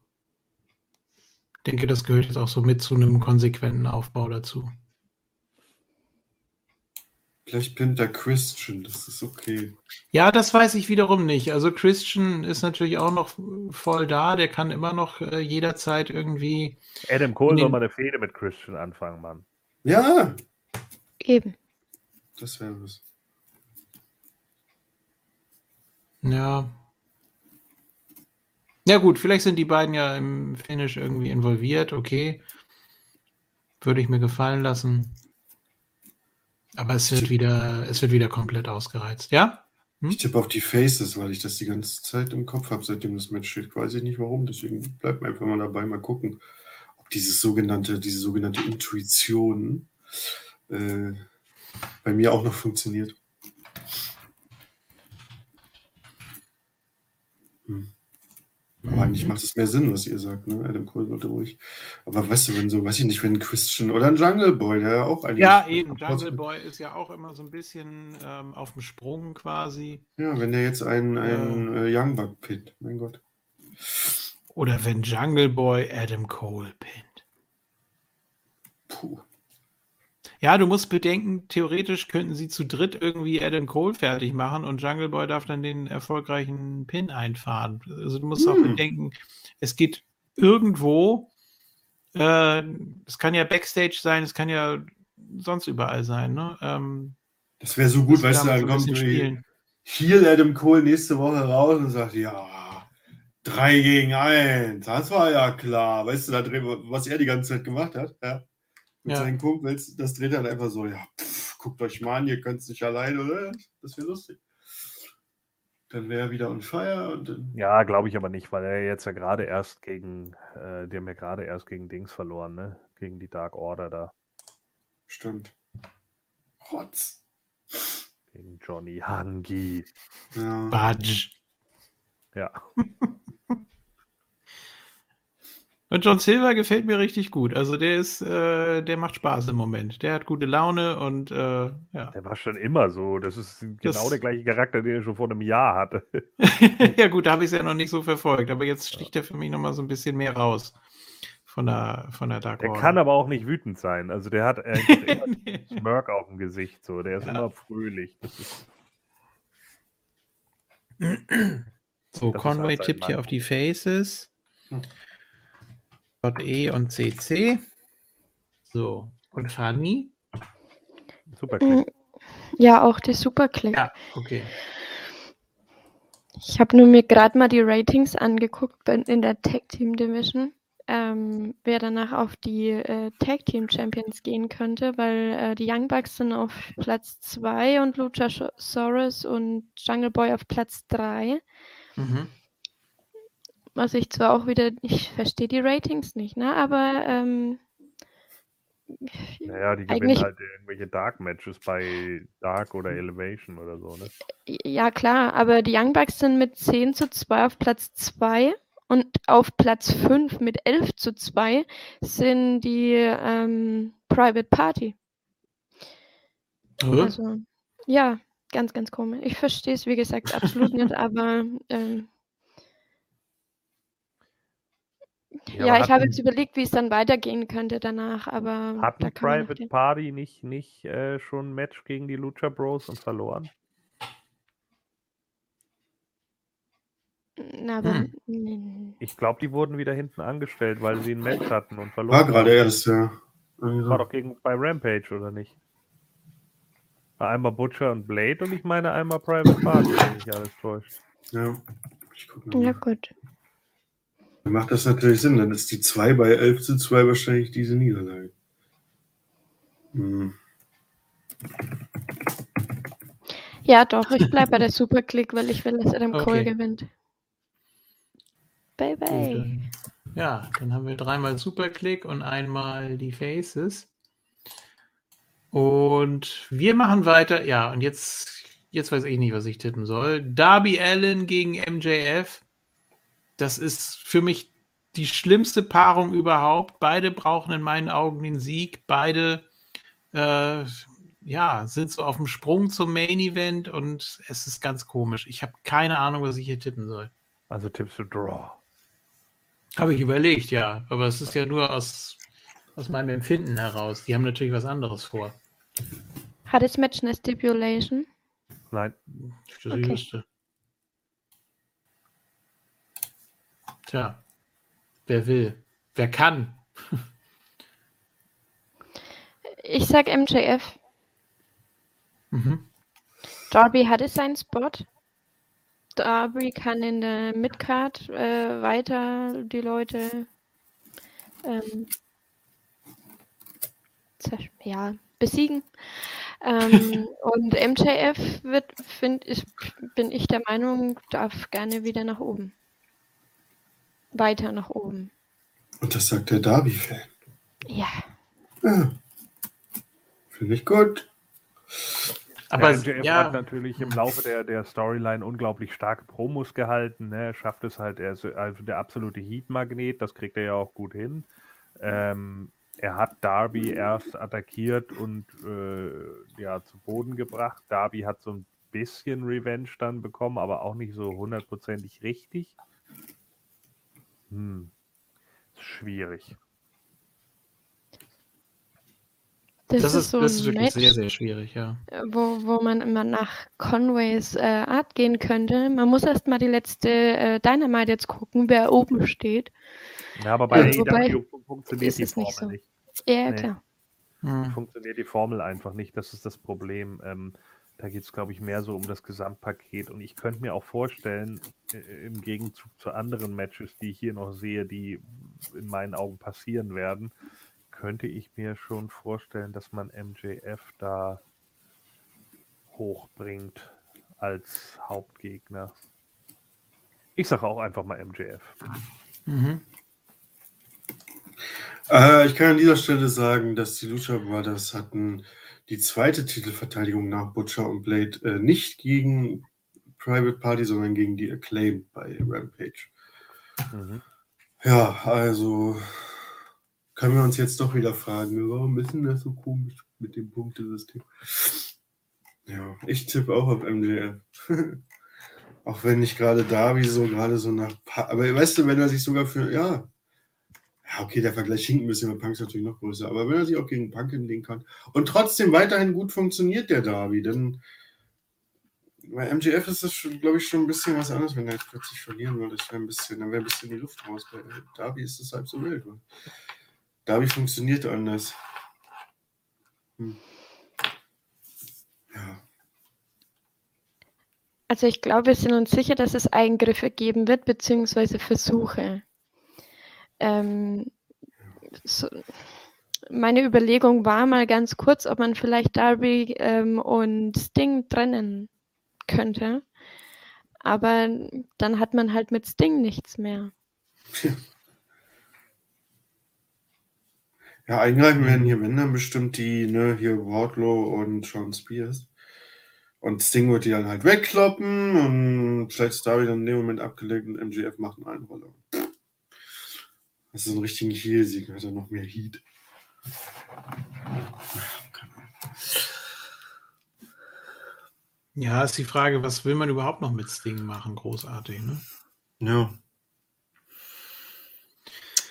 ich denke, das gehört jetzt auch so mit zu einem konsequenten Aufbau dazu. Vielleicht pinnt der Christian, das ist okay. Ja, das weiß ich wiederum nicht. Also Christian ist natürlich auch noch voll da, der kann immer noch äh, jederzeit irgendwie. Adam Cole soll mal eine Fehde mit Christian anfangen, Mann. Ja, Eben. das wäre was. Ja. Ja, gut, vielleicht sind die beiden ja im Finish irgendwie involviert, okay. Würde ich mir gefallen lassen. Aber es wird wieder, es wird wieder komplett ausgereizt, ja? Ich tippe auf die Faces, weil ich das die ganze Zeit im Kopf habe, seitdem das Match steht. Weiß ich nicht warum, deswegen bleibt mir einfach mal dabei, mal gucken, ob dieses sogenannte, diese sogenannte Intuition äh, bei mir auch noch funktioniert. Aber eigentlich macht es mehr Sinn, was ihr sagt, ne? Adam Cole sollte ruhig. Aber weißt du, wenn so, weiß ich nicht, wenn ein Christian oder ein Jungle Boy, der ja auch eigentlich. Ja, eben. Jungle Boy ist ja auch immer so ein bisschen ähm, auf dem Sprung quasi. Ja, wenn der jetzt einen, einen äh, Young Buck pinnt, mein Gott. Oder wenn Jungle Boy Adam Cole pinnt. Puh. Ja, du musst bedenken, theoretisch könnten sie zu dritt irgendwie Adam Cole fertig machen und Jungle Boy darf dann den erfolgreichen Pin einfahren. Also du musst auch Hm. bedenken, es geht irgendwo, äh, es kann ja Backstage sein, es kann ja sonst überall sein, ne? Ähm, Das wäre so gut, weißt du, dann kommt. Heel Adam Cole nächste Woche raus und sagt, ja, drei gegen eins, das war ja klar. Weißt du, was er die ganze Zeit gemacht hat, ja. Mit Ja. seinen Kumpels, das dreht er dann einfach so, ja, pff, guckt euch mal an, ihr könnt es nicht alleine, oder? Das wäre lustig. Dann wäre er wieder on fire und dann, Ja, glaube ich aber nicht, weil er jetzt ja gerade erst gegen, äh, die haben ja gerade erst gegen Dings verloren, ne? Gegen die Dark Order da. stimmt. Rotz. Gegen Johnny Hangi. Ja. Budge. Ja. (laughs) Und John Silver gefällt mir richtig gut. Also der ist, äh, der macht Spaß im Moment. Der hat gute Laune und äh, ja. Der war schon immer so. Das ist genau Das- der gleiche Charakter, den er schon vor einem Jahr hatte. (laughs) ja gut, da habe ich es ja noch nicht so verfolgt, aber jetzt sticht er für mich nochmal so ein bisschen mehr raus von der, von der Dark Der Order. kann aber auch nicht wütend sein. Also der hat immer Nee. einen Smirk auf dem Gesicht. So. Der ist Ja. immer fröhlich. Das ist, so, das ist Conway halt sein tippt hier auf die Faces. Hm. E und CC. So, und Fanny? Super Mm, Ja, auch die Superclick. Ja, okay. Ich habe nur mir gerade mal die Ratings angeguckt in der Tag Team Division, ähm, wer danach auf die äh, Tag Team Champions gehen könnte, weil äh, die Young Bucks sind auf Platz 2 und Luchasaurus und Jungle Boy auf Platz 3. Mhm. Was ich zwar auch wieder, ich verstehe die Ratings nicht, ne? Aber ähm, Naja, die gewinnen halt irgendwelche Dark-Matches bei Dark oder Elevation oder so, ne? ja klar, aber die Young Bucks sind mit 10 zu 2 auf Platz 2 und auf Platz 5 mit 11 zu 2 sind die ähm, Private Party. Hä? Also, ja, ganz, ganz komisch. Ich verstehe es, wie gesagt, absolut nicht, aber ähm, ja, aber ich habe jetzt überlegt, wie es dann weitergehen könnte danach, aber man noch Private Party nicht, nicht äh, schon ein Match gegen die Lucha Bros und verloren? Na, aber, Hm. Ich glaube, die wurden wieder hinten angestellt, weil sie ein Match hatten und verloren. War gerade erst, ja. Also, War doch gegen bei Rampage, oder nicht? War einmal Butcher und Blade und ich meine einmal Private Party, wenn mich alles täuscht. ja. Ich guck ja mal. gut. Dann macht das natürlich Sinn. Dann ist die 2 bei 11 zu 2 wahrscheinlich diese Niederlage. Hm. Ja, doch, ich bleibe bei der Superclick, weil ich will, dass Adam Cole Okay. gewinnt. Bye, bye. dann, ja, dann haben wir dreimal Superclick und einmal die Faces. Und wir machen weiter. Ja, und jetzt, jetzt weiß ich nicht, was ich tippen soll. Darby Allen gegen MJF. Das ist für mich die schlimmste Paarung überhaupt. Beide brauchen in meinen Augen den Sieg. Beide äh, ja, sind so auf dem Sprung zum Main Event und es ist ganz komisch. Ich habe keine Ahnung, was ich hier tippen soll. Also tippst du Draw. Habe ich überlegt, ja. Aber es ist ja nur aus, aus meinem Empfinden heraus. Die haben natürlich was anderes vor. Hat das Match eine Stipulation? Nein, Das ich Okay. wüsste. Tja. Wer will? Wer kann? Ich sag MJF. Mhm. Darby hatte seinen Spot. Darby kann in der Midcard äh, weiter die Leute ähm, ja, besiegen. Ähm, (laughs) und MJF wird, find ich, bin ich der Meinung, darf gerne wieder nach oben. Weiter nach oben. Und das sagt der Darby-Fan. Ja. Ja. Finde ich gut. Aber ja, MJF ja, hat natürlich im Laufe der, der Storyline unglaublich starke Promos gehalten. Ne? Er schafft es halt, er ist also der absolute Heat-Magnet, das kriegt er ja auch gut hin. Ähm, er hat Darby erst attackiert und äh, ja, zu Boden gebracht. Darby hat so ein bisschen Revenge dann bekommen, aber auch nicht so hundertprozentig richtig. Hm. Schwierig. Das, das, ist, ist, so das ist ein wirklich Match, sehr, sehr schwierig, ja. wo, wo man immer nach Conways äh, Art gehen könnte. Man muss erst mal die letzte äh, Dynamite jetzt gucken, wer oben steht. Ja, aber bei wobei, AEW fun- funktioniert ist die es nicht Formel so. nicht. Ja, Nee. klar. Hm. funktioniert die Formel einfach nicht. Das ist das Problem. Ähm, da geht es, glaube ich, mehr so um das Gesamtpaket. Und ich könnte mir auch vorstellen, im Gegenzug zu anderen Matches, die ich hier noch sehe, die in meinen Augen passieren werden, könnte ich mir schon vorstellen, dass man MJF da hochbringt als Hauptgegner. Ich sage auch einfach mal MJF. Mhm. Äh, ich kann an dieser Stelle sagen, dass die Lucha Brothers hatten die zweite Titelverteidigung nach Butcher und Blade äh, nicht gegen Private Party, sondern gegen die Acclaimed bei Rampage. Mhm. Ja, also können wir uns jetzt doch wieder fragen, warum ist denn das so komisch mit dem Punktesystem? Ja, ich tippe auch auf MJF. (laughs) auch wenn nicht gerade Darby so gerade so nach. Pa aber weißt du, wenn er sich sogar für. Ja. Ja, okay, der Vergleich hinkt ein bisschen, weil Punk ist natürlich noch größer. Aber wenn er sich auch gegen Punk hinlegen kann und trotzdem weiterhin gut funktioniert, der Darby, dann Bei MGF ist das, glaube ich, schon ein bisschen was anderes, wenn er jetzt plötzlich verlieren würde. Das wäre ein bisschen, dann wäre ein bisschen die Luft raus. Bei Darby ist das halb so wild. Darby funktioniert anders. Hm. Ja. Also ich glaube, wir sind uns sicher, dass es Eingriffe geben wird, beziehungsweise Versuche. Ähm, so, meine Überlegung war mal ganz kurz, ob man vielleicht Darby ähm, und Sting trennen könnte. Aber dann hat man halt mit Sting nichts mehr. (laughs) Ja, eingreifen werden hier, wenn dann bestimmt die, ne, hier Wardlow und Sean Spears. Und Sting wird die dann halt wegkloppen und vielleicht ist Darby dann in dem Moment abgelegt und MGF macht eine Einrolle. Das ist ein richtiger Heal-Sieg, hat er noch mehr Heat. Ja, ist die Frage, was will man überhaupt noch mit Sting machen? Großartig, ne? Ja.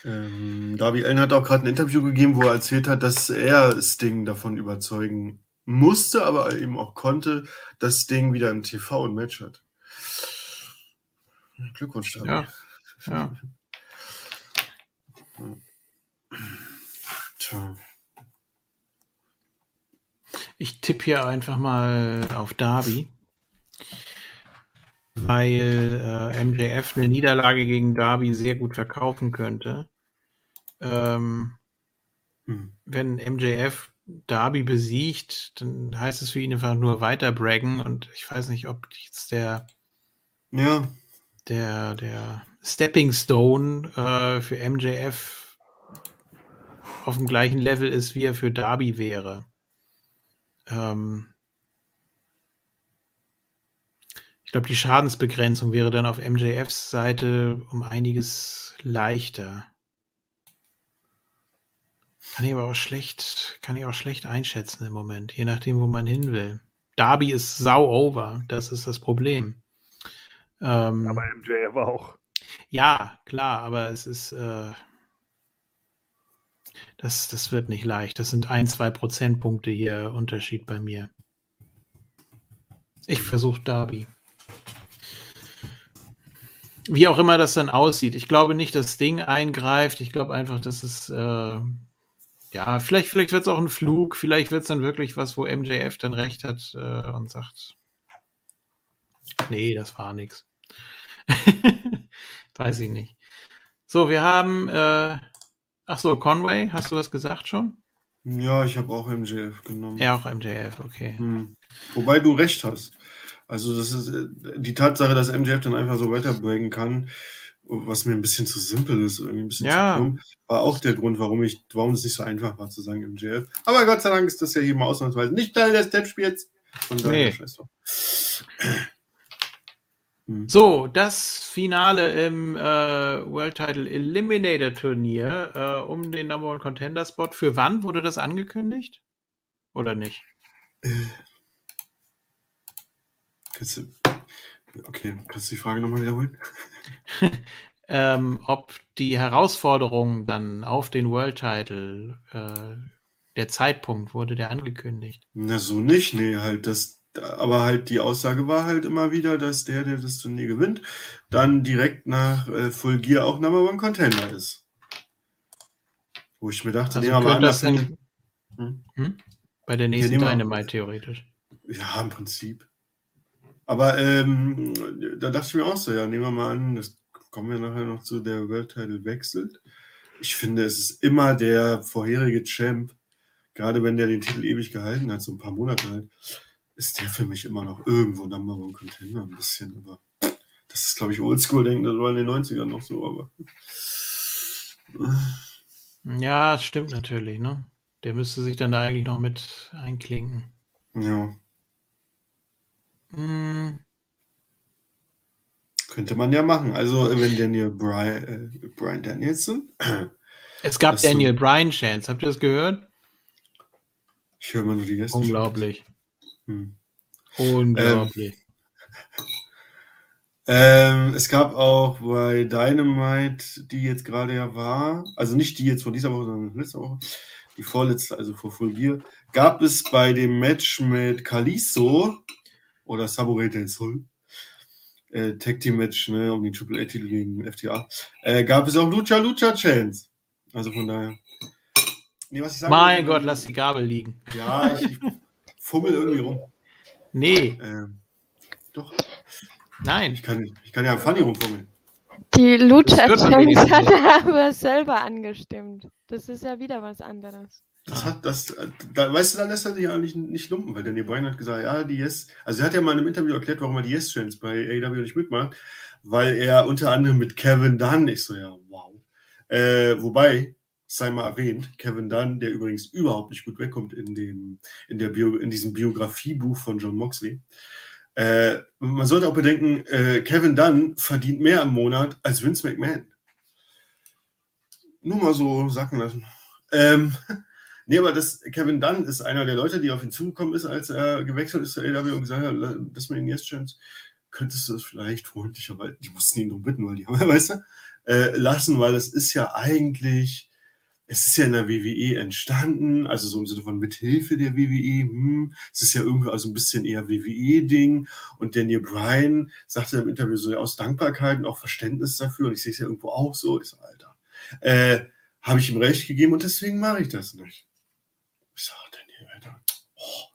Ähm, Darby Allen hat auch gerade ein Interview gegeben, wo er erzählt hat, dass er Sting davon überzeugen musste, aber eben auch konnte, dass Sting wieder im TV ein Match hat. Glückwunsch, Darby. Ja. ja. Tja. Ich tippe hier einfach mal auf Darby, weil äh, MJF eine Niederlage gegen Darby sehr gut verkaufen könnte. Ähm, Hm. wenn MJF Darby besiegt, dann heißt es für ihn einfach nur weiter braggen und ich weiß nicht, ob jetzt der, Ja, der, der Stepping Stone äh, für MJF auf dem gleichen Level ist, wie er für Darby wäre. Ähm, ich glaube, die Schadensbegrenzung wäre dann auf MJFs Seite um einiges leichter. Kann ich aber auch schlecht, kann ich auch schlecht einschätzen im Moment, je nachdem, wo man hin will. Darby ist sau over, das ist das Problem. Ähm, Aber MJF auch. Ja, klar, aber es ist, äh, das, das wird nicht leicht. Das sind ein, zwei Prozentpunkte hier Unterschied bei mir. Ich versuche Darby. Wie auch immer das dann aussieht. Ich glaube nicht, dass Ding eingreift. Ich glaube einfach, dass es, äh, ja, vielleicht, vielleicht wird es auch ein Flug. Vielleicht wird es dann wirklich was, wo MJF dann recht hat äh, und sagt, nee, das war nichts. (laughs) Weiß ich nicht. So, wir haben, äh, ach so, Conway, hast du das gesagt schon? ja, ich habe auch MJF genommen. Ja, auch MJF, okay. Hm. Wobei du recht hast. Also das ist äh, die Tatsache, dass MJF dann einfach so weiterbringen kann, was mir ein bisschen zu simpel ist, irgendwie ein bisschen Ja. zu dumm, war auch der Grund, warum ich, warum es nicht so einfach war zu sagen MJF. Aber Gott sei Dank ist das ja hier mal ausnahmsweise nicht Teil des Step-Spiels. Nee. Scheiß drauf. Hm. So, das Finale im äh, World Title Eliminator Turnier äh, um den Number One Contender Spot. Für wann wurde das angekündigt? Oder nicht? Kannst du, okay, kannst du die Frage nochmal wiederholen? (laughs) ähm, ob die Herausforderung dann auf den World Title, äh, der Zeitpunkt, wurde der angekündigt? Na, so nicht, nee, halt das, aber halt die Aussage war halt immer wieder, dass der, der das Turnier gewinnt, dann direkt nach äh, Full Gear auch Number One Contender ist. Wo ich mir dachte, Also nehmen wir mal könnte an, das dass dann Hm? hm? bei der nächsten wir- Dynamite theoretisch. Ja, im Prinzip. Aber ähm, da dachte ich mir auch so, ja, nehmen wir mal an, das kommen wir nachher noch zu, der World Title wechselt. Ich finde, es ist immer der vorherige Champ, gerade wenn der den Titel ewig gehalten hat, so ein paar Monate halt, ist der für mich immer noch irgendwo Number One Contender ein bisschen, aber das ist, glaube ich, Oldschool, denken, das war in den 90ern noch so, aber Ja, das stimmt natürlich, ne? Der müsste sich dann da eigentlich noch mit einklinken. ja, Hm, könnte man ja machen. Also, wenn Daniel Brian, äh, Brian Danielson, Es gab Hast du- Daniel Bryan Chance. Habt ihr das gehört? ich höre immer nur die Gäste. Unglaublich. Hm. Unglaublich. Ähm, es gab auch bei Dynamite, die jetzt gerade ja war, also nicht die jetzt von dieser Woche, sondern letzte Woche, die vorletzte, also vor Full Gear, gab es bei dem Match mit Kalisto oder Samurai del Sol, äh, Tag Team Match ne, um die Triple A-Titel gegen FTA, äh, gab es auch Lucha Lucha Chance. Also von daher. Nee, was ich sagen mein Gott, lass die Gabel liegen. Ja, ich fummel irgendwie rum. Nee. Ähm, doch. Nein. Ich kann, ich kann ja am Funny rumfummeln. Die Lucha Chance hat er aber selber angestimmt. Das ist ja wieder was anderes. Das hat, das, da, weißt du, da lässt er sich eigentlich nicht lumpen, weil Danny Bryan hat gesagt, ja, die Yes, also er hat ja mal in einem Interview erklärt, warum er die Yes-Chance bei AEW nicht mitmacht, weil er unter anderem mit Kevin Dunn, ich so, ja, wow. Äh, wobei, sei mal erwähnt, Kevin Dunn, der übrigens überhaupt nicht gut wegkommt in, dem, in, der Bio, in diesem Biografiebuch von John Moxley. Äh, man sollte auch bedenken, äh, Kevin Dunn verdient mehr im Monat als Vince McMahon. Nur mal so sacken lassen. Ähm, (laughs) Nee, aber das, Kevin Dunn ist einer der Leute, die auf ihn zugekommen ist, als er gewechselt ist zur LW und gesagt hat, das mit den Yes Chance, könntest du das vielleicht freundlicherweise, die mussten ihn darum bitten, weil die haben, (laughs) weißt du, äh, lassen, weil es ist ja eigentlich, es ist ja in der WWE entstanden, also so im Sinne von Mithilfe der WWE, hm, es ist ja irgendwie also ein bisschen eher WWE-Ding und Daniel Bryan sagte im Interview so aus Dankbarkeit und auch Verständnis dafür und ich sehe es ja irgendwo auch so, so, Alter, äh, habe ich ihm recht gegeben und deswegen mache ich das nicht. Ich sage, Daniel, Alter. Oh.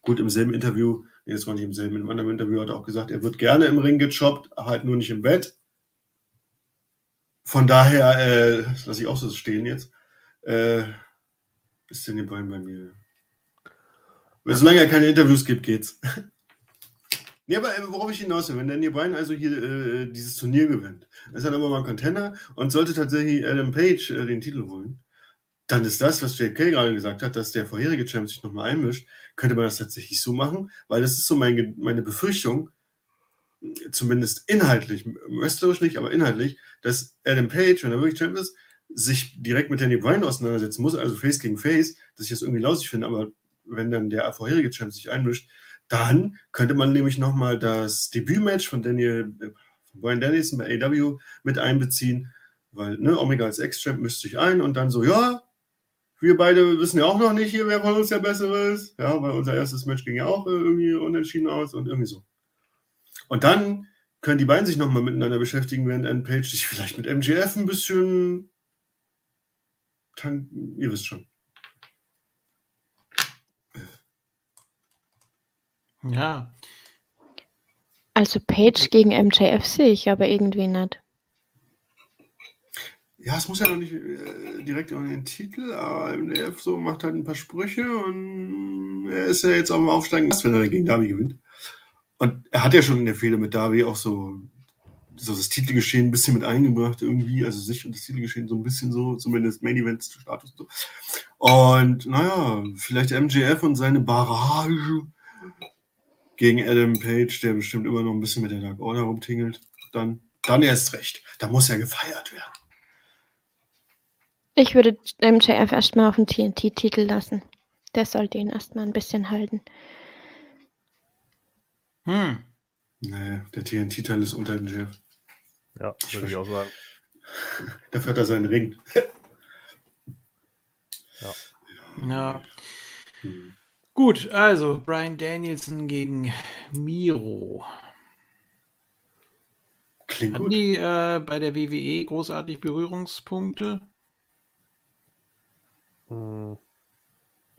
Gut, im selben Interview, nee, das war nicht im selben, im anderen Interview hat er auch gesagt, er wird gerne im Ring gechoppt, halt nur nicht im Bett. Von daher, äh, lasse ich auch so stehen jetzt, äh, ist Daniel Bryan bei mir. Solange er keine Interviews gibt, geht's. (laughs) Ja, aber äh, worauf ich hinaus will, wenn Daniel Bryan also hier äh, dieses Turnier gewinnt, ist er aber mal ein Contender und sollte tatsächlich Adam Page äh, den Titel holen, dann ist das, was JK gerade gesagt hat, dass der vorherige Champ sich nochmal einmischt, könnte man das tatsächlich so machen, weil das ist so mein, meine Befürchtung, zumindest inhaltlich, wrestlerisch nicht, aber inhaltlich, dass Adam Page, wenn er wirklich Champ ist, sich direkt mit Danny Bryan auseinandersetzen muss, also Face gegen Face, dass ich das irgendwie lausig finde, aber wenn dann der vorherige Champ sich einmischt, dann könnte man nämlich nochmal das Debütmatch von Daniel, äh, von Brian Danielson bei AW mit einbeziehen, weil ne, Omega als Ex-Champ mischt sich ein und dann so, ja, wir beide wissen ja auch noch nicht hier, wer von uns der Bessere ist. Ja, weil unser erstes Match ging ja auch irgendwie unentschieden aus und irgendwie so. Und dann können die beiden sich nochmal miteinander beschäftigen, während Ann Page sich vielleicht mit MGF ein bisschen. Kann, ihr wisst schon. Ja. Also Page gegen MJF sehe ich aber irgendwie nicht. Ja, es muss ja noch nicht äh, direkt in den Titel, aber MDF so macht halt ein paar Sprüche und er ist ja jetzt auch mal aufsteigen, wenn er gegen Davi gewinnt. Und er hat ja schon in der Fehde mit Davi auch so, so das Titelgeschehen ein bisschen mit eingebracht, irgendwie, also sich und das Titelgeschehen so ein bisschen so, zumindest Main Events Status und so. Und naja, vielleicht MJF und seine Barrage gegen Adam Page, der bestimmt immer noch ein bisschen mit der Dark Order rumtingelt, dann, dann erst recht. Da muss er gefeiert werden. Ich würde MJF erstmal auf den TNT-Titel lassen. Der sollte ihn erstmal ein bisschen halten. Hm. Nee, der TNT-Teil ist unter MJF. Ja, würde ich auch sagen. Dafür hat er seinen Ring. ja. Ja. Hm. Gut, also Brian Danielson gegen Miro. Klingt Hatten gut. die äh, bei der WWE großartig Berührungspunkte? Hm.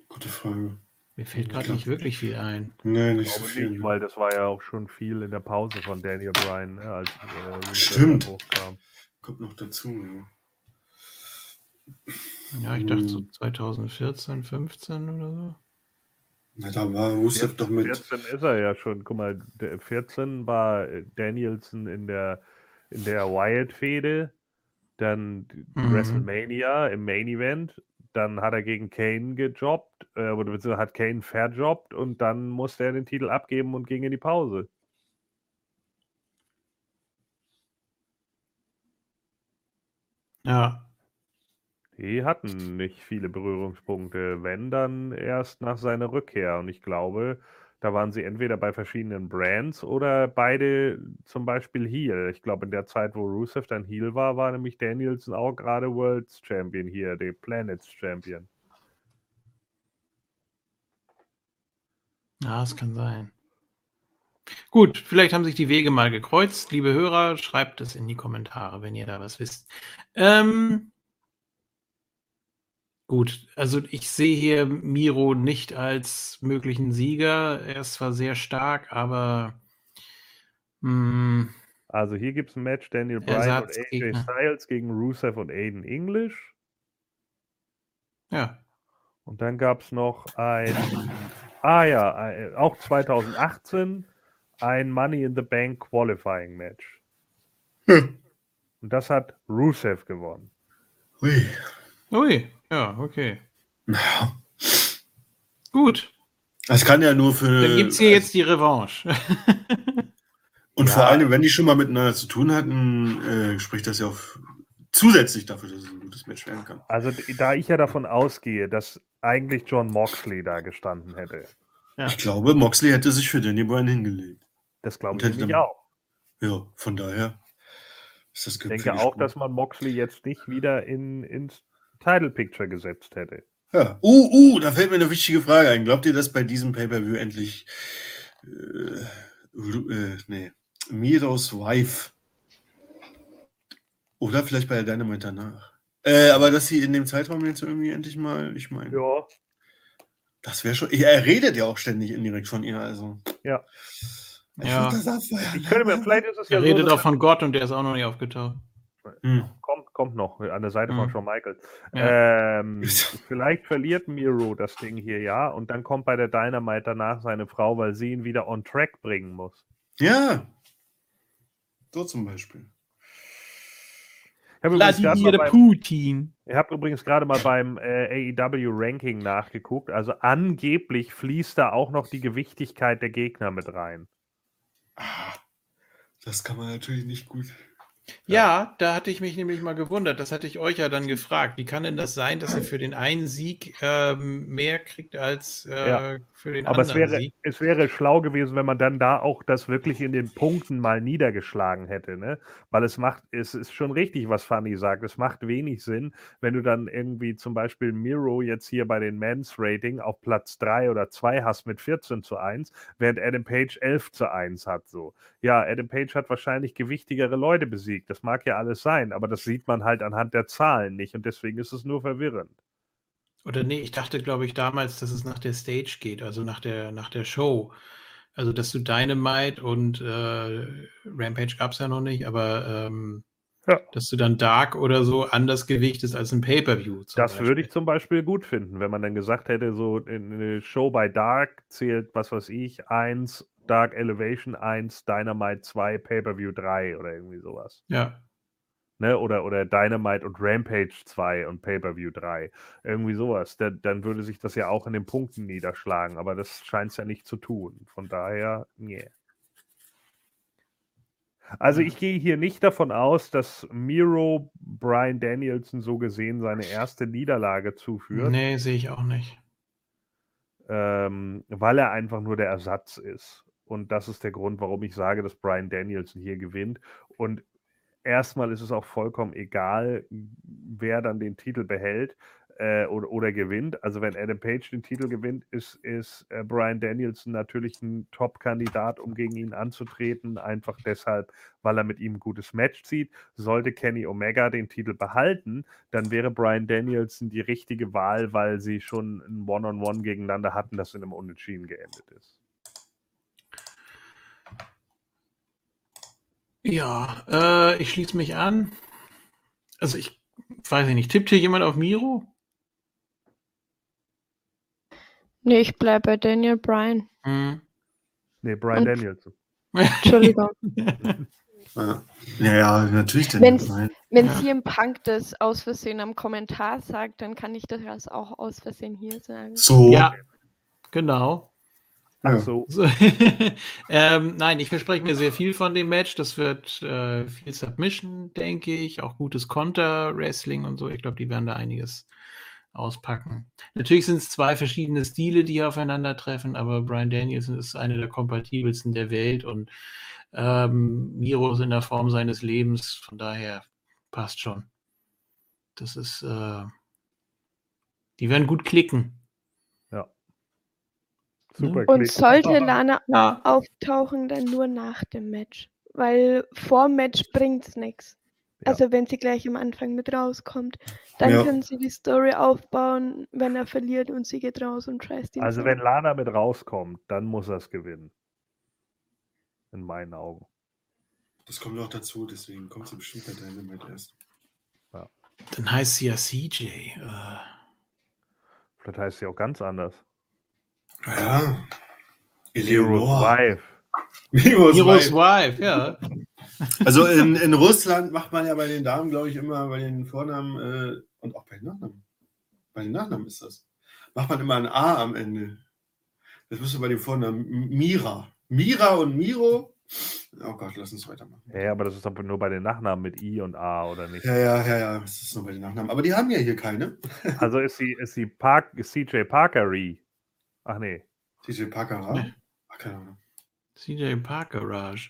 Gute Frage. Mir fällt gerade nicht wirklich viel ein. Nee, nicht so viel. Nicht, weil das war ja auch schon viel in der Pause von Daniel Bryan, ne, als äh, Stimmt. hochkam. Kommt noch dazu, ja. Ja, ich dachte so 2014, 15 oder so. Na, da war Rusev doch mit. 14 ist er ja schon. Guck mal, 14 war Danielson in der, in der Wyatt-Fehde, dann mhm. WrestleMania im Main Event dann hat er gegen Kane gejobbt, äh, oder hat Kane verjobbt und dann musste er den Titel abgeben und ging in die Pause. Ja. Die hatten nicht viele Berührungspunkte, wenn dann erst nach seiner Rückkehr. Und ich glaube, da waren sie entweder bei verschiedenen Brands oder beide zum Beispiel Heel. Ich glaube, in der Zeit, wo Rusev dann Heel war, war nämlich Danielson auch gerade World's Champion hier, der Planets Champion. Ja, das kann sein. Gut, vielleicht haben sich die Wege mal gekreuzt. Liebe Hörer, schreibt es in die Kommentare, wenn ihr da was wisst. Ähm, gut, also ich sehe hier Miro nicht als möglichen Sieger. Er ist zwar sehr stark, aber mh, Also hier gibt es ein Match Daniel Bryan und AJ. Styles gegen Rusev und Aiden English. ja. Und dann gab es noch ein, ah ja, ein- auch 2018, ein Money in the Bank Qualifying Match. Hm. Und das hat Rusev gewonnen. Ui. Ui, ja, okay. Ja. Gut, Das kann ja nur für. dann gibt es hier jetzt die Revanche. (laughs) Und Ja. vor allem, wenn die schon mal miteinander zu tun hatten, äh, spricht das ja auch zusätzlich dafür, dass es ein gutes Match werden kann. Also da ich ja davon ausgehe, dass eigentlich John Moxley da gestanden hätte, Ja. Ich glaube, Moxley hätte sich für Danny Bryan hingelegt. das glaube ich nämlich dann- auch. Ja, von daher ist das Ich denke auch, dass man Moxley jetzt nicht wieder in, ins Title Picture gesetzt hätte. Ja. Uh, uh, da fällt mir eine wichtige Frage ein. Glaubt ihr, dass bei diesem Pay-Per-View endlich äh, äh, nee, Miros Wife oder vielleicht bei der Dynamite danach? Äh, aber dass sie in dem Zeitraum jetzt irgendwie endlich mal, ich meine, Ja. das wäre schon. Er redet ja auch ständig indirekt von ihr, also. Ja. Ich Ja. würd das. Ich könnte mir, vielleicht ist es ja Er so, redet dass auch von Gott und der ist auch noch nicht aufgetaucht. Hm. kommt, kommt noch an der Seite von Mhm. Shawn Michaels. Ja. Ähm, (laughs) vielleicht verliert Miro das Ding hier ja und dann kommt bei der Dynamite danach seine Frau, weil sie ihn wieder on track bringen muss. Ja. So zum Beispiel. Ich habe übrigens, gerade mal Vladimir beim- Putin. ich hab übrigens gerade mal beim äh, AEW Ranking nachgeguckt. Also angeblich fließt da auch noch die Gewichtigkeit der Gegner mit rein. Ah, das kann man natürlich nicht gut. Ja, da hatte ich mich nämlich mal gewundert. Das hatte ich euch ja dann gefragt. Wie kann denn das sein, dass er für den einen Sieg ähm, mehr kriegt als äh, Ja. für den Aber es anderen wäre, Sieg? es wäre schlau gewesen, wenn man dann da auch das wirklich in den Punkten mal niedergeschlagen hätte, ne? Weil es macht, es ist schon richtig, was Fanny sagt. Es macht wenig Sinn, wenn du dann irgendwie zum Beispiel Miro jetzt hier bei den Men's Rating auf Platz 3 oder 2 hast mit 14 zu 1, während Adam Page 11 zu 1 hat. So. Ja, Adam Page hat wahrscheinlich gewichtigere Leute besiegt. Das mag ja alles sein, aber das sieht man halt anhand der Zahlen nicht und deswegen ist es nur verwirrend. Oder nee, ich dachte, glaube ich, damals, dass es nach der Stage geht, also nach der, nach der Show. Also, dass du Dynamite und äh, Rampage gab es ja noch nicht, aber ähm, Ja. dass du dann Dark oder so anders gewichtest als ein Pay-Per-View. Das würde ich Beispiel. zum Beispiel gut finden, wenn man dann gesagt hätte, so in eine Show bei Dark zählt, was weiß ich, 1, Dark Elevation 1, Dynamite 2, Pay-Per-View 3 oder irgendwie sowas. Ja. Ne? Oder, oder Dynamite und Rampage 2 und Pay-Per-View 3. Irgendwie sowas. Da, dann würde sich das ja auch in den Punkten niederschlagen, aber das scheint es ja nicht zu tun. Von daher, nee. Also ich gehe hier nicht davon aus, dass Miro Brian Danielson so gesehen seine erste Niederlage zuführt, Nee, sehe ich auch nicht. ähm, weil er einfach nur der Ersatz ist. Und das ist der Grund, warum ich sage, dass Brian Danielson hier gewinnt. Und erstmal ist es auch vollkommen egal, wer dann den Titel behält äh, oder, oder gewinnt. Also wenn Adam Page den Titel gewinnt, ist, ist äh, Brian Danielson natürlich ein Top-Kandidat, um gegen ihn anzutreten. Einfach deshalb, weil er mit ihm ein gutes Match zieht. Sollte Kenny Omega den Titel behalten, dann wäre Brian Danielson die richtige Wahl, weil sie schon ein One-on-One gegeneinander hatten, das in einem Unentschieden geendet ist. Ja, äh, ich schließe mich an. Also ich weiß ich nicht, tippt hier jemand auf Miro? Nee, ich bleibe bei Daniel Bryan. Hm. Nee, Brian Und- Danielson. Entschuldigung. (laughs) Ja, ja, natürlich. Denn Wenn's- Nein. Wenn Ja. CM Punk das aus Versehen am Kommentar sagt, dann kann ich das auch aus Versehen hier sagen. So. Ja, genau. Ach Ja. so. So. (laughs) ähm, nein, ich verspreche mir sehr viel von dem Match. Das wird äh, viel Submission, denke ich, auch gutes Konter-Wrestling und so. Ich glaube, die werden da einiges auspacken. Natürlich sind es zwei verschiedene Stile, die hier aufeinandertreffen, aber Brian Danielson ist einer der kompatibelsten der Welt und ähm, Miro ist in der Form seines Lebens. Von daher passt schon. Das ist, äh, die werden gut klicken. Super Und sollte Lana Ja. auftauchen, dann nur nach dem Match. Weil vor dem Match bringt's nichts. Ja. Also wenn sie gleich am Anfang mit rauskommt, dann Ja. können sie die Story aufbauen, wenn er verliert und sie geht raus und scheißt ihn Also so. wenn Lana mit rauskommt, dann muss er es gewinnen. In meinen Augen. Das kommt noch dazu, deswegen kommt sie bestimmt bei Dynamite erst. Dann heißt sie ja CJ. Äh, Vielleicht heißt sie auch ganz anders. Ja. Heroes Wife. Heroes Heroes Wife. Wife, ja. Also in, in Russland macht man ja bei den Damen, glaube ich, immer bei den Vornamen äh, und auch bei den Nachnamen. Bei den Nachnamen ist das. Macht man immer ein A am Ende. Das müsste bei den Vornamen Mira. Mira und Miro. Oh Gott, lass uns weitermachen. Ja, aber das ist aber nur bei den Nachnamen mit I und A, oder nicht? Ja, ja, ja, ja, das ist nur bei den Nachnamen. Aber die haben ja hier keine. Also ist sie, ist sie Park, CJ Parkery. Ach nee. DJ Parker, Nee. Ach, keine Ahnung. CJ Parker Raj.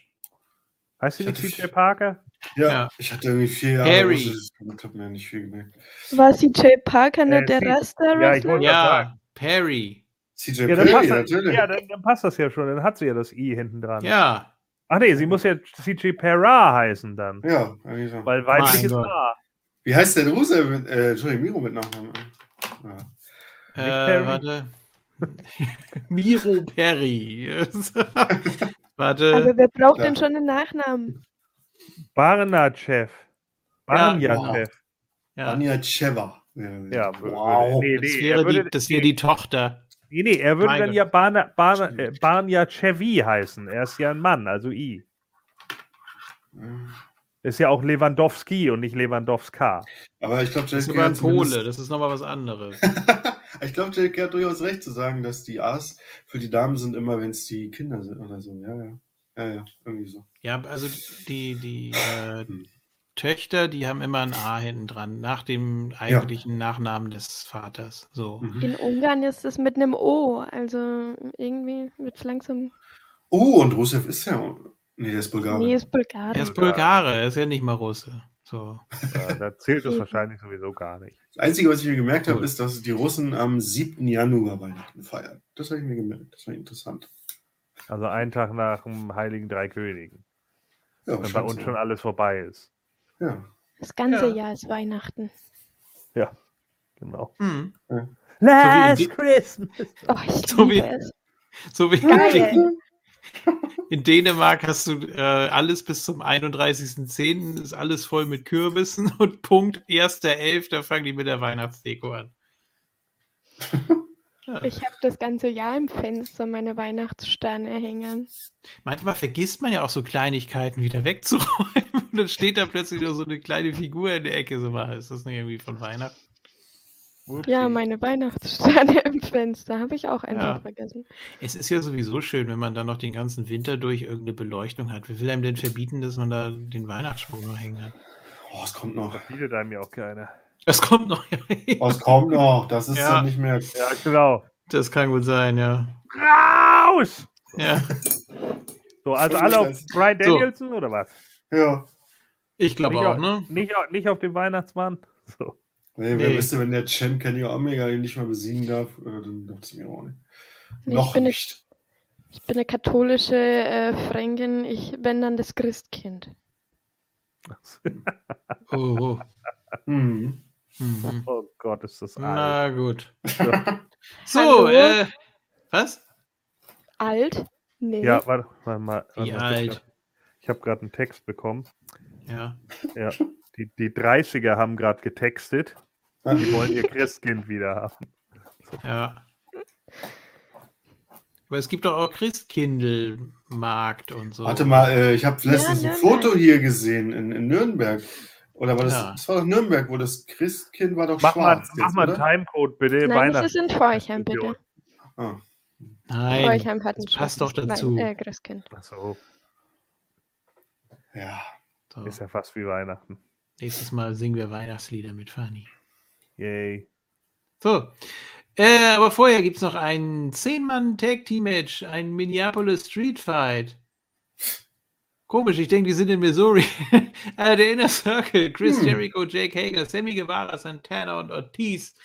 Heißt sie Ich nicht CJ viel- Parker? Ja, Ja. ich hatte irgendwie vier Jahre. Harry. Ich habe mir nicht viel gemerkt. War CJ Parker nicht Äh, der Rasta Ja, ich wollte- Ja, Perry. CJ Ja, dann, Perry, passt das, natürlich. ja dann, dann passt das ja schon. Dann hat sie ja das I hinten dran. Ja. Ach nee, sie muss ja CJ Perra heißen dann. Ja, eigentlich so. Weil weiblich ist. A. Wie heißt der Russe mit, äh, Entschuldigung, Miro mit Nachnamen? Ja. Äh, Perry. warte. (laughs) Miro Perry. (laughs) warte. Aber wer braucht Ja. denn schon einen Nachnamen? Barnachev. Barnachev. ja. Anja Cheva. Ja, Ja, wow. nee, Das nee, wäre, er würde, die, das wäre die Tochter. nee, nee, er würde Mein dann ja Barna, Barna, äh. Barnachevi heißen. Er ist ja ein Mann, also I. Ist ja auch Lewandowski und nicht Lewandowska. Aber ich glaube, Das ist aber ein Pole, das ist nochmal was anderes. (laughs) ich glaube, JK hat durchaus recht zu sagen, dass die A's für die Damen sind immer, wenn es die Kinder sind oder so. Ja, ja. Ja, ja, irgendwie so. Ja, also die, die äh. Töchter, die haben immer ein A hinten dran, nach dem eigentlichen Nachnamen des Vaters. So. Mhm. In Ungarn ist es mit einem O. Also irgendwie wird es langsam. Oh, und Rusev ist ja. Nee, der ist Bulgare. Nee, ist Bulgarisch. Er ist Bulgare, er ist ja nicht mal Russe. So. Ja, da zählt es Eben. wahrscheinlich sowieso gar nicht. Das Einzige, was ich mir gemerkt habe, Cool. ist, dass die Russen am 7. Januar Weihnachten feiern. Das habe ich mir gemerkt. Das war interessant. Also einen Tag nach dem Heiligen Drei Königen. Ja, Wenn bei uns so. schon alles vorbei ist. Ja. Das ganze Ja. Jahr ist Weihnachten. Genau. Hm. Last die- Christmas. Oh, ich So wie- liebe es. So wie in. In Dänemark hast du äh, alles bis zum 31.10. ist alles voll mit Kürbissen (laughs) und Punkt 1.11. fangen die mit der Weihnachtsdeko an. (laughs) Ich habe das ganze Jahr im Fenster meine Weihnachtssterne hängen. Manchmal vergisst man ja auch so Kleinigkeiten wieder wegzuräumen (laughs) und dann steht da plötzlich nur so eine kleine Figur in der Ecke. So ist das nicht irgendwie von Weihnachten? Ja, meine Weihnachtssterne (laughs) im Fenster habe ich auch einfach Ja. vergessen. Es ist ja sowieso schön, wenn man dann noch den ganzen Winter durch irgendeine Beleuchtung hat. Wer will einem denn verbieten, dass man da den Weihnachtsschwung noch hängen hat? Oh, es kommt noch. Das bietet einem ja auch keiner. Das kommt noch. Oh, es kommt noch. Das ist Ja. dann nicht mehr. Ja, genau. Das kann gut sein, ja. Raus! Ja, So, also alle auf Brian So. Danielson oder was? Ja. ich glaube auch, auf- ne? Nicht, nicht auf den Weihnachtsmann. So. Nee, wer Nee. wüsste, wenn der Champ Kenny Omega ihn nicht mal besiegen darf, äh, dann darf es mir auch nicht. Nee, Noch ich, bin eine, nicht. ich bin eine katholische äh, Fränkin. Ich bin dann das Christkind. (laughs) Oh, oh. Mhm. Mhm. Oh Gott, ist das alt. Na gut. (laughs) Hallo? So, äh, was? Alt? Nee. Ja, warte, warte mal. Wie warte mal, alt? Ich habe gerade einen Text bekommen. Ja. Ja, die, die 30er haben gerade getextet. Die wollen ihr Christkind wieder haben. (laughs) Ja. Aber es gibt doch auch Christkindlmarkt und so. Warte mal, äh, ich habe letztens ein Nürnberg. Foto hier gesehen in, in Nürnberg. Oder war das, Ja. das war doch Nürnberg, wo das Christkind war doch Mach mal, schwarz. mach jetzt, mal einen? Timecode bitte. Nein, das ist in Forchheim, bitte. Ah. Nein. Forchheim hat ein das passt doch dazu. Nein, äh, Christkind. Achso, Ja. So. ist ja fast wie Weihnachten. Nächstes Mal singen wir Weihnachtslieder mit Fanny. Yay. So. Äh, aber vorher gibt es noch ein 10-Mann-Tag-Team-Match, ein Minneapolis Street Fight. Komisch, ich denke, die sind in Missouri. (laughs) äh, der Inner Circle, Chris Hm. Jericho, Jake Hager, Sammy Guevara, Santana und Ortiz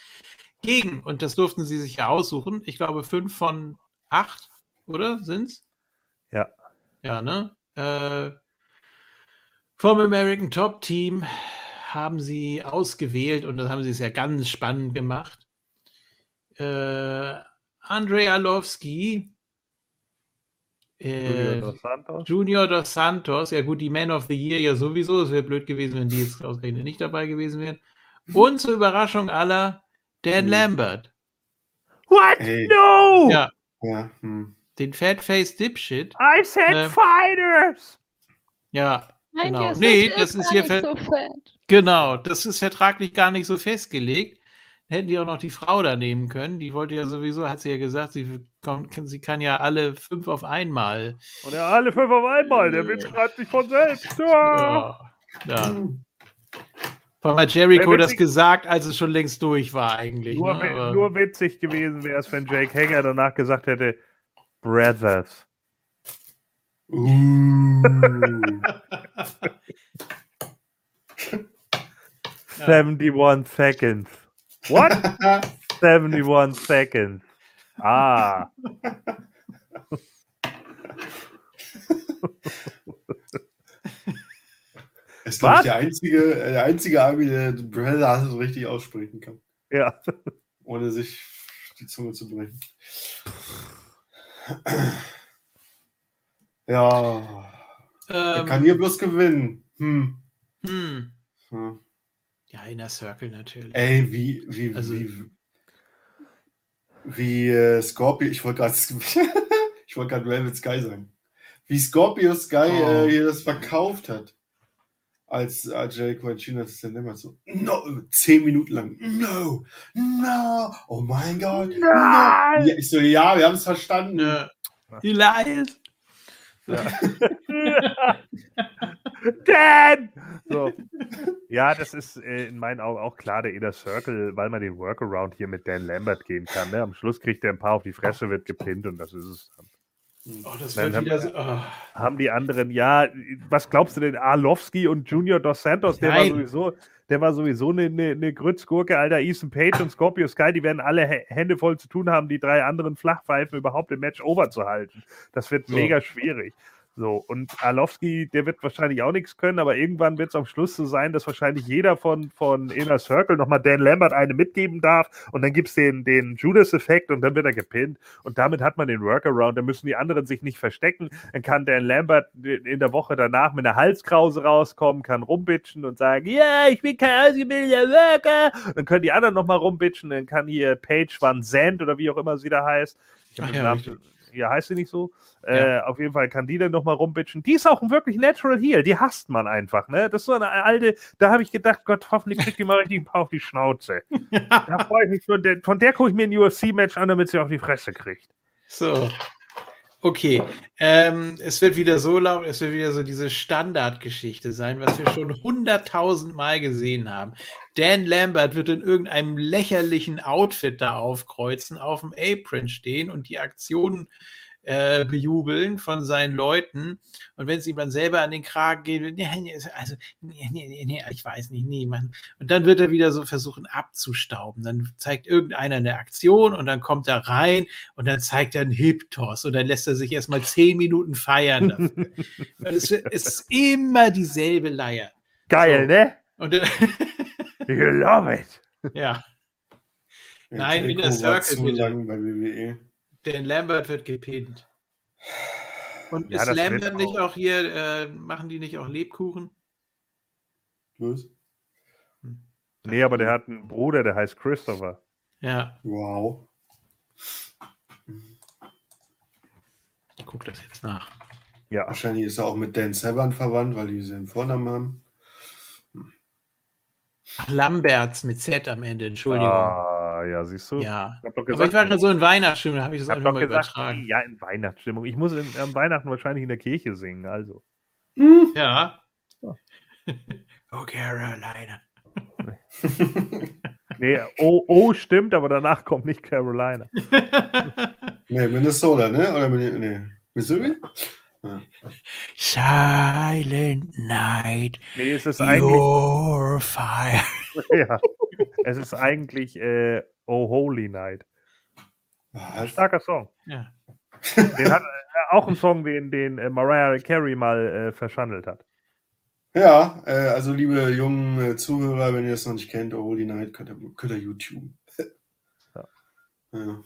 gegen, und das durften sie sich ja aussuchen, ich glaube, fünf von acht, oder? Sind's? Ja. Ja, ne? Äh, vom American Top Team haben sie ausgewählt und das haben sie es ja ganz spannend gemacht. Äh, Andrei Junior äh, dos Santos. Junior dos Santos, ja gut, die Man of the Year ja sowieso, es wäre blöd gewesen, wenn die jetzt (laughs) ausgerechnet nicht dabei gewesen wären. Und zur Überraschung aller, Dan Mhm. Lambert. What? Hey. No! Ja, Ja, hm. den Fatface Dipshit. I said Ähm, Fighters! Ja, Nein, Genau. der Nee, Sitz das ist hier nicht fett. so fett. Genau, das ist vertraglich gar nicht so festgelegt. Hätten die auch noch die Frau da nehmen können. Die wollte ja sowieso, hat sie ja gesagt, sie, kommt, sie kann ja alle fünf auf einmal. Und ja, alle fünf auf einmal. Der Witz schreibt sich von selbst. Ja. Ja. allem hat Jericho das gesagt, als es schon längst durch war, eigentlich. Nur, ne? nur witzig gewesen wäre es, wenn Jake Hanger danach gesagt hätte, Brothers. Uh. (laughs) (laughs) 71 seconds. What? (laughs) 71 seconds. Ah. (laughs) ist, glaube ich, der einzige, der einzige Army, der Brother so richtig aussprechen kann, Ja. ohne sich die Zunge zu brechen. (clears throat) Ja, er ähm, kann hier bloß gewinnen. Hm. hm. Hm. Ja, Inner Circle natürlich. Ey, wie, wie, Also- wie, wie äh, Scorpio, ich wollte gerade, (laughs) ich wollte gerade Velvet Sky sagen. Wie Scorpio Sky Oh. äh, hier das verkauft hat. Als, als Jericho entschieden hat, ist dann immer so, no, zehn Minuten lang, no, no, oh mein Gott, no. Ja, ich so, ja, wir haben es verstanden. Äh, Elias. (laughs) (laughs) Dan! So. (laughs) Ja, das ist äh, in meinen Augen auch klar der Inner Circle, weil man den Workaround hier mit Dan Lambert gehen kann. Ne? Am Schluss kriegt er ein paar auf die Fresse, wird gepinnt und das ist es. dann. Oh, das Nein, wird haben- wieder so. Oh. Haben die anderen, ja, was glaubst du denn, Arlovski und Junior Dos Santos, der war sowieso, der war sowieso eine, eine, eine Grützgurke, Alter, Ethan Page und Scorpio Sky, die werden alle Hä- Hände voll zu tun haben, die drei anderen Flachpfeifen überhaupt im Match over zu halten. Das wird So. mega schwierig. So, und Arlovski, der wird wahrscheinlich auch nichts können, aber irgendwann wird es am Schluss so sein, dass wahrscheinlich jeder von, von Inner Circle nochmal Dan Lambert eine mitgeben darf und dann gibt es den, den Judas-Effekt und dann wird er gepinnt und damit hat man den Workaround, da müssen die anderen sich nicht verstecken, dann kann Dan Lambert in der Woche danach mit einer Halskrause rauskommen, kann rumbitchen und sagen, ja, ich bin kein ausgebildeter Worker, dann können die anderen nochmal rumbitchen, dann kann hier Paige Van Zandt oder wie auch immer sie da heißt, ich hab Ach den ja, Namen, richtig. Ja, heißt sie nicht so? Ja. Äh, auf jeden Fall kann die dann nochmal rumbitchen. Die ist auch ein wirklich Natural Heel. Die hasst man einfach. Ne? Das ist so eine alte, da habe ich gedacht, Gott, hoffentlich kriegt die mal richtig ein paar auf die Schnauze. (laughs) Da freue ich mich schon. Der, von der gucke ich mir ein UFC-Match an, damit sie auf die Fresse kriegt. So. Okay. Ähm, es wird wieder so laut, es wird wieder so diese Standardgeschichte sein, was wir schon hunderttausend Mal gesehen haben. Dan Lambert wird in irgendeinem lächerlichen Outfit da aufkreuzen, auf dem Apron stehen und die Aktionen äh, bejubeln von seinen Leuten. Und wenn es ihm dann selber an den Kragen geht, nee, nee, also, nee, nee, nee, ich weiß nicht, nee, Mann. Und dann wird er wieder so versuchen abzustauben. Dann zeigt irgendeiner eine Aktion und dann kommt er rein und dann zeigt er einen Hip-Toss und dann lässt er sich erstmal zehn Minuten feiern. Dafür. (laughs) Es, es ist immer dieselbe Leier. Geil, So. ne? Und dann, (laughs) You love it. ja, Nein, Inner war Circle lang bei WWE. Dan Lambert wird gepinnt. Und Ja, ist Lambert nicht auch. auch hier, äh, machen die nicht auch Lebkuchen? Was? Nee, aber der hat einen Bruder, der heißt Christopher. Ja, Wow. ich gucke das jetzt nach. Ja. Wahrscheinlich ist er auch mit Dan Severn verwandt, weil die denselben Vornamen haben. Ach, Lamberts mit Z am Ende, Entschuldigung. Ah, ja, siehst du? Ja. Ich hab doch Aber ich gesagt, war gerade so in Weihnachtsstimmung, da habe ich das hab einfach mal gesagt, übertragen. ja, in Weihnachtsstimmung. Ich muss in, am Weihnachten wahrscheinlich in der Kirche singen, also. Ja. Ja. (laughs) oh, Carolina. (laughs) Nee, oh, oh, stimmt, aber danach kommt nicht Carolina. (laughs) Nee, Minnesota, ne? Oder nee. Missouri? (laughs) Silent Night, Nee, es ist eigentlich, your fire. (laughs) (laughs) ja, es ist eigentlich äh, Oh Holy Night. Was? Starker Song. Ja. Den hat äh, auch einen Song, den, den äh, Mariah Carey mal äh, verschandelt hat. Ja, äh, also liebe jungen äh, Zuhörer, wenn ihr das noch nicht kennt, Oh Holy Night, könnt ihr, könnt ihr YouTube. Ja. ja.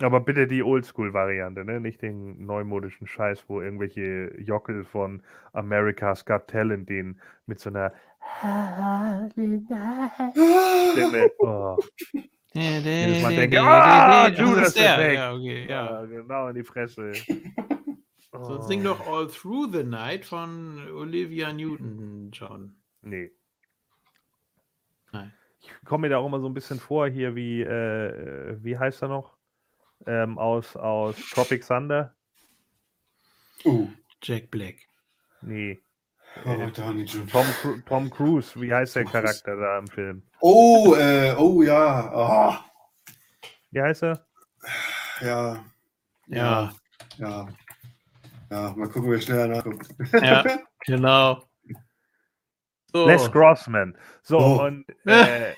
Aber bitte die Oldschool-Variante, ne? Nicht den neumodischen Scheiß, wo irgendwelche Jockel von America's Got Talent den mit so einer (laughs) Stimme. Oh. Jedes Mal denke, ah, Das Judas ist der. Effekt. Ja, okay, ja. Ja, genau in die Fresse. (laughs) So Oh. sing doch All Through the Night von Olivia Newton-John. Nee. Nein. Ich komme mir da auch immer so ein bisschen vor hier wie, äh, wie heißt er noch? Ähm, aus, aus Tropic Thunder? Uh, Jack Black. Nee. Downey Jr. Tom, Tom Cruise, wie heißt der Tom Cruise. Charakter da im Film? Oh, äh, oh ja. Ah, Wie heißt er? ja. Ja, Ja. Ja, mal gucken, wer schneller nachguckt. Ja. (laughs) genau. So. Les Grossman. So, Oh. und äh,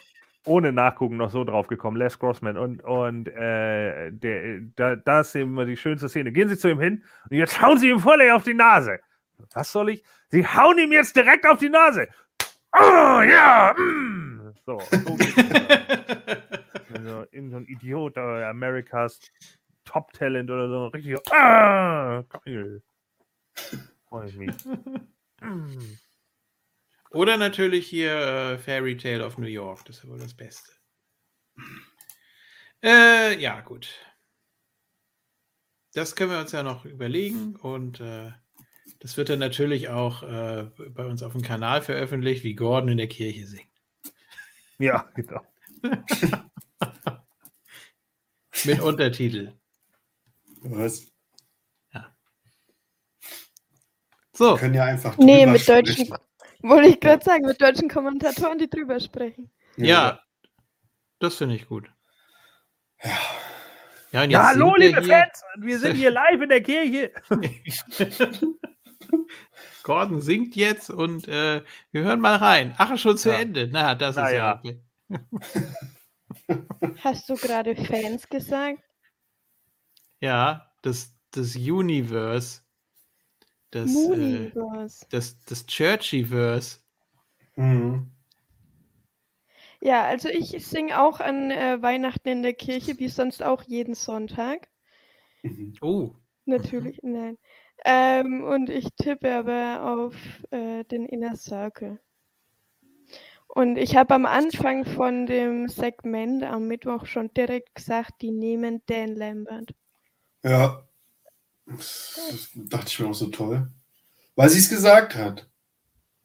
ohne Nachgucken noch so drauf gekommen, Les Grossman. Und, und äh, der, da, da ist immer die schönste Szene. Gehen Sie zu ihm hin und jetzt hauen Sie ihm voll auf die Nase. Was soll ich? Sie hauen ihm jetzt direkt auf die Nase. Oh, ja. Mm. So, so (laughs) also, irgend so ein Idiot, äh, Amerikas Top Talent oder so. Richtig. Ah, geil. Freue ich mich. (laughs) Oder natürlich hier äh, Fairy Tale of New York. Das ist ja wohl das Beste. Äh, ja, gut. Das können wir uns ja noch überlegen und äh, das wird dann natürlich auch äh, bei uns auf dem Kanal veröffentlicht, wie Gordon in der Kirche singt. Ja, genau. (laughs) Mit Untertitel. Was? So, Wir können ja einfach Nee, mit deutschen, sprechen. Wollte ich gerade sagen, mit deutschen Kommentatoren, die drüber sprechen. ja, das finde ich gut. Ja. Ja, Ja, hallo, liebe hier- Fans. Wir sind hier live in der Kirche. (laughs) Gordon singt jetzt und äh, wir hören mal rein. Ach, schon zu Ja. Ende. Na, das Na ist ja. (laughs) Hast du gerade Fans gesagt? Ja, das, das Universe. Das, äh, das, das Churchyverse. Mhm. Ja, also ich singe auch an äh, Weihnachten in der Kirche, wie sonst auch jeden Sonntag. Mhm. Oh, Natürlich, nein. Ähm, und ich tippe aber auf äh, den Inner Circle. Und ich habe am Anfang von dem Segment am Mittwoch schon direkt gesagt, die nehmen Dan Lambert. Ja. Das, dachte ich mir auch so toll. Weil sie es gesagt hat.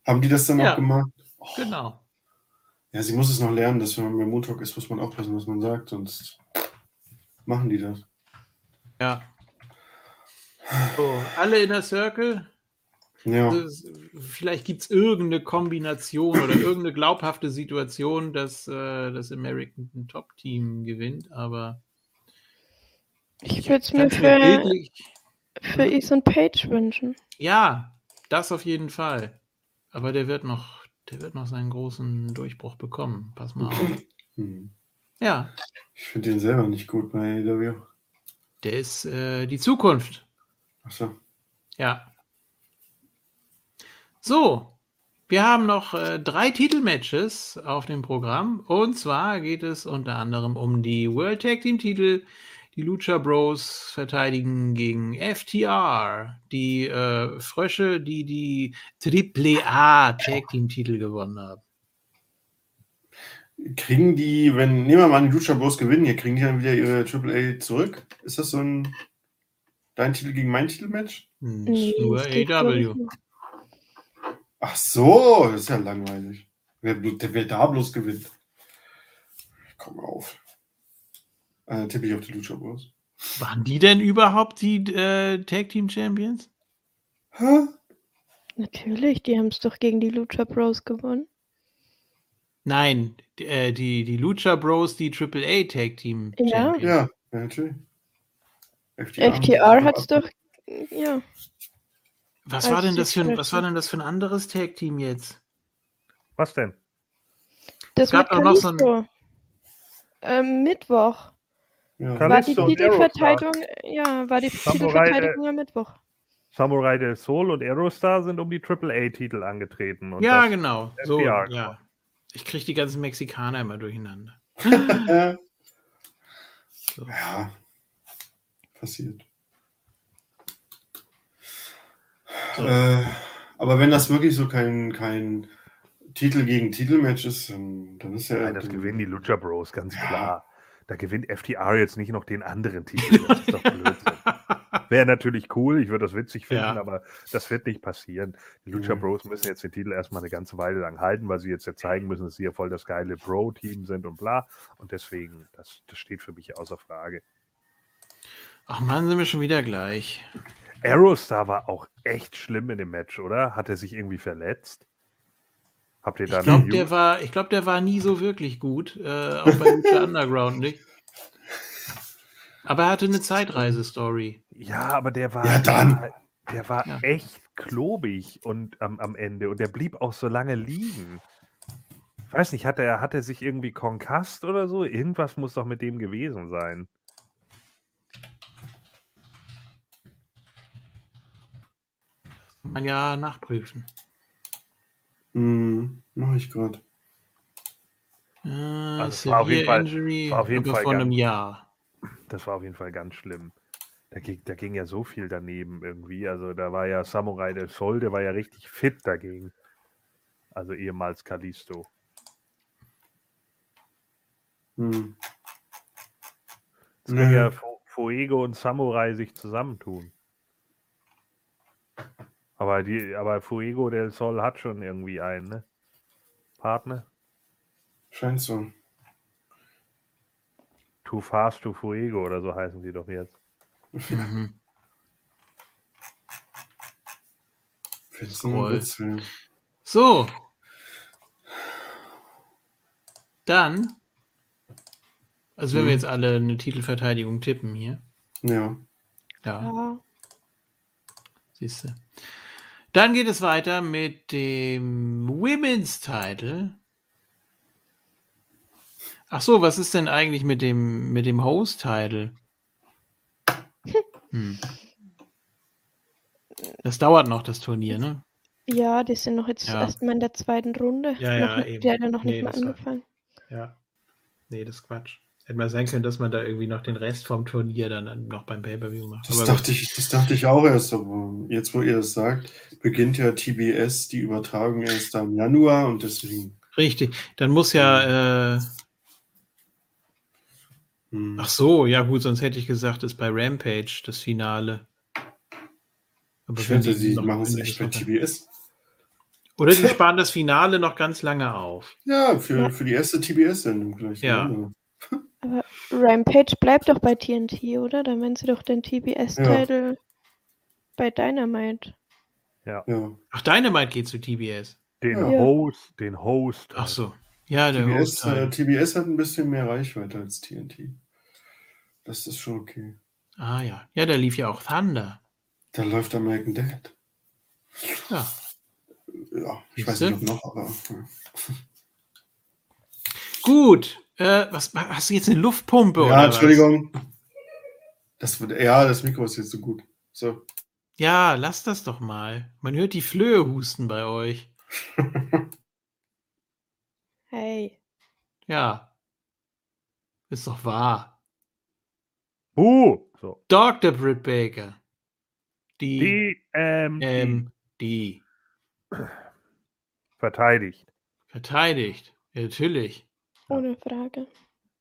Haben die das dann Ja. auch gemacht? genau. Ja, sie muss es noch lernen, dass wenn man beim Montag ist, muss man aufpassen, was man sagt, sonst machen die das. Ja. So, alle Inner Circle. Ja. Das, vielleicht gibt es irgendeine Kombination oder irgendeine glaubhafte Situation, dass äh, das American Top Team gewinnt, aber Ich würde es mir für, bildlich, für Ethan Page wünschen. Ja, das auf jeden Fall. Aber der wird noch, der wird noch seinen großen Durchbruch bekommen. Pass mal auf. Hm. Ja, Ich finde den selber nicht gut bei AEW. der ist äh, die Zukunft. Achso. Ja. So, wir haben noch äh, drei Titelmatches auf dem Programm. Und zwar geht es unter anderem um die World Tag Team Titel. Die Lucha Bros verteidigen gegen FTR, die äh, Frösche, die die AAA Tag Team Titel gewonnen haben. Kriegen die, wenn, nehmen wir mal an, die Lucha Bros gewinnen, hier kriegen die dann wieder ihre AAA zurück? Ist das so ein dein Titel gegen mein Titelmatch? Nee, nur AW. Ach so, das ist ja langweilig. Wer, wer da bloß gewinnt. Komm auf. Äh, tippe ich auf die Lucha Bros. Waren die denn überhaupt die äh, Tag Team Champions? Hä? Natürlich, die haben es doch gegen die Lucha Bros gewonnen. Nein, die, äh, die, die Lucha Bros, die AAA Tag Team Ja. Champions. Ja, ja, natürlich. FTR, FTR hat es doch, ja. Was war denn das für ein, was war denn das für ein anderes Tag Team jetzt? Was denn? Das gab mit doch noch so ein-. Ähm, Mittwoch. Ja. War die Titelverteidigung, ja, war die Samurai, Titelverteidigung am Mittwoch. Samurai del Sol und Aerostar sind um die AAA-Titel angetreten. Und ja, genau. So, ja. Ich kriege die ganzen Mexikaner immer durcheinander. (laughs) So. ja. Passiert. So. Äh, aber wenn das wirklich so kein, kein Titel gegen Titel-Match ist, dann, dann ist ja. Nein, das gewinnen die Lucha Bros, ganz Ja. klar. Da gewinnt FTR jetzt nicht noch den anderen Titel. Das ist doch Blödsinn. Wäre natürlich cool, ich würde das witzig finden, Ja. aber das wird nicht passieren. Die Lucha Mhm. Bros müssen jetzt den Titel erstmal eine ganze Weile lang halten, weil sie jetzt ja zeigen müssen, dass sie ja voll das geile Bro-Team sind und bla. Und deswegen, das, das steht für mich außer Frage. Ach man, sind wir schon wieder gleich. Aerostar war auch echt schlimm in dem Match, oder? Hat er sich irgendwie verletzt? Habt ihr Ich da glaube, eine der war, ich glaube, der war nie so wirklich gut, äh, auch bei Lucha Underground nicht. Aber er hatte eine Zeitreise-Story. Ja, aber der war, Ja, dann. der war Ja. echt klobig und am, am Ende und der blieb auch so lange liegen. Ich weiß nicht, hat er, hat er sich irgendwie konkast oder so? Irgendwas muss doch mit dem gewesen sein. Kann man ja nachprüfen. Hm, mach ich gerade. Äh, Also es war auf jeden Fall- Injury, war auf jeden Fall vor einem Jahr. Das war auf jeden Fall ganz schlimm. Da ging, da ging ja so viel daneben irgendwie. Also da war ja Samurai del Sol, der war ja richtig fit dagegen. Also ehemals Kalisto. Hm. Es können ja Fuego und Samurai sich zusammentun. Aber, die, aber Fuego del Sol hat schon irgendwie einen, ne? Partner? Scheint so. Too Fast to Fuego oder so heißen die doch jetzt. Mhm. Werden. So. Dann, also wenn Mhm. wir jetzt alle eine Titelverteidigung tippen hier. Ja. Ja, Ja. siehst du. Dann geht es weiter mit dem Women's Title. Ach so, was ist denn eigentlich mit dem, mit dem Host Title? (laughs) Hm. Das dauert noch, das Turnier, ne? Ja, die sind noch jetzt Ja. erstmal in der zweiten Runde. Ja, noch, ja, nicht- eben. Die hat ja noch Nee, nicht mal das war- angefangen. Ja. Nee, das ist Quatsch. Hätte mal sein können, dass man da irgendwie noch den Rest vom Turnier dann, noch beim Pay-Per-View macht. Das Aber dachte, ich, das dachte ich auch erst, aber jetzt, wo ihr das sagt, beginnt ja TBS die Übertragung erst am Januar und deswegen. richtig. Dann muss ja, äh, Hm. ach so, ja gut, sonst hätte ich gesagt, ist bei Rampage das Finale. Aber ich die sie machen es echt bei TBS. Oder die (laughs) sparen das Finale noch ganz lange auf. Ja, für, für die erste TBS-Sendung gleich. Ja. ne? Aber Rampage bleibt doch bei TNT, oder? Dann werden sie doch den TBS-Titel bei Dynamite. Ja. Ach, Dynamite geht zu TBS. Den Ja. Host, den Host. Ach so. Ja, der TBS, Host äh, halt. TBS hat ein bisschen mehr Reichweite als TNT. Das ist schon okay. Ah ja. Ja, da lief ja auch Thunder. Da läuft American Dad. Ja. Ja, ich weiß Siehste? nicht, ob noch, aber. Gut. Äh, was, hast du jetzt eine Luftpumpe oder Ja, was? Entschuldigung. Das wird, ja, das Mikro ist jetzt so gut. So. Ja, lass das doch mal. Man hört die Flöhe husten bei euch. (laughs) Hey. Ja. Ist doch wahr. Uh, so. Dr. Britt Baker. Die, Die, ähm, ähm, die verteidigt. verteidigt. Ja, natürlich. Ohne Frage.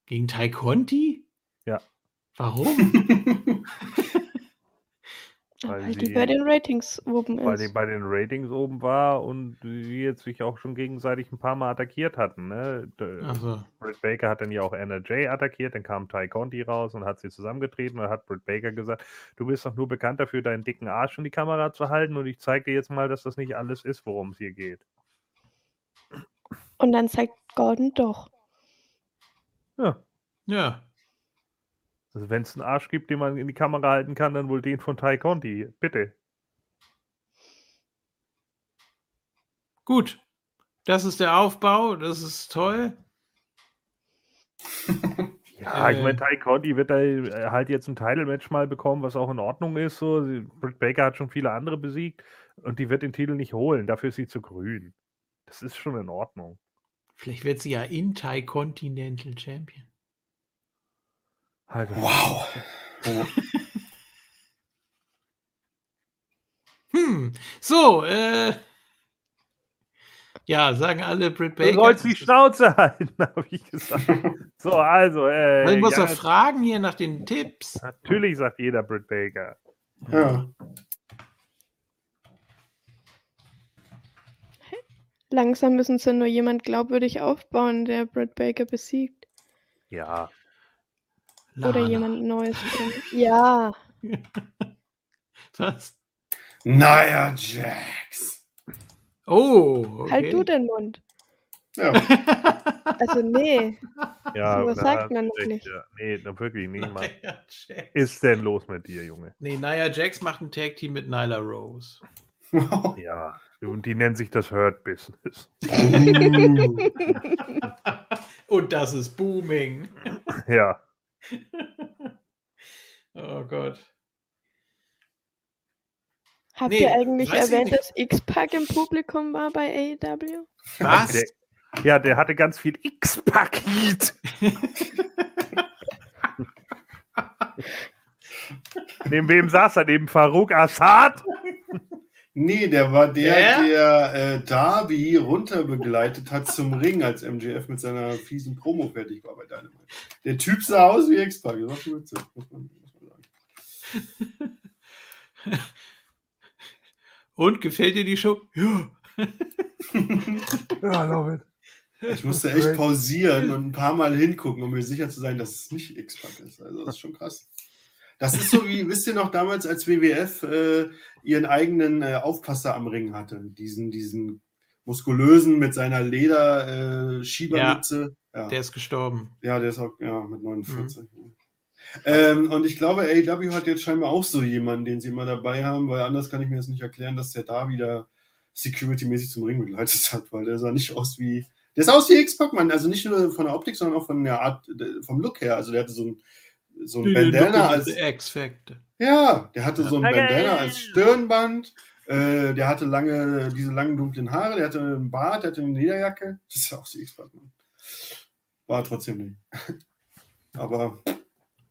Gegen Tai Conti? Ja. Warum? (laughs) Weil Weil die sie- bei den Ratings oben Weil ist. die bei den Ratings oben war und die jetzt sich auch schon gegenseitig ein paar Mal attackiert hatten. Ne? Also, Britt Baker hat dann ja auch Anna Jay attackiert, dann kam Ty Conti raus und hat sie zusammengetreten und hat Britt Baker gesagt, du bist doch nur bekannt dafür, deinen dicken Arsch in die Kamera zu halten und ich zeige dir jetzt mal, dass das nicht alles ist, worum es hier geht. Und dann zeigt Gordon doch. Ja. ja. Also wenn es einen Arsch gibt, den man in die Kamera halten kann, dann wohl den von Ty Conti. Bitte. Gut. Das ist der Aufbau. Das ist toll. (laughs) Ja, ich Äh. meine, Ty Conti wird da äh, halt jetzt ein Title-Match mal bekommen, was auch in Ordnung ist. So. Britt Baker hat schon viele andere besiegt und die wird den Titel nicht holen. Dafür ist sie zu grün. Das ist schon in Ordnung. Vielleicht wird sie ja Intercontinental Champion. Halt, Wow. Ja. (laughs) Hm, so, äh. Ja, sagen alle Britt Baker. Du sollst die Schnauze halten, (laughs) habe ich gesagt. (laughs) So, also, äh, Man muss ja, doch fragen hier nach den Tipps. natürlich sagt jeder Britt Baker. ja. Langsam müssen sie nur jemand glaubwürdig aufbauen, der Britt Baker besiegt. Ja, Oder Lana. jemand Neues. (laughs) Ja. (laughs) Was? Naja, Jax. Oh, okay. Halt du den Mund. Ja. (laughs) Also, nee. ja. Sowas na, sagt man noch nicht. Ja. Nee, na, wirklich nicht. Mann. Jax. Ist denn los mit dir, Junge? Nee, Nia Jax macht ein Tag Team mit Nyla Rose. Ja, und die nennt sich das Hurt Business. (laughs) Und das ist booming. Ja, (laughs) Oh Gott. Habt Nee, ihr eigentlich erwähnt, dass X-Pac im Publikum war bei AEW? Was? Der, ja, der hatte ganz viel X-Paket. (laughs) Neben wem saß er? Neben Farouk Assad? Nee, der war der, Wer? der äh, Darby runterbegleitet hat zum Ring, als MJF mit seiner fiesen Promo fertig war bei Dynamite. Der Typ sah aus wie X-Pac. Das war schon witzig, muss man, muss man sagen. (laughs) Und gefällt dir die Show? Ja. (laughs) Ja, love it. Ich musste echt pausieren und ein paar Mal hingucken, um mir sicher zu sein, dass es nicht X-Pac ist. Also das ist schon krass. Das ist so wie, wisst ihr noch damals, als WWF äh, ihren eigenen äh, Aufpasser am Ring hatte? Diesen, diesen muskulösen mit seiner Leder äh, Schiebermütze. Ja. Der ist gestorben. Ja, der ist auch ja, mit 49. Ähm, und ich glaube, AEW hat jetzt scheinbar auch so jemanden, den sie immer dabei haben, weil anders kann ich mir das nicht erklären, dass der da wieder security-mäßig zum Ring begleitet hat, weil der sah nicht aus wie. Der sah aus wie X-Pac, Mann. Also nicht nur von der Optik, sondern auch von der Art, äh, vom Look her. Also der hatte so ein, so ein Bandana als. X-Factor. Ja, der hatte so ein Okay. Bandana als Stirnband. Äh, der hatte lange, diese langen dunklen Haare, der hatte einen Bart, der hatte eine Lederjacke. Das ist ja auch so X-Pac, Mann. War trotzdem nicht. (laughs) Aber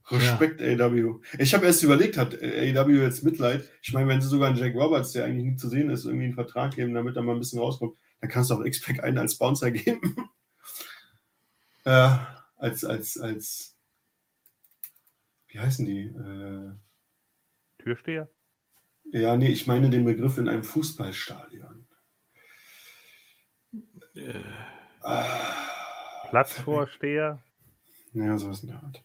Respekt, AW. Ich habe erst überlegt, hat AW jetzt Mitleid? Ich meine, wenn sie sogar einen Jack Roberts, der eigentlich nie zu sehen ist, irgendwie einen Vertrag geben, damit er mal ein bisschen rauskommt, dann kannst du auch X-Pac einen als Bouncer geben. (laughs) äh, als, als, als, wie heißen die? Äh, Türsteher? ja, nee, ich meine den Begriff in einem Fußballstadion. Äh, Ah, Platzvorsteher? Ja, sowas in der Art.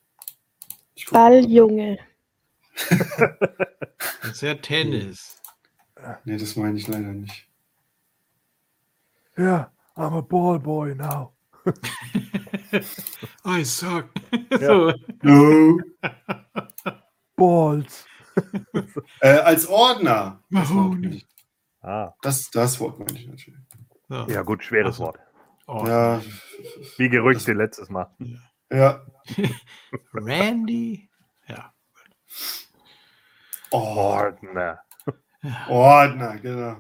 Balljunge. (laughs) das ist ja Tennis. Nee, das meine ich leider nicht. Ja, I'm a ball boy now. (laughs) I suck. Ja. so. No. Balls. (laughs) Äh, als Ordner. Das, Mahoney. nicht- Ah, das, das Wort meine ich natürlich. So. ja gut, schweres Also. Wort. Oh. Ja, Wie Gerüchte letztes Mal. ja. (laughs) Randy. Ja. Ordner. Ordner, genau.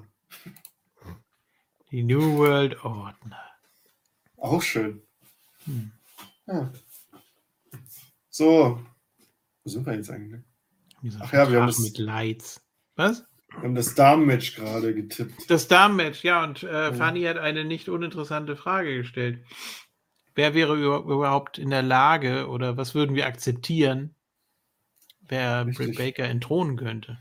Die New World Ordner. Auch schön. Hm. Ja. So, wo sind wir jetzt eigentlich? Ach ja, wir haben das- mit Lights. Was? Wir haben das Damenmatch gerade getippt. Das Damenmatch, ja, und äh, Oh. Fanny hat eine nicht uninteressante Frage gestellt. Wer wäre über- überhaupt in der Lage oder was würden wir akzeptieren, wer Richtig. Britt Baker entthronen könnte?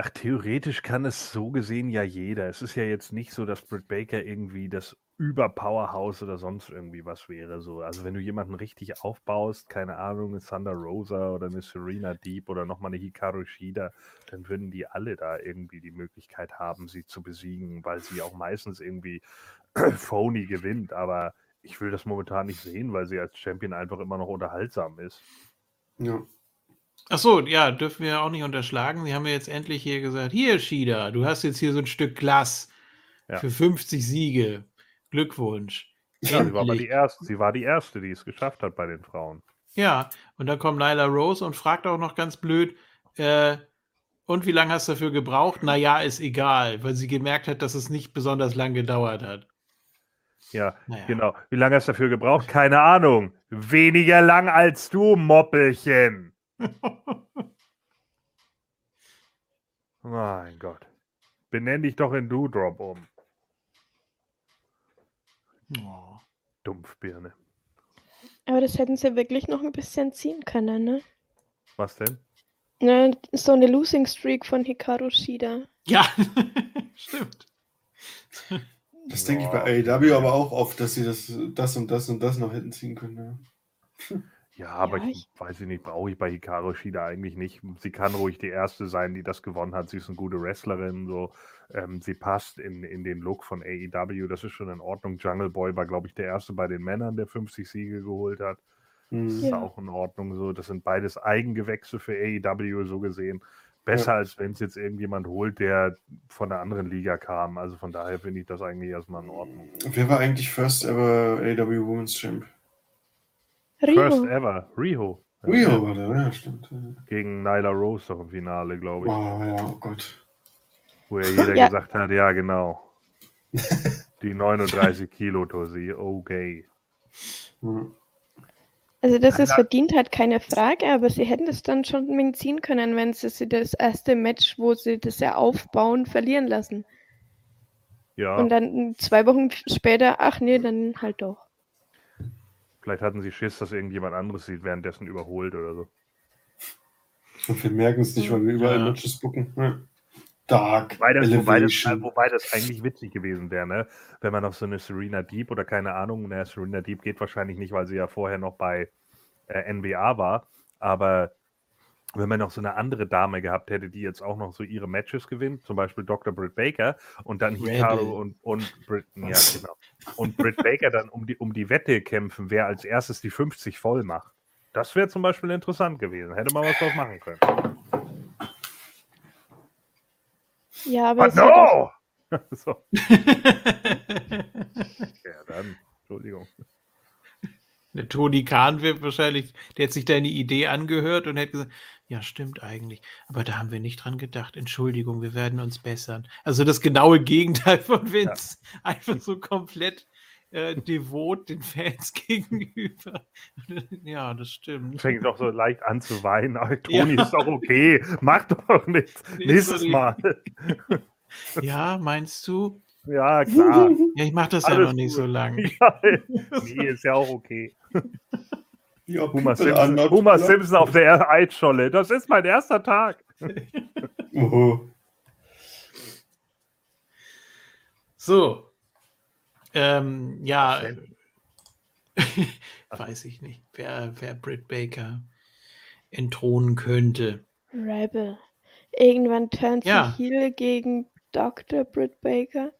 Ach, theoretisch kann es so gesehen ja jeder. Es ist ja jetzt nicht so, dass Britt Baker irgendwie das Über-Powerhouse oder sonst irgendwie was wäre. So. Also wenn du jemanden richtig aufbaust, keine Ahnung, eine Thunder Rosa oder eine Serena Deep oder nochmal eine Hikaru Shida, dann würden die alle da irgendwie die Möglichkeit haben, sie zu besiegen, weil sie auch meistens irgendwie (clears throat) phony gewinnt. Aber ich will das momentan nicht sehen, weil sie als Champion einfach immer noch unterhaltsam ist. Ja. Ach so, ja, dürfen wir auch nicht unterschlagen. Sie haben ja jetzt endlich hier gesagt, hier Shida, du hast jetzt hier so ein Stück Glas Ja. für 50 Siege. Glückwunsch. Ja, sie war, aber die erste, sie war die erste, die es geschafft hat bei den Frauen. Ja, und dann kommt Nyla Rose und fragt auch noch ganz blöd, äh, und wie lange hast du dafür gebraucht? Naja, ist egal, weil sie gemerkt hat, dass es nicht besonders lang gedauert hat. Ja, Naja. genau. Wie lange hast du dafür gebraucht? Keine Ahnung. Weniger lang als du, Moppelchen. (laughs) Mein Gott. Benenn dich doch in Doodrop um. Oh. Dumpfbirne. Aber das hätten sie wirklich noch ein bisschen ziehen können, ne? Was denn? ne so eine Losing Streak von Hikaru Shida. Ja, (laughs) stimmt. Das denke ich bei AEW aber auch oft, dass sie das, das und das und das noch hätten ziehen können. Ja. Ja, aber Ja, ich, weiß ich nicht, brauche ich bei Hikaru Shida eigentlich nicht. Sie kann ruhig die erste sein, die das gewonnen hat. Sie ist eine gute Wrestlerin, so. Ähm, sie passt in, in den Look von AEW, das ist schon in Ordnung. Jungle Boy war, glaube ich, der erste bei den Männern, der 50 Siege geholt hat. Hm. ist Ja. auch in Ordnung so. Das sind beides Eigengewächse für AEW so gesehen. Besser Ja. als wenn es jetzt irgendjemand holt, der von einer anderen Liga kam. Also von daher finde ich das eigentlich erstmal in Ordnung. Wer war eigentlich First ever AEW Women's Champ? First Rio. ever, Riho. Ja, Rio war der, ja, stimmt. Gegen Nyla Rose doch im Finale, glaube ich. Wow, ja, oh Gott. Wo ja jeder Ja. gesagt hat, ja genau. (laughs) Die 39 Kilo Tosi, okay. Hm. Also, dass es verdient hat, keine Frage, aber sie hätten das dann schon ziehen können, wenn sie sie das erste Match, wo sie das ja aufbauen, verlieren lassen. Ja, Und dann zwei Wochen später, ach nee, dann halt doch. Vielleicht hatten sie Schiss, dass irgendjemand anderes sie währenddessen überholt oder so. Und wir merken es nicht, weil wir überall Ja. Matches gucken. Ja. Dark. Wobei das, wobei, das, wobei das eigentlich witzig gewesen wäre, ne? wenn man auf so eine Serena Deep oder keine Ahnung, ne, Serena Deep geht wahrscheinlich nicht, weil sie ja vorher noch bei äh, NBA war, aber wenn man noch so eine andere Dame gehabt hätte, die jetzt auch noch so ihre Matches gewinnt, zum Beispiel Dr. Britt Baker und dann Rebel. Hikaru und, und Britt, ja, (laughs) genau. Und Britt Baker dann um die, um die Wette kämpfen, wer als erstes die 50 voll macht. Das wäre zum Beispiel interessant gewesen. Hätte man was draus machen können. Ja, aber But no! (laughs) so. (laughs) Ja, dann, Entschuldigung. Der Toni Kahn wird wahrscheinlich, der hat sich deine Idee angehört und hätte gesagt, ja, stimmt eigentlich. Aber da haben wir nicht dran gedacht. Entschuldigung, wir werden uns bessern. Also das genaue Gegenteil von (laughs) Vince. Einfach so komplett äh, devot den Fans (laughs) gegenüber. (laughs) ja, das stimmt. Fängt doch so leicht an zu weinen. Ach, Ja. Toni ist doch okay. Mach doch nichts. Nee, Nächstes sorry. Mal. Ja, meinst du? Ja, klar. Ja, ich mache das ja Alles noch nicht gut. so lang. Ja, nee, ist ja auch okay. Ja, Homer Simpson, Homer. Simpson auf der Eisscholle. Das ist mein erster Tag. (laughs) Oh. So. Ähm, ja, (laughs) weiß ich nicht, wer, wer Britt Baker entthronen könnte. Rebel. Irgendwann turnt sie Ja. Heel gegen Dr. Britt Baker.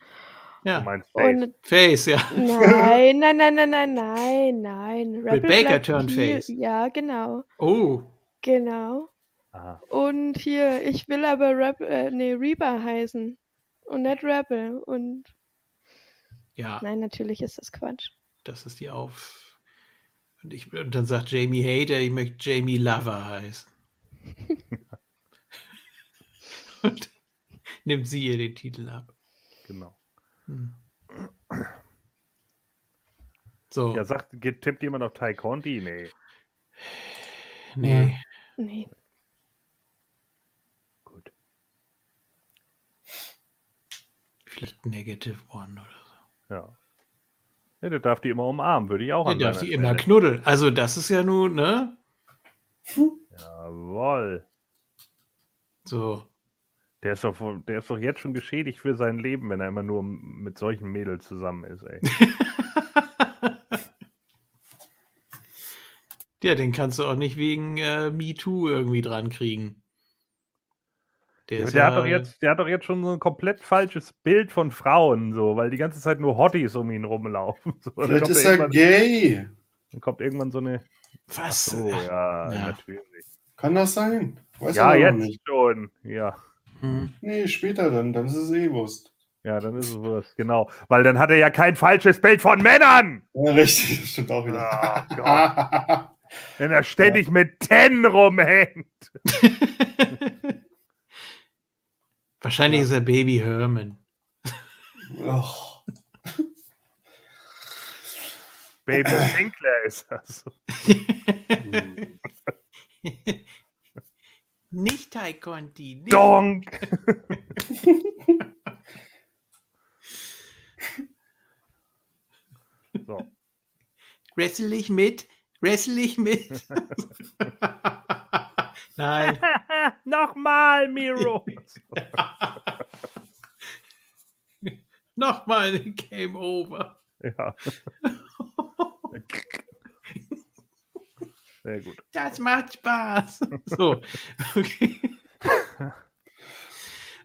Du Ja, meinst (laughs) Face. Und Face, ja. nein, nein, nein, nein, nein, nein, nein. Rebel Baker turned face. Ja, genau. Oh, Genau. Aha. Und hier, ich will aber Rebel, äh, nee, Reba heißen. Und nicht Rebel. Und ja, nein, natürlich ist das Quatsch. das ist die Auf. Und, ich, und dann sagt Jamie Hader, ich möchte Jamie Lover heißen. (laughs) und nimmt sie ihr den Titel ab. Genau. So, Ja, sagt, tippt jemand auf Ty Conti? Nee. nee. Nee. Gut. Vielleicht Negative One oder so. Ja. ja. Der darf die immer umarmen, würde ich auch Der darf die immer knuddeln. Also, das ist ja nun, ne? Jawohl. So. Der ist, doch, der ist doch jetzt schon geschädigt für sein Leben, wenn er immer nur mit solchen Mädels zusammen ist, ey. (laughs) ja, den kannst du auch nicht wegen äh, MeToo irgendwie dran kriegen. Der, Ja, ist der, hat ja- doch jetzt, der hat doch jetzt schon so ein komplett falsches Bild von Frauen, so, weil die ganze Zeit nur Hotties um ihn rumlaufen. (laughs) So, Vielleicht kommt ist er gay. dann kommt irgendwann so eine. Was? Oh, ja, Ja. natürlich. Kann das sein? Weiß Ja, jetzt nicht. schon. Ja. Hm. Nee, später dann. Dann ist es eh Wurst. Ja, dann ist es Wurst, genau. Weil dann hat er ja kein falsches Bild von Männern. Ja, richtig, das stimmt auch wieder. Oh (laughs) Gott. Wenn er ständig mit Ten rumhängt. (laughs) Wahrscheinlich ist er Baby Herman. oh. Baby Sinclair ist das. (laughs) nicht Tai Conti. Nicht. Donk. so. Wrestle ich mit? Wrestle ich mit? (laughs) Nein. (laughs) Nochmal, Miro. (laughs) Nochmal ein Game Over. ja. Sehr gut. Das macht Spaß. (laughs) So, okay. (laughs)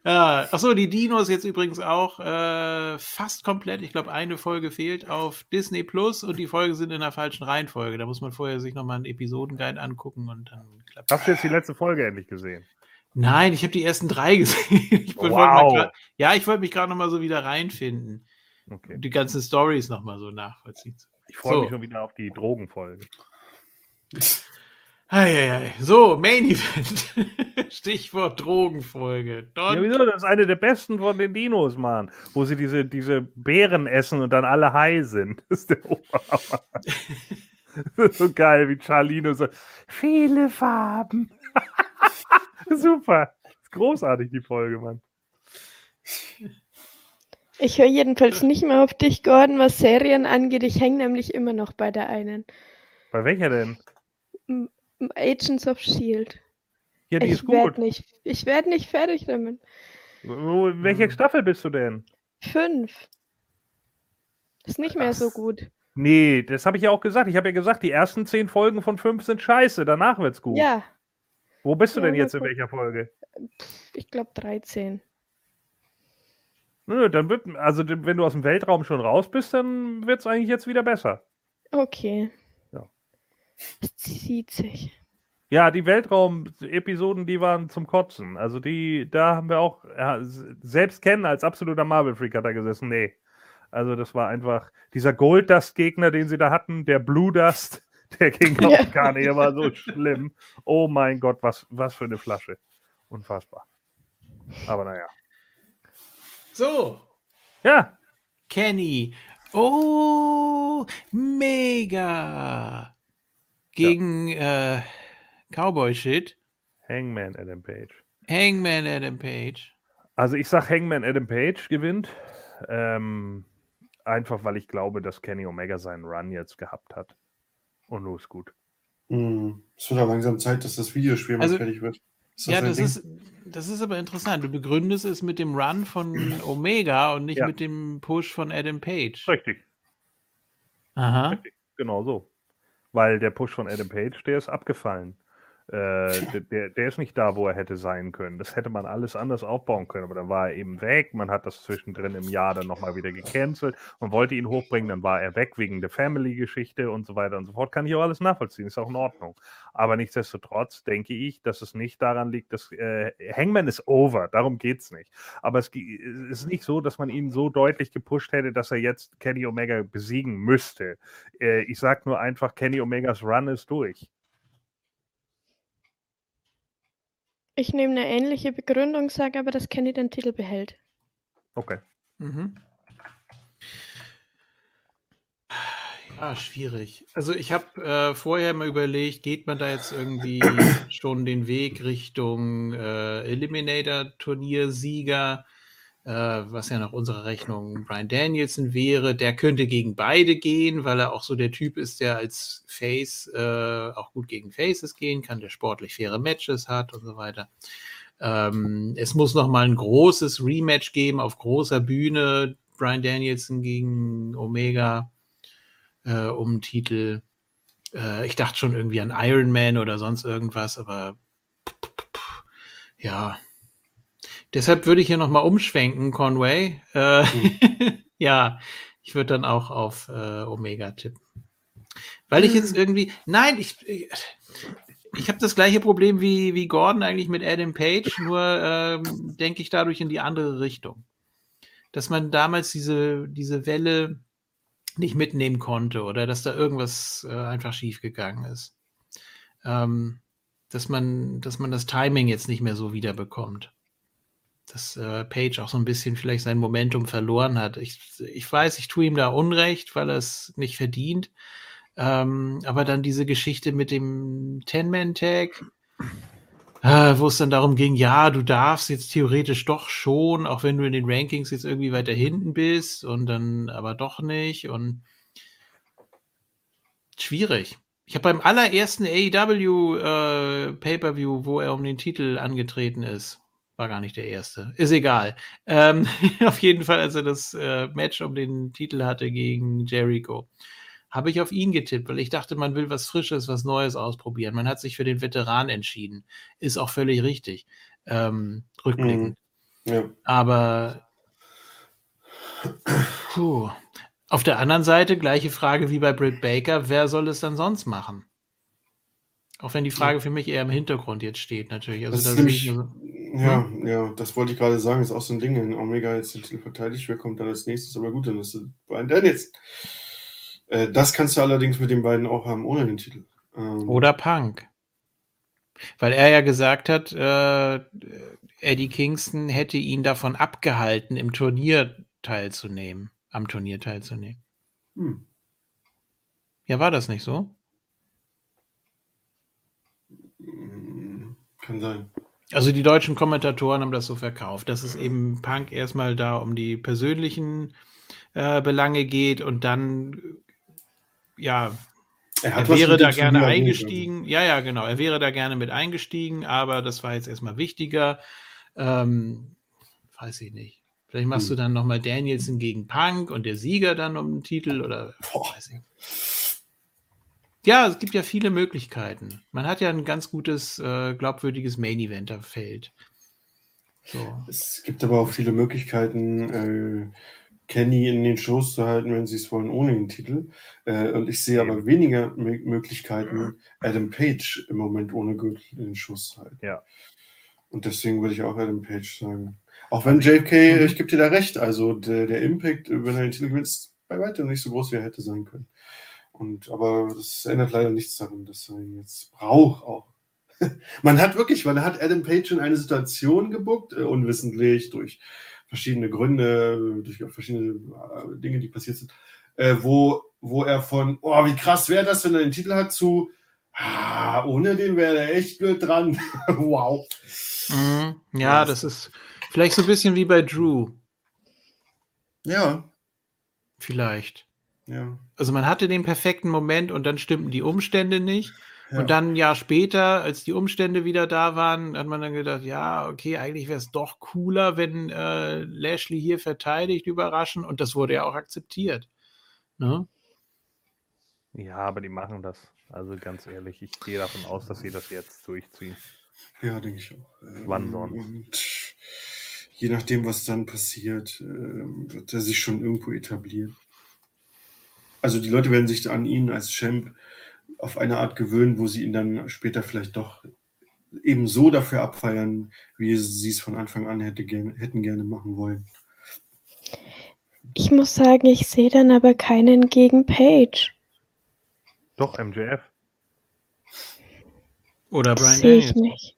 Ja, achso, die Dinos jetzt übrigens auch äh, fast komplett. Ich glaube, eine Folge fehlt auf Disney Plus und die Folgen sind in der falschen Reihenfolge. Da muss man vorher sich nochmal einen Episodenguide angucken und dann klappt Hast du jetzt die letzte Folge endlich gesehen? Nein, ich habe die ersten drei (laughs) gesehen. Ich Wow. grad- ja, ich wollte mich gerade nochmal so wieder reinfinden. Okay. Und die ganzen Stories nochmal so nachvollziehen. Ich freue So. mich schon wieder auf die Drogenfolge. Eieiei. So, Main Event. (laughs) Stichwort Drogenfolge. Ja, wieso? Das ist eine der besten von den Dinos, Mann. Wo sie diese, diese Beeren essen und dann alle high sind. (laughs) Das ist der Oberhammer. Das ist so geil, wie Charlino so. Viele Farben. (laughs) Super. Das ist großartig, die Folge, Mann. Ich höre jedenfalls nicht mehr auf dich, Gordon, was Serien angeht. Ich hänge nämlich immer noch bei der einen. Bei welcher denn? Agents of Shield. Ja, die ich ist gut. werde nicht, ich werd nicht fertig damit. Wo, in welcher Mhm. Staffel bist du denn? Fünf. Ist nicht mehr so Krass. gut. Nee, das habe ich ja auch gesagt. Ich habe ja gesagt, die ersten zehn Folgen von fünf sind scheiße. Danach wird's gut. Ja, Wo bist du Ja, denn jetzt in welcher Folge? ich glaube 13. Nö, dann wird, also wenn du aus dem Weltraum schon raus bist, dann wird's eigentlich jetzt wieder besser. Okay. Ja. Es zieht sich. Ja, die Weltraum-Episoden, die waren zum Kotzen. Also die, da haben wir auch, ja, selbst kennen als absoluter Marvel-Freak hat er gesessen. Nee. Also das war einfach, dieser Gold-Dust-Gegner, den sie da hatten, der Blue Dust, (laughs) der ging Ja. auch gar nicht, der war so schlimm. Oh mein Gott, was, was für eine Flasche. Unfassbar. Aber naja. So, Ja, Kenny. Oh, mega. Gegen äh, Cowboy Shit. Hangman Adam Page. Hangman Adam Page. Also ich sag Hangman Adam Page gewinnt. Ähm, einfach weil ich glaube, dass Kenny Omega seinen Run jetzt gehabt hat. Und los gut. Hm, Es wird aber langsam Zeit, dass das Videospiel mal Also- fertig wird. Ist Ja, ein das Ding? ist, das ist aber interessant. Du begründest es mit dem Run von (clears throat) Omega und nicht Ja. mit dem Push von Adam Page. Richtig, Aha. genau so. Weil der Push von Adam Page, der ist abgefallen. Äh, der- der, ist nicht da, wo er hätte sein können. Das hätte man alles anders aufbauen können, aber dann war er eben weg. Man hat das zwischendrin im Jahr dann nochmal wieder gecancelt. Man wollte ihn hochbringen, dann war er weg wegen der Family-Geschichte und so weiter und so fort. Kann ich auch alles nachvollziehen, ist auch in Ordnung. Aber nichtsdestotrotz denke ich, dass es nicht daran liegt, dass äh, Hangman ist over, darum geht es nicht. Aber es es ist nicht so, dass man ihn so deutlich gepusht hätte, dass er jetzt Kenny Omega besiegen müsste. Äh, ich sage nur einfach, Kenny Omegas Run ist durch. Ich nehme eine ähnliche Begründung, sage aber, dass Kenny den Titel behält. Okay. Mhm. Ja, schwierig. Also ich habe äh, vorher mal überlegt, geht man da jetzt irgendwie (coughs) schon den Weg Richtung äh, Eliminator-Turniersieger, äh, was ja nach unserer Rechnung Brian Danielson wäre. Der könnte gegen beide gehen, weil er auch so der Typ ist, der als Face äh, auch gut gegen Faces gehen kann, der sportlich faire Matches hat und so weiter. Ähm, es muss noch mal ein großes Rematch geben auf großer Bühne. Brian Danielson gegen Omega äh, um Titel. Äh, ich dachte schon irgendwie an Iron Man oder sonst irgendwas, aber ja. Deshalb würde ich hier noch mal umschwenken, Conway. Äh, (laughs) ja, ich würde dann auch auf äh, Omega tippen. Weil ich jetzt irgendwie, nein, ich, ich, ich habe das gleiche Problem wie, wie Gordon eigentlich mit Adam Page, nur ähm, denke ich dadurch in die andere Richtung. dass man damals diese, diese Welle nicht mitnehmen konnte oder dass da irgendwas äh, einfach schiefgegangen ist. Ähm, dass man, dass man das Timing jetzt nicht mehr so wiederbekommt. Dass äh, Page auch so ein bisschen vielleicht sein Momentum verloren hat. Ich, ich weiß, ich tue ihm da Unrecht, weil er es nicht verdient. Ähm, aber dann diese Geschichte mit dem Ten-Man-Tag, äh, wo es dann darum ging, ja, du darfst jetzt theoretisch doch schon, auch wenn du in den Rankings jetzt irgendwie weiter hinten bist und dann aber doch nicht und schwierig. Ich habe beim allerersten AEW äh, Pay-per-View, wo er um den Titel angetreten ist, war gar nicht der erste, ist egal. Ähm, (laughs) auf jeden Fall, als er das äh, Match um den Titel hatte gegen Jericho, habe ich auf ihn getippt, weil ich dachte, man will was Frisches, was Neues ausprobieren. Man hat sich für den Veteran entschieden. Ist auch völlig richtig. Ähm, rückblickend. Mhm. Ja. Aber puh. auf der anderen Seite, gleiche Frage wie bei Britt Baker, wer soll es dann sonst machen? Auch wenn die Frage für mich eher im Hintergrund jetzt steht, natürlich. Also, das so, ja, hm? ja, das wollte ich gerade sagen, ist auch so ein Ding, wenn Omega jetzt den Titel verteidigt, wer kommt dann als nächstes? Aber gut, dann ist es Brian Daniels. Äh, das kannst du allerdings mit den beiden auch haben, ohne den Titel. Ähm, Oder Punk. Weil er ja gesagt hat, äh, Eddie Kingston hätte ihn davon abgehalten, im Turnier teilzunehmen, am Turnier teilzunehmen. Hm. Ja, war das nicht so? Hm, kann sein. Also die deutschen Kommentatoren haben das so verkauft, dass es eben Punk erstmal da um die persönlichen äh, Belange geht und dann ja, er, er wäre da gerne eingestiegen. Ja, ja, genau. Er wäre da gerne mit eingestiegen, aber das war jetzt erstmal wichtiger. Ähm, weiß ich nicht. Vielleicht machst hm. du dann nochmal Danielson gegen Punk und der Sieger dann um den Titel oder Boah. weiß ich. Ja, es gibt ja viele Möglichkeiten. Man hat ja ein ganz gutes, äh, glaubwürdiges Main-Eventer-Feld. So. Es gibt aber auch viele Möglichkeiten, äh, Kenny in den Shows zu halten, wenn sie es wollen, ohne den Titel. Äh, und ich sehe aber weniger M Möglichkeiten, Adam Page im Moment ohne Gürtel in den Shows zu halten. Ja. Und deswegen würde ich auch Adam Page sagen. Auch wenn JK, mhm. ich gebe dir da recht, also der, der Impact, wenn er den Titel gewinnt, ist bei weitem nicht so groß, wie er hätte sein können. Und, aber das ändert leider nichts daran, dass er ihn jetzt braucht auch. (laughs) man hat wirklich, man hat Adam Page in eine Situation gebuckt, äh, unwissentlich durch verschiedene Gründe, durch verschiedene äh, Dinge, die passiert sind, äh, wo, wo er von, oh, wie krass wäre das, wenn er den Titel hat, zu, ah, ohne den wäre er echt gut dran. (laughs) wow. Mhm. Ja, das ist vielleicht so ein bisschen wie bei Drew. Ja. Vielleicht. Ja. Also man hatte den perfekten Moment und dann stimmten die Umstände nicht. Und dann ein Jahr später, als die Umstände wieder da waren, hat man dann gedacht, ja, okay, eigentlich wäre es doch cooler, wenn äh, Lashley hier verteidigt, überraschen. Und das wurde ja auch akzeptiert. Ne? Ja, aber die machen das. Also ganz ehrlich, ich gehe davon aus, dass sie das jetzt durchziehen. Ja, denke ich auch. Wann ähm, sonst? Und je nachdem, was dann passiert, ähm, wird er sich schon irgendwo etablieren. Also die Leute werden sich an ihn als Champ auf eine Art gewöhnen, wo sie ihn dann später vielleicht doch eben so dafür abfeiern, wie sie es von Anfang an hätte hätten gerne machen wollen. Ich muss sagen, ich sehe dann aber keinen gegen Page. Doch, MJF. Oder Brian Danielson. Nicht.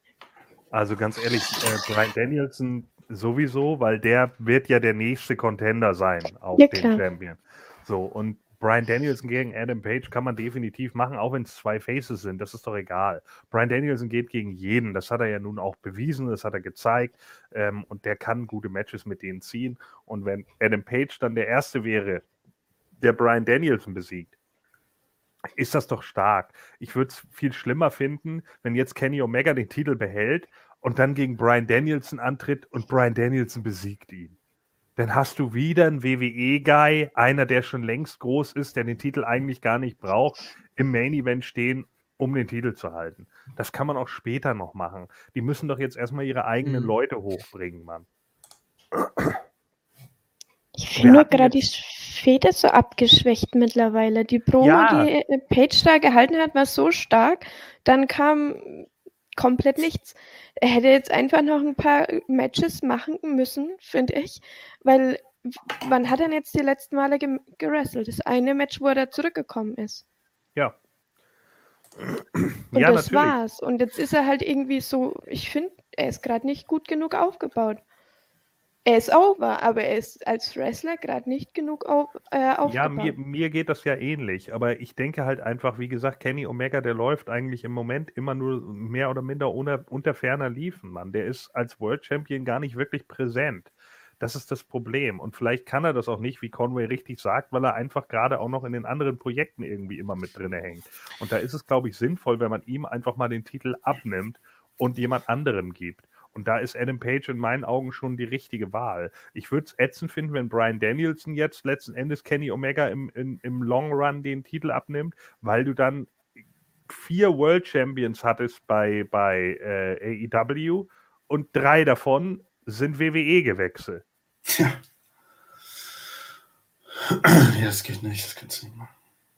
Also ganz ehrlich, äh, Brian Danielson sowieso, weil der wird ja der nächste Contender sein auf ja, den klar. Champion. So, und Brian Danielson gegen Adam Page kann man definitiv machen, auch wenn es zwei Faces sind. Das ist doch egal. Brian Danielson geht gegen jeden. Das hat er ja nun auch bewiesen, das hat er gezeigt. Ähm, und der kann gute Matches mit denen ziehen. Und wenn Adam Page dann der Erste wäre, der Brian Danielson besiegt, ist das doch stark. Ich würde es viel schlimmer finden, wenn jetzt Kenny Omega den Titel behält und dann gegen Brian Danielson antritt und Brian Danielson besiegt ihn dann hast du wieder einen WWE-Guy, einer, der schon längst groß ist, der den Titel eigentlich gar nicht braucht, im Main-Event stehen, um den Titel zu halten. Das kann man auch später noch machen. Die müssen doch jetzt erstmal ihre eigenen mhm. Leute hochbringen, Mann. Ich finde nur gerade die Feder so abgeschwächt mittlerweile. Die Promo, ja. die äh, Page da gehalten hat, war so stark. Dann kam komplett nichts. Er hätte jetzt einfach noch ein paar Matches machen müssen, finde ich, weil wann hat er denn jetzt die letzten Male ge gerasselt? Das eine Match, wo er da zurückgekommen ist. Ja. (clears throat) Und ja, das natürlich. war's. Und jetzt ist er halt irgendwie so, ich finde, er ist gerade nicht gut genug aufgebaut. Er ist over, aber er ist als Wrestler gerade nicht genug auf, äh, Ja, aufgebaut. mir, mir geht das ja ähnlich, aber ich denke halt einfach, wie gesagt, Kenny Omega, der läuft eigentlich im Moment immer nur mehr oder minder ohne, unter ferner Liefen, Mann. Der ist als World Champion gar nicht wirklich präsent. Das ist das Problem. Und vielleicht kann er das auch nicht, wie Conway richtig sagt, weil er einfach gerade auch noch in den anderen Projekten irgendwie immer mit drin hängt. Und da ist es, glaube ich, sinnvoll, wenn man ihm einfach mal den Titel abnimmt und jemand anderem gibt. Und da ist Adam Page in meinen Augen schon die richtige Wahl. Ich würde es ätzend finden, wenn Brian Danielson jetzt letzten Endes Kenny Omega im, im, im Long Run den Titel abnimmt, weil du dann vier World Champions hattest bei, bei äh, AEW und drei davon sind WWE gewechselt. Ja. (clears throat) ja, das geht nicht, das kannst du nicht machen.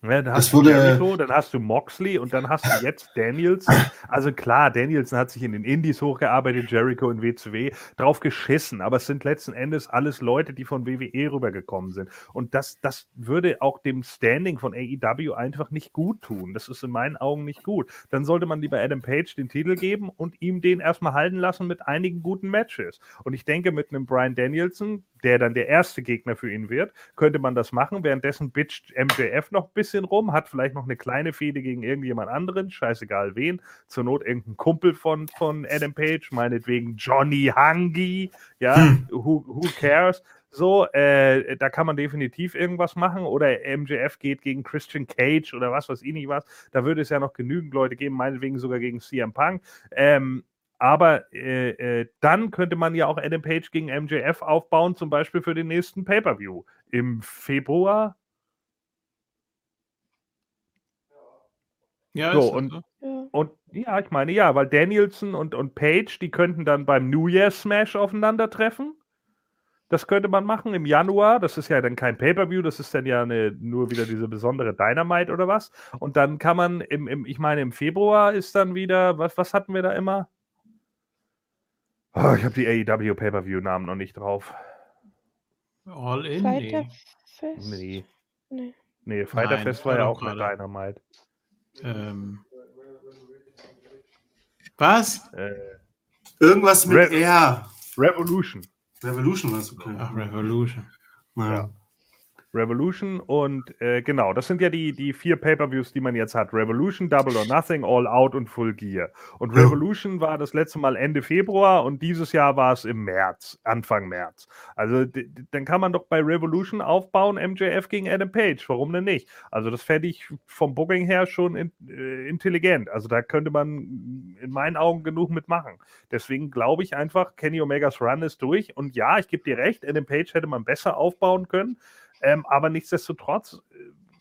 Ja, dann Das hast du wurde- Jericho, dann hast du Moxley und dann hast du jetzt Danielson. Also klar, Danielson hat sich in den Indies hochgearbeitet, Jericho in WCW, drauf geschissen, aber es sind letzten Endes alles Leute, die von WWE rübergekommen sind. Und das, das würde auch dem Standing von AEW einfach nicht gut tun. Das ist in meinen Augen nicht gut. Dann sollte man lieber Adam Page den Titel geben und ihm den erstmal halten lassen mit einigen guten Matches. Und ich denke, mit einem Brian Danielson, der dann der erste Gegner für ihn wird, könnte man das machen. Währenddessen bitcht MJF noch ein bisschen rum, hat vielleicht noch eine kleine Fehde gegen irgendjemand anderen, scheißegal wen. Zur Not irgendein Kumpel von, von Adam Page, meinetwegen Johnny Hangi, ja, Hm. who, who cares? So, äh, da kann man definitiv irgendwas machen. Oder MJF geht gegen Christian Cage oder was weiß ich nicht was. Da würde es ja noch genügend Leute geben, meinetwegen sogar gegen CM Punk. Ähm, aber äh, äh, dann könnte man ja auch Adam Page gegen MJF aufbauen, zum Beispiel für den nächsten Pay-Per-View im Februar. Ja, So, und- so? Und ja, ich meine, ja, weil Danielson und, und Page, die könnten dann beim New Year Smash aufeinandertreffen. Das könnte man machen im Januar. Das ist ja dann kein Pay-Per-View, das ist dann ja eine, nur wieder diese besondere Dynamite oder was. Und dann kann man im, im ich meine, im Februar ist dann wieder, was, was hatten wir da immer? Oh, ich habe die AEW Pay-Per-View-Namen noch nicht drauf. All in? Nee. Nee. Nee. Nee, Fighter Nein, Fest das war ja auch gerade- Dynamite. Ähm. Was? Äh, Irgendwas mit Red- R. Revolution. Revolution war es okay. Ach, Revolution. Ja. Revolution und äh, genau, das sind ja die, die vier Pay-Per-Views, die man jetzt hat. Revolution, Double or Nothing, All Out und Full Gear. Und. Revolution war das letzte Mal Ende Februar und dieses Jahr war es im März, Anfang März. Also dann kann man doch bei Revolution aufbauen, MJF gegen Adam Page. Warum denn nicht? Also das fände ich vom Booking her schon in, äh, intelligent. Also da könnte man in meinen Augen genug mitmachen. Deswegen glaube ich einfach, Kenny Omegas Run ist durch. Und ja, ich gebe dir recht, Adam Page hätte man besser aufbauen können. Ähm, aber nichtsdestotrotz äh,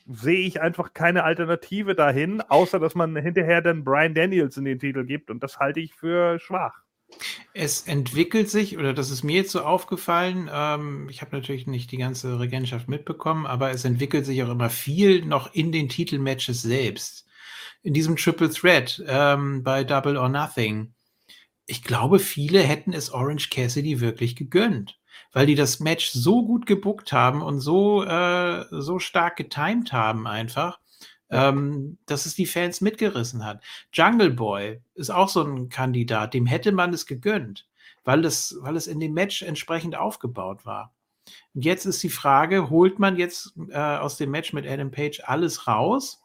sehe ich einfach keine Alternative dahin, außer dass man hinterher dann Brian Daniels in den Titel gibt. Und das halte ich für schwach. Es entwickelt sich, oder das ist mir jetzt so aufgefallen, ähm, ich habe natürlich nicht die ganze Regentschaft mitbekommen, aber es entwickelt sich auch immer viel noch in den Titelmatches selbst. In diesem Triple Threat ähm, bei Double or Nothing. Ich glaube, viele hätten es Orange Cassidy wirklich gegönnt, weil die das Match so gut gebuckt haben und so, äh, so stark getimed haben einfach, ähm, dass es die Fans mitgerissen hat. Jungle Boy ist auch so ein Kandidat, dem hätte man es gegönnt, weil es, weil es in dem Match entsprechend aufgebaut war. Und jetzt ist die Frage, holt man jetzt äh, aus dem Match mit Adam Page alles raus?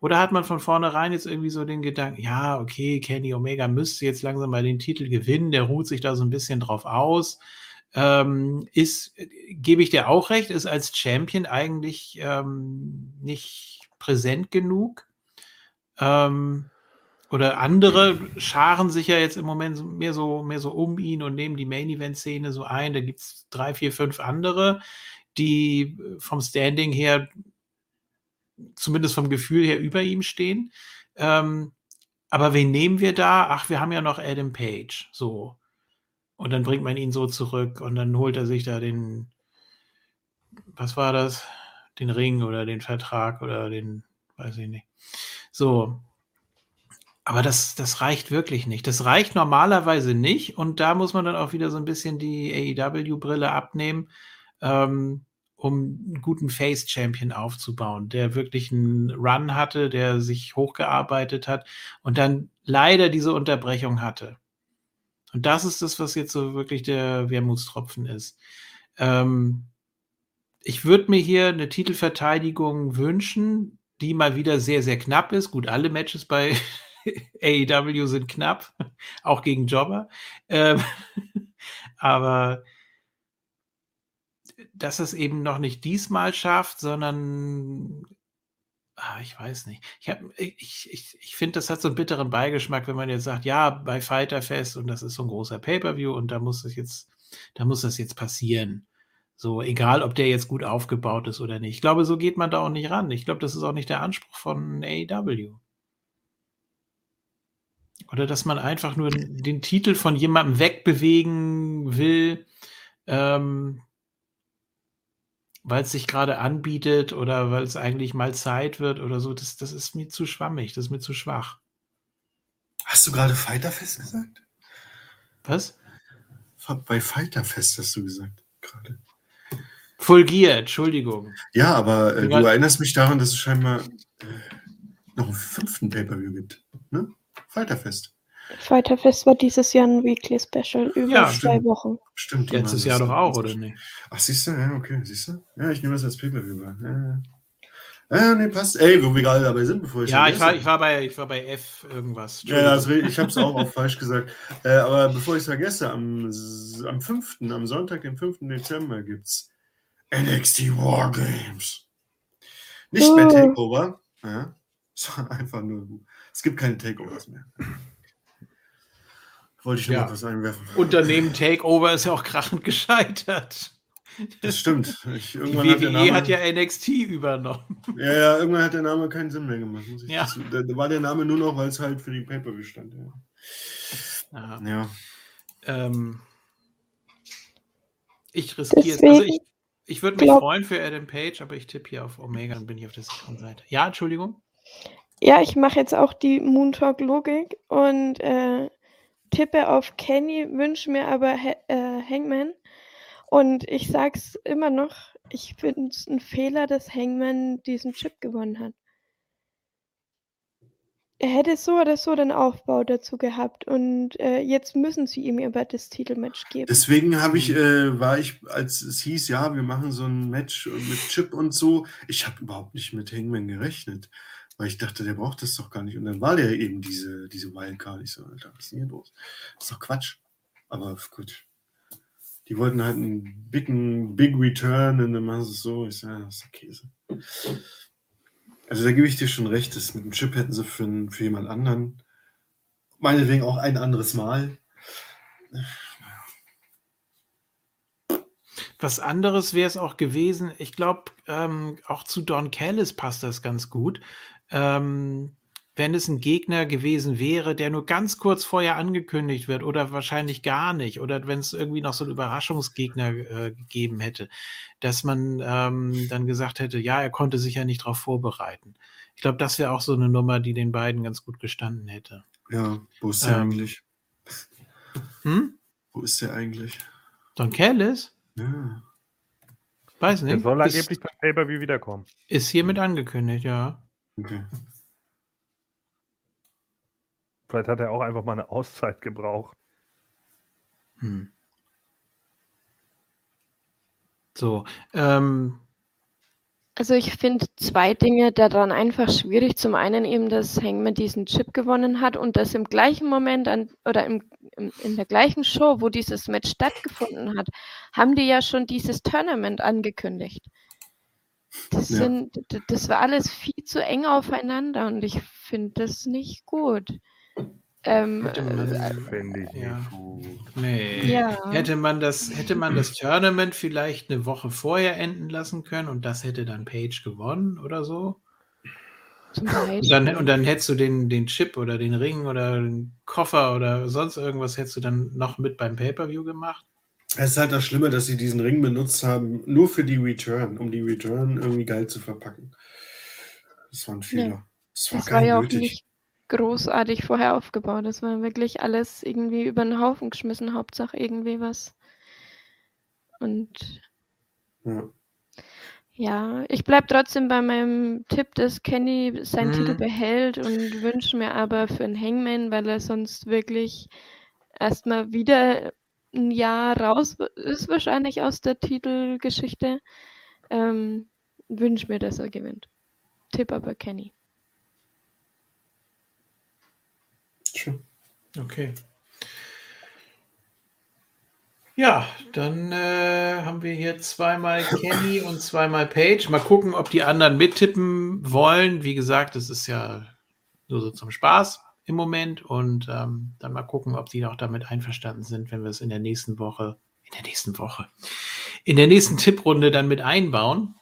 Oder hat man von vornherein jetzt irgendwie so den Gedanken, ja, okay, Kenny Omega müsste jetzt langsam mal den Titel gewinnen, der ruht sich da so ein bisschen drauf aus. Ähm, ist, gebe ich dir auch recht, ist als Champion eigentlich ähm, nicht präsent genug. Ähm, oder andere scharen sich ja jetzt im Moment mehr so, mehr so um ihn und nehmen die Main-Event-Szene so ein. Da gibt es drei, vier, fünf andere, die äh, vom Standing her, zumindest vom Gefühl her, über ihm stehen. Ähm, aber wen nehmen wir da? Ach, wir haben ja noch Adam Page. So. Und dann bringt man ihn so zurück und dann holt er sich da den, was war das? Den Ring oder den Vertrag oder den, weiß ich nicht. So. Aber das, das reicht wirklich nicht. Das reicht normalerweise nicht. Und da muss man dann auch wieder so ein bisschen die AEW-Brille abnehmen. ähm, um einen guten Face-Champion aufzubauen, der wirklich einen Run hatte, der sich hochgearbeitet hat und dann leider diese Unterbrechung hatte. Und das ist das, was jetzt so wirklich der Wermutstropfen ist. Ähm, ich würde mir hier eine Titelverteidigung wünschen, die mal wieder sehr, sehr knapp ist. Gut, alle Matches bei (laughs) AEW sind knapp, auch gegen Jobber. Ähm, (laughs) aber dass es eben noch nicht diesmal schafft, sondern ah, ich weiß nicht. Ich, ich, ich, ich finde, das hat so einen bitteren Beigeschmack, wenn man jetzt sagt, ja, bei Fighter Fest und das ist so ein großer Pay-Per-View und da muss es jetzt, da muss das jetzt passieren. So, egal ob der jetzt gut aufgebaut ist oder nicht. Ich glaube, so geht man da auch nicht ran. Ich glaube, das ist auch nicht der Anspruch von AEW. Oder dass man einfach nur den Titel von jemandem wegbewegen will, ähm, weil es sich gerade anbietet oder weil es eigentlich mal Zeit wird oder so, das, das ist mir zu schwammig, das ist mir zu schwach. Hast du gerade Fighterfest gesagt? Was? Bei Fighterfest hast du gesagt gerade. Full Gear, Entschuldigung. Ja, aber äh, du erinnerst mich daran, dass es scheinbar äh, noch einen fünften Pay-Per-View gibt. Ne? Fighterfest. Fighterfest war dieses Jahr ein Weekly Special über Ja, zwei stimmt. Wochen. Stimmt. Letztes Jahr doch auch, oder nicht? Ach, siehst du? Ja, okay, siehst du? Ja, ich nehme das als Pay-Per-View. Ja, ja. Ja, nee, passt. Ey, wo wir gerade dabei sind, bevor ich Ja, ich war, ich war bei, ich war bei F irgendwas. Ja, re- ich habe es auch, auch falsch gesagt. Äh, aber bevor ich es vergesse, am, am 5., am Sonntag, den 5. Dezember, gibt es NXT Wargames. Nicht mehr. Takeover. Ja, (laughs) sondern einfach nur. Es gibt keine Takeovers mehr. Wollte ich nur Ja. mal was einwerfen. Unternehmen Takeover ist ja auch krachend (laughs) gescheitert. Das stimmt. Ich, Die irgendwann hat der WWE Name, hat ja NXT übernommen. ja, ja, irgendwann hat der Name keinen Sinn mehr gemacht. Muss ich Ja. dazu- Da, da war der Name nur noch, weil es halt für die Pay-Per-View stand. Ja. Ja. Ähm, ich riskiere es. Also ich, ich würde mich glaub- freuen für Adam Page, aber ich tippe hier auf Omega und bin ich auf der sicheren Seite. Ja, Entschuldigung. Ja, ich mache jetzt auch die Moon Talk Logik und äh, tippe auf Kenny, wünsche mir aber ha äh, Hangman. Und ich sag's immer noch, ich finde es ein Fehler, dass Hangman diesen Chip gewonnen hat. Er hätte so oder so den Aufbau dazu gehabt und äh, jetzt müssen sie ihm aber das Titelmatch geben. Deswegen habe ich, äh, war ich, als es hieß, ja, wir machen so ein Match mit Chip und so, ich habe überhaupt nicht mit Hangman gerechnet, weil ich dachte, der braucht das doch gar nicht. Und dann war der eben diese, diese Wildcard. Ich so, Alter, was ist denn hier los? Das ist doch Quatsch. Aber gut. Die wollten halt einen biggen, big Return und dann machen sie es so. Ich sage, das ist Käse. Also da gebe ich dir schon recht, das mit dem Chip hätten sie für, für jemand anderen, meinetwegen auch ein anderes Mal. Was anderes wäre es auch gewesen. Ich glaube, ähm, auch zu Don Callis passt das ganz gut. Ähm, wenn es ein Gegner gewesen wäre, der nur ganz kurz vorher angekündigt wird oder wahrscheinlich gar nicht, oder wenn es irgendwie noch so einen Überraschungsgegner äh, gegeben hätte, dass man ähm, dann gesagt hätte, ja, er konnte sich ja nicht darauf vorbereiten. Ich glaube, das wäre auch so eine Nummer, die den beiden ganz gut gestanden hätte. Ja, wo ist der Ähm, eigentlich? Hm? Wo ist der eigentlich? Don Callis? Ja. Weiß Der nicht. soll ist, angeblich beim Pay-Per-View wiederkommen. ist hiermit angekündigt, ja. Okay. Vielleicht hat er auch einfach mal eine Auszeit gebraucht. Hm. So, ähm, Also ich finde zwei Dinge daran einfach schwierig. Zum einen eben, dass Hangman diesen Chip gewonnen hat und dass im gleichen Moment an, oder im, im, in der gleichen Show, wo dieses Match stattgefunden hat, haben die ja schon dieses Tournament angekündigt. Das, Ja. sind, das war alles viel zu eng aufeinander und ich finde das nicht gut. Ähm, Hätte man- äh, Finde ich Ja. nicht gut. nee. ja. Hätte man das, hätte man das Tournament vielleicht eine Woche vorher enden lassen können und das hätte dann Page gewonnen oder so? Und dann, und dann hättest du den, den Chip oder den Ring oder den Koffer oder sonst irgendwas hättest du dann noch mit beim Pay-Per-View gemacht? Es ist halt das Schlimme, dass sie diesen Ring benutzt haben, nur für die Return, um die Return irgendwie geil zu verpacken. Das war ein Fehler. Das war Das gar war nicht ja auch nötig. nicht großartig vorher aufgebaut. Das war wirklich alles irgendwie über den Haufen geschmissen, Hauptsache irgendwie was. Und Ja. Ja, ich bleibe trotzdem bei meinem Tipp, dass Kenny seinen Titel Mhm. behält und wünsche mir aber für einen Hangman, weil er sonst wirklich erstmal wieder ein Jahr raus ist, wahrscheinlich aus der Titelgeschichte, ähm, wünsche mir, dass er gewinnt. Tipp aber Kenny. Schön. Okay. Ja, dann äh, haben wir hier zweimal Kenny und zweimal Page. Mal gucken, ob die anderen mittippen wollen. Wie gesagt, das ist ja nur so zum Spaß im Moment. Und ähm, dann mal gucken, ob die auch damit einverstanden sind, wenn wir es in der nächsten Woche, in der nächsten Woche, in der nächsten Tipprunde dann mit einbauen.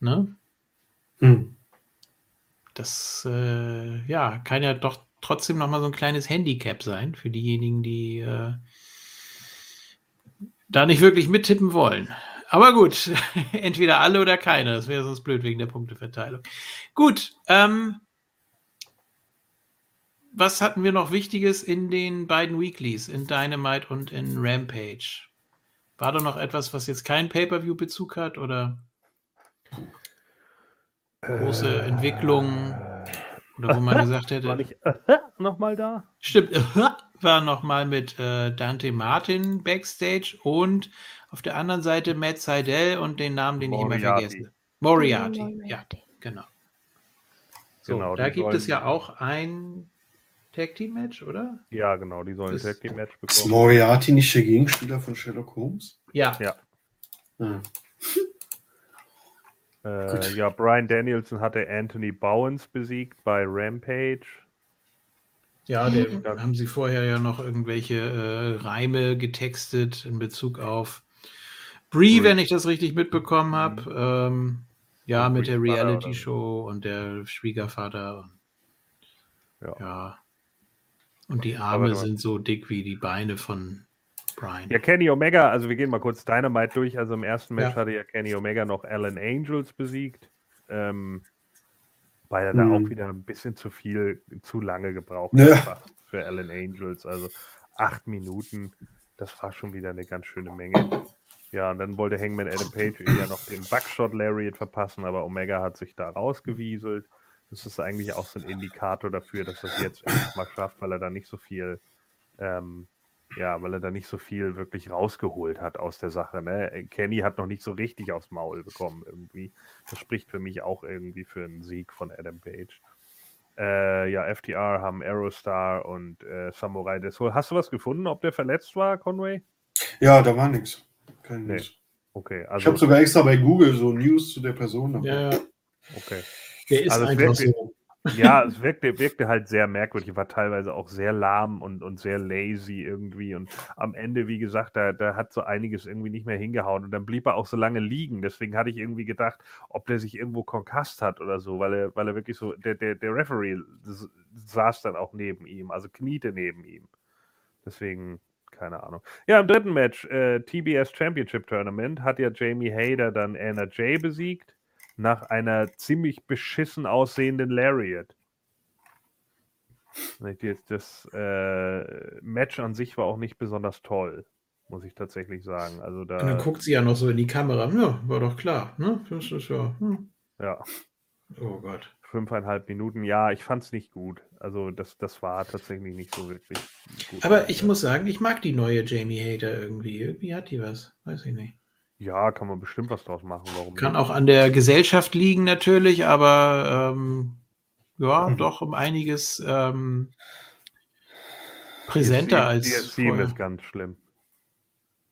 Ne? Hm. Das äh, ja, kann ja doch trotzdem noch mal so ein kleines Handicap sein für diejenigen, die äh, da nicht wirklich mittippen wollen. Aber gut, (laughs) entweder alle oder keine. Das wäre sonst blöd wegen der Punkteverteilung. Gut, ähm, was hatten wir noch Wichtiges in den beiden Weeklies, in Dynamite und in Rampage? War da noch etwas, was jetzt keinen Pay-Per-View-Bezug hat oder große Entwicklung? Oder wo man gesagt hätte. (laughs) War nicht (laughs) nochmal da? Stimmt, (laughs) war nochmal mit äh, Dante Martin backstage und auf der anderen Seite Matt Seidel und den Namen, den ich immer Moriarty. vergesse. Moriarty. Ja, Moriarty. genau. So, Genau, da gibt es ja auch ein Tag Team Match, oder? Ja, genau, die sollen ein Tag Team Match Ist bekommen. Moriarty nicht der Gegenspieler von Sherlock Holmes? Ja. Ja. Ah. Äh, (laughs) ja, Brian Danielson hatte Anthony Bowens besiegt bei Rampage. Ja, der, haben sie vorher ja noch irgendwelche äh, Reime getextet in Bezug auf Brie, Brie. wenn ich das richtig mitbekommen habe. Ähm, ja, mit der. Reality-Show und der Schwiegervater. Ja. ja. Und die Arme sind so dick wie die Beine von Brian. Ja, Kenny Omega, also wir gehen mal kurz Dynamite durch. Also im ersten Match Ja. hatte ja Kenny Omega noch Alan Angels besiegt. Ähm, weil er da Hm. auch wieder ein bisschen zu viel, zu lange gebraucht Ja. hat für Alan Angels. Also acht Minuten, das war schon wieder eine ganz schöne Menge. Ja, und dann wollte Hangman Adam Page ja noch den Buckshot Lariat verpassen, aber Omega hat sich da rausgewieselt. Das ist eigentlich auch so ein Indikator dafür, dass er es jetzt mal schafft, weil er da nicht so viel ähm, ja, weil er da nicht so viel wirklich rausgeholt hat aus der Sache. Ne? Kenny hat noch nicht so richtig aufs Maul bekommen irgendwie. Das spricht für mich auch irgendwie für einen Sieg von Adam Page. Äh, ja, FTR haben Aerostar und äh, Samurai des Hast du was gefunden, ob der verletzt war, Conway? Ja, da war nichts. Kein Nee. News. Okay, Ich also habe sogar extra bei Google so News zu der Person. Ja, ja. okay. Der ist Also einfach wirklich- so. Ja, es wirkte, wirkte halt sehr merkwürdig, war teilweise auch sehr lahm und, und sehr lazy irgendwie. Und am Ende, wie gesagt, da, da hat so einiges irgendwie nicht mehr hingehauen. Und dann blieb er auch so lange liegen. Deswegen hatte ich irgendwie gedacht, ob der sich irgendwo konkast hat oder so, weil er, weil er wirklich so, der, der, der Referee saß dann auch neben ihm, also kniete neben ihm. Deswegen, keine Ahnung. Ja, im dritten Match, äh, TBS Championship Tournament, hat ja Jamie Hayter dann Anna Jay besiegt nach einer ziemlich beschissen aussehenden Lariat. Das äh, Match an sich war auch nicht besonders toll, muss ich tatsächlich sagen. Also Und dann da, guckt sie ja noch so in die Kamera. Ja, war doch klar. Ne? Das ist ja. Hm. ja, Oh Gott. fünfeinhalb Minuten, ja, ich fand es nicht gut. Also das, das war tatsächlich nicht so wirklich gut. Aber ich muss sagen, ich mag die neue Jamie Hater irgendwie. Irgendwie hat die was. Weiß ich nicht. Ja, kann man bestimmt was draus machen. Warum Kann nicht? auch an der Gesellschaft liegen natürlich, aber ähm, ja, Mhm. doch um einiges ähm, präsenter Die- als Die Team vorher. ist ganz schlimm.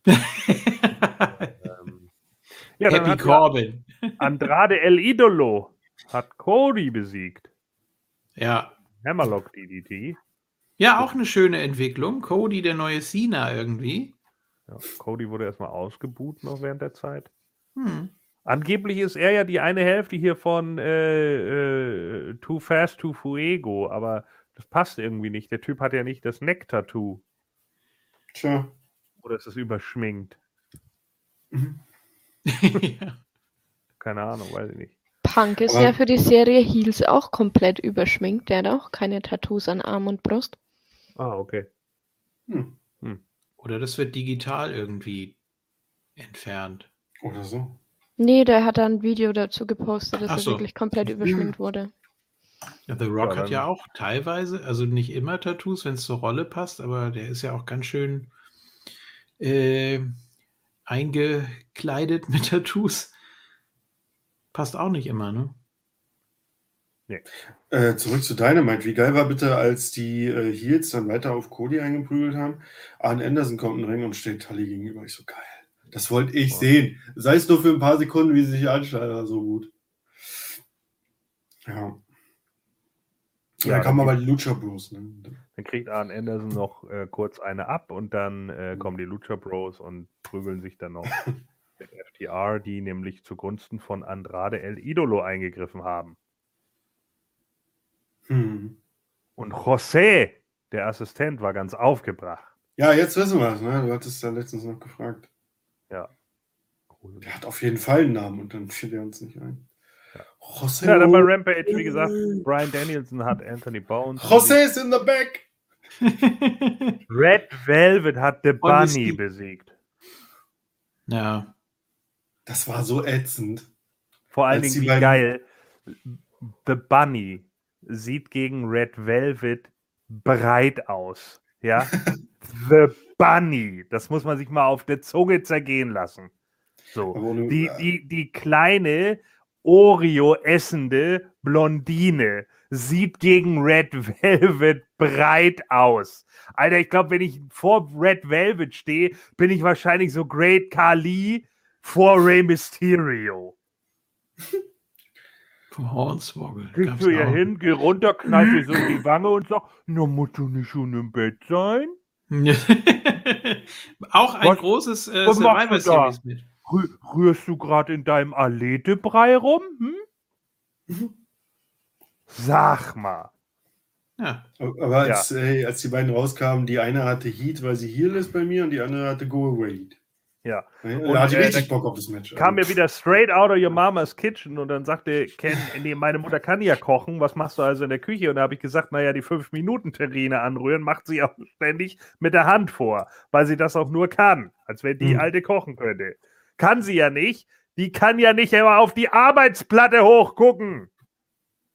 (laughs) Ähm, ja, Happy Corbin. Andrade El Idolo hat Cody besiegt. Ja. Hammerlock DDT. Ja, auch eine schöne Entwicklung. Cody, der neue Cena irgendwie. Ja, Cody wurde erstmal ausgebuht noch während der Zeit. Hm. Angeblich ist er ja die eine Hälfte hier von äh, äh, Too Fast, Too Fuego, aber das passt irgendwie nicht. Der Typ hat ja nicht das Neck-Tattoo. Tja. Oder ist es überschminkt? Mhm. (laughs) ja. Keine Ahnung, weiß ich nicht. Punk ist Aber- ja für die Serie Heels auch komplett überschminkt. Der hat auch keine Tattoos an Arm und Brust. Ah, okay. Hm. Oder das wird digital irgendwie entfernt. Oder so. Nee, der hat da ein Video dazu gepostet, dass Ach er so. wirklich komplett überschminkt wurde. Ja, The Rock Ja, hat ja auch teilweise, also nicht immer Tattoos, wenn es zur Rolle passt, aber der ist ja auch ganz schön äh, eingekleidet (laughs) mit Tattoos. Passt auch nicht immer, ne? Äh, zurück zu Dynamite. Wie geil war bitte, als die äh, Heels dann weiter auf Cody eingeprügelt haben? Arn Anderson kommt in den Ring und steht Tully gegenüber. Ich so geil. Das wollte ich Boah. sehen. Sei es nur für ein paar Sekunden, wie sie sich anschauen, war so gut. Ja. Ja, dann kam aber die Lucha Bros. Ne? Dann kriegt Arn Anderson noch äh, kurz eine ab und dann äh, kommen die Lucha Bros und prügeln sich dann noch (laughs) mit FTR, die nämlich zugunsten von Andrade El Idolo eingegriffen haben. Hm. Und José, der Assistent, war ganz aufgebracht. Ja, jetzt wissen wir es. Ne? Du hattest ja letztens noch gefragt. Der hat auf jeden Fall einen Namen und dann fiel er uns nicht ein. José, Ja, dann bei Rampage, wie gesagt, Brian Danielson hat Anthony Bones. José ist in the back. (laughs) Red Velvet hat The Bunny besiegt. ja. Das war so ätzend. Vor allen Dingen, wie beiden- geil. The Bunny sieht gegen Red Velvet breit aus. Ja? (laughs) The Bunny. Das muss man sich mal auf der Zunge zergehen lassen. So. Die, die, die kleine Oreo essende Blondine sieht gegen Red Velvet breit aus. Alter, ich glaube, wenn ich vor Red Velvet stehe, bin ich wahrscheinlich so Great Kali vor Rey Mysterio. (laughs) Hornswoggle. Gehst du hier hin, geh runter, knall dir so in die Wange und sag, na, musst du nicht schon im Bett sein? (laughs) auch ein Was- großes äh, was machst Survivor du da? Series mit. Rü rührst du gerade in deinem Aletebrei rum? Hm? Sag mal. Ja. Aber als, äh, als die beiden rauskamen, die eine hatte Heat, weil sie Heal ist bei mir und die andere hatte Go Away Heat. Ja. Und, Da hatte ich äh, richtig Bock auf das Match. Kam mir Also, wieder straight out of your mama's kitchen und dann sagte Ken, nee, meine Mutter kann ja kochen, was machst du also in der Küche? Und da habe ich gesagt, naja, die 5-Minuten-Terrine anrühren macht sie auch ständig mit der Hand vor, weil sie das auch nur kann, als wenn die Hm. alte kochen könnte. Kann sie ja nicht. Die kann ja nicht immer auf die Arbeitsplatte hochgucken.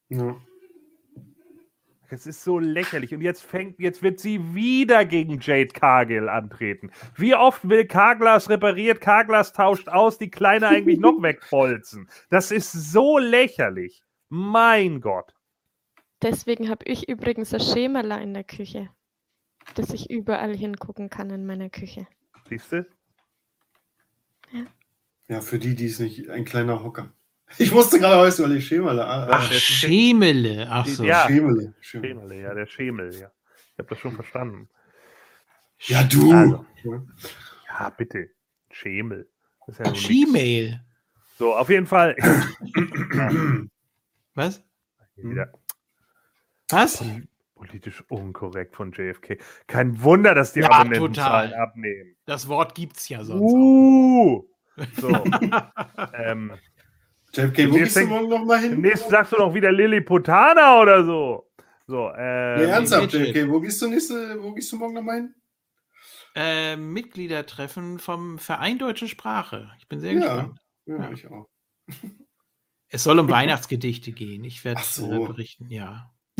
Ja. Das ist so lächerlich. Und jetzt fängt, jetzt wird sie wieder gegen Jade Cargill antreten. Wie oft will Carglass repariert, Carglass tauscht aus, die Kleine eigentlich noch (laughs) wegbolzen? Das ist so lächerlich. Mein Gott. Deswegen habe ich übrigens das Schemala in der Küche, dass ich überall hingucken kann in meiner Küche. Siehst du? ja, für die, die es nicht, ein kleiner Hocker. Ich musste gerade wissen, weil ich Schemele. Ah? Ach, der- Schemele. Ach so. Ja. Schemele. Schemele. Schemel, ja, der Schemel, ja. Ich habe das schon verstanden. Ja, du. Also. Ja. Ja, bitte. Schemel. Das ja. Gmail. So, auf jeden Fall. (clears throat) Was? Wieder Was? politisch unkorrekt von JFK. Kein Wunder, dass die Ja, Abonnentenzahlen abnehmen. Das Wort gibt's ja sonst Uh! So. (laughs) ähm, JFK, wo gehst du morgen nochmal hin? demnächst sagst du doch wieder Lilliputaner oder so. So, ähm, Nee, ernsthaft. JFK, wo gehst du nächste, wo gehst du morgen nochmal hin? Äh, Mitgliedertreffen vom Verein Deutsche Sprache. Ich bin sehr Ja. gespannt. Ja, Ja. ich auch. Es soll um (laughs) Weihnachtsgedichte gehen. Ich werde so. äh, berichten, ja. (laughs)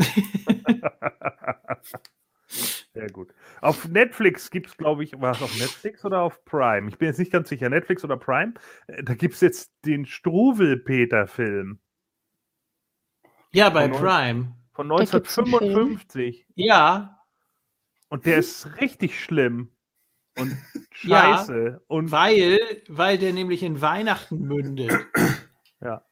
Sehr gut. Auf Netflix gibt es, glaube ich, war es auf Netflix oder auf Prime? Ich bin jetzt nicht ganz sicher, Netflix oder Prime. Äh, Da gibt es jetzt den Struwel-Peter-Film Ja, bei Von Prime. von Da gibt's einen Film? 1955. Ja, Und der ist richtig schlimm. Und (laughs) Ja. scheiße. Und weil, weil der nämlich in Weihnachten mündet. Ja.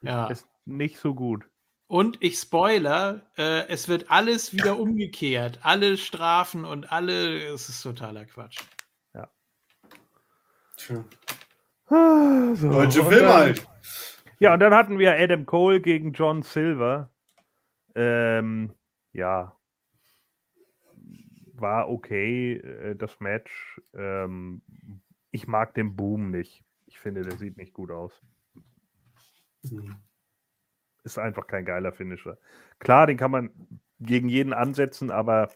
Ja. ist nicht so gut. Und ich spoiler, äh, es wird alles wieder umgekehrt. Alle Strafen und alle, es ist totaler Quatsch. Tja. So, Deutsche dann- halt. Ja, und dann hatten wir Adam Cole gegen John Silver. Ähm, ja. War okay, äh, das Match. Ähm, ich mag den Boom nicht. Ich finde, der sieht nicht gut aus. Hm. Ist einfach kein geiler Finisher. Klar, den kann man gegen jeden ansetzen, aber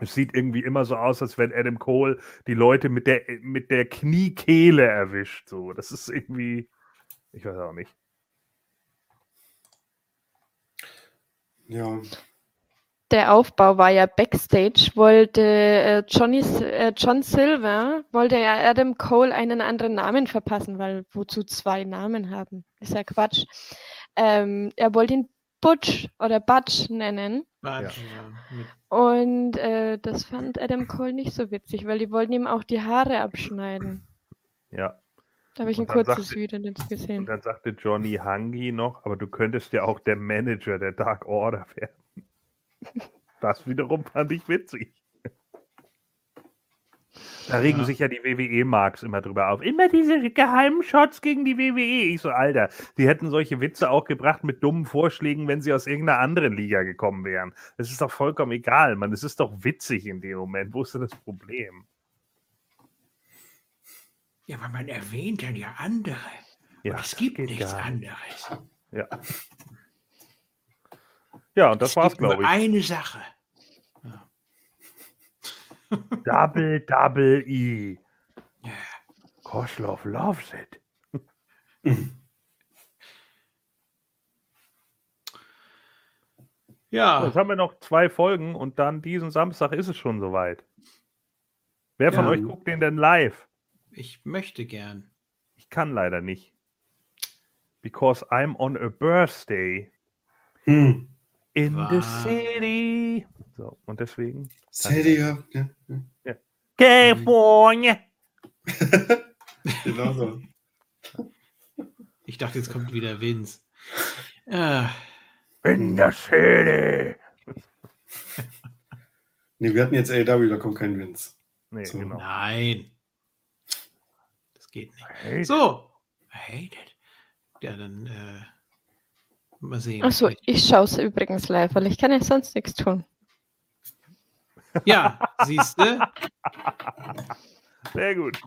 Es sieht irgendwie immer so aus, als wenn Adam Cole die Leute mit der, mit der Kniekehle erwischt. So, das ist irgendwie, ich weiß auch nicht. Ja. Der Aufbau war ja Backstage, wollte äh, Johnny, äh, John Silver, wollte ja Adam Cole einen anderen Namen verpassen, weil wozu zwei Namen haben? Ist ja Quatsch. Ähm, er wollte ihn Butch oder Butch nennen. Ja. mit- Und äh, das fand Adam Cole nicht so witzig, weil die wollten ihm auch die Haare abschneiden. Ja. Da habe ich ein Und dann kurzes sagte- Video jetzt Und gesehen. dann sagte Johnny Hangi noch, aber du könntest ja auch der Manager der Dark Order werden. (laughs) Das wiederum fand ich witzig. Da regen Ja. sich ja die WWE-Marks immer drüber auf. Immer diese geheimen Shots gegen die WWE. Ich so, Alter, die hätten solche Witze auch gebracht mit dummen Vorschlägen, wenn sie aus irgendeiner anderen Liga gekommen wären. Das ist doch vollkommen egal, Mann. Es ist doch witzig in dem Moment. Wo ist denn das Problem? Ja, aber man erwähnt dann ja andere. Ja, es gibt nichts anderes. Ja. Ja, und das es war's, nur glaube ich. eine Sache. Double, double E. Koslov loves it. Ja, Jetzt haben wir noch zwei Folgen und dann diesen Samstag ist es schon soweit. Wer von Ja. euch guckt den denn live? ich möchte gern. Ich kann leider nicht. Because I'm on a birthday Hm. In the Was? city. So, und deswegen. Sadie, ja. ja. ja. California. (laughs) Genau so. Ich dachte, jetzt kommt wieder Vince. Äh, In the city. Nee, wir hatten jetzt AW, da kommt kein Vince. Nee, So. genau. nein. Das geht nicht. So. I hate it. Ja, dann äh, mal sehen. Achso, ich schaue es übrigens live, weil ich kann ja sonst nichts tun. Ja, siehst du? Sehr gut.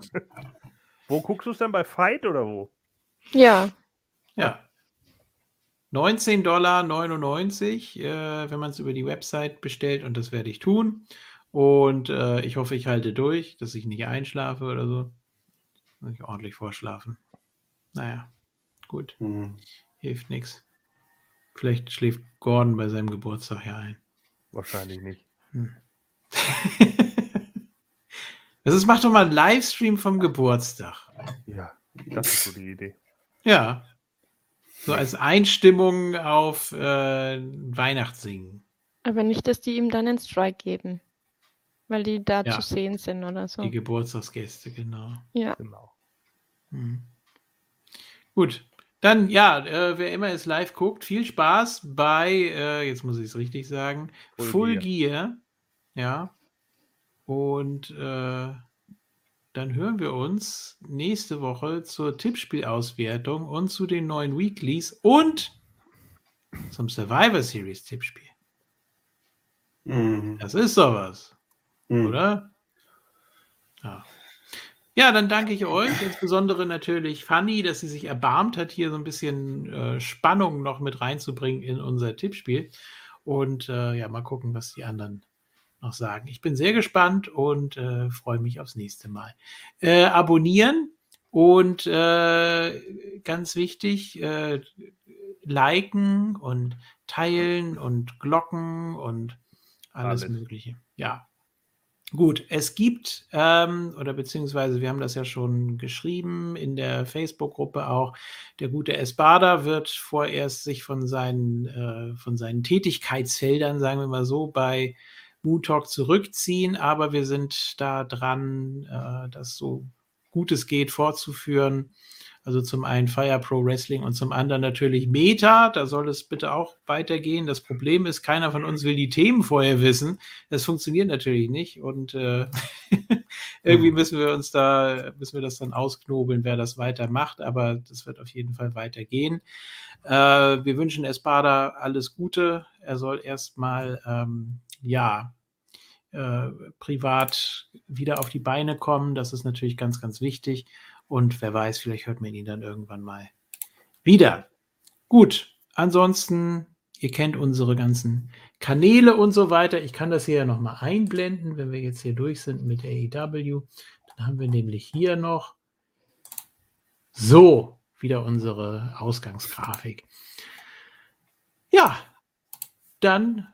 Wo guckst du es denn bei Fight oder wo? Ja, Ja. 19,99 Dollar, äh, wenn man es über die Website bestellt und das werde ich tun. Und äh, ich hoffe, ich halte durch, dass ich nicht einschlafe oder so. Muss ich ordentlich vorschlafen. Naja, gut, Hm. hilft nichts. Vielleicht schläft Gordon bei seinem Geburtstag ja ein. Wahrscheinlich nicht. (laughs) Das ist, mach doch mal einen Livestream vom Geburtstag. Ja, das ist so die Idee. Ja. So als Einstimmung auf äh, Weihnachtssingen. aber nicht, dass die ihm dann einen Strike geben. Weil die da Ja. zu sehen sind oder so. Die Geburtstagsgäste, genau. Ja. Genau. Mhm. Gut. Dann, ja, äh, wer immer es live guckt, viel Spaß bei, äh, jetzt muss ich es richtig sagen, Full Full, Gear. Ja. Und äh, dann hören wir uns nächste Woche zur Tippspielauswertung und zu den neuen Weeklies und zum Survivor Series Tippspiel. Hm. Das ist sowas. Hm. oder? Ja. Ja, dann danke ich euch, insbesondere natürlich Fanny, dass sie sich erbarmt hat, hier so ein bisschen äh, Spannung noch mit reinzubringen in unser Tippspiel. Und äh, ja, mal gucken, was die anderen noch sagen. Ich bin sehr gespannt und äh, freue mich aufs nächste Mal. Äh, abonnieren und äh, ganz wichtig, äh, liken und teilen und Glocken und alles, Alles. Mögliche. Ja. Gut, es gibt, ähm, oder beziehungsweise wir haben das ja schon geschrieben in der Facebook-Gruppe auch, der gute Espada wird vorerst sich von seinen, äh, von seinen Tätigkeitsfeldern, sagen wir mal so, bei Moon Talk zurückziehen, aber wir sind da dran, äh, das so gut es geht fortzuführen. Also zum einen Fire Pro Wrestling und zum anderen natürlich Meta. Da soll es bitte auch weitergehen. Das Problem ist, keiner von uns will die Themen vorher wissen. Das funktioniert natürlich nicht. Und äh, (laughs) irgendwie müssen wir uns da, müssen wir das dann ausknobeln, wer das weitermacht. Aber das wird auf jeden Fall weitergehen. Äh, wir wünschen Espada alles Gute. Er soll erstmal, ähm, ja, äh, privat wieder auf die Beine kommen. Das ist natürlich ganz, ganz wichtig. Und wer weiß, vielleicht hört man ihn dann irgendwann mal wieder. Gut, ansonsten, Ihr kennt unsere ganzen Kanäle und so weiter. Ich kann das hier ja nochmal einblenden, wenn wir jetzt hier durch sind mit AEW. Dann haben wir nämlich hier noch so wieder unsere Ausgangsgrafik. Ja, dann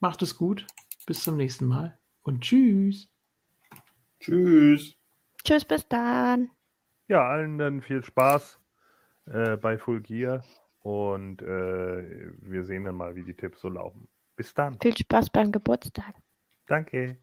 macht es gut. Bis zum nächsten Mal und tschüss. Tschüss. Tschüss, bis dann. Ja, allen dann viel Spaß äh, bei Full Gear und äh, wir sehen dann mal, wie die Tipps so laufen. Bis dann. Viel Spaß beim Geburtstag. Danke.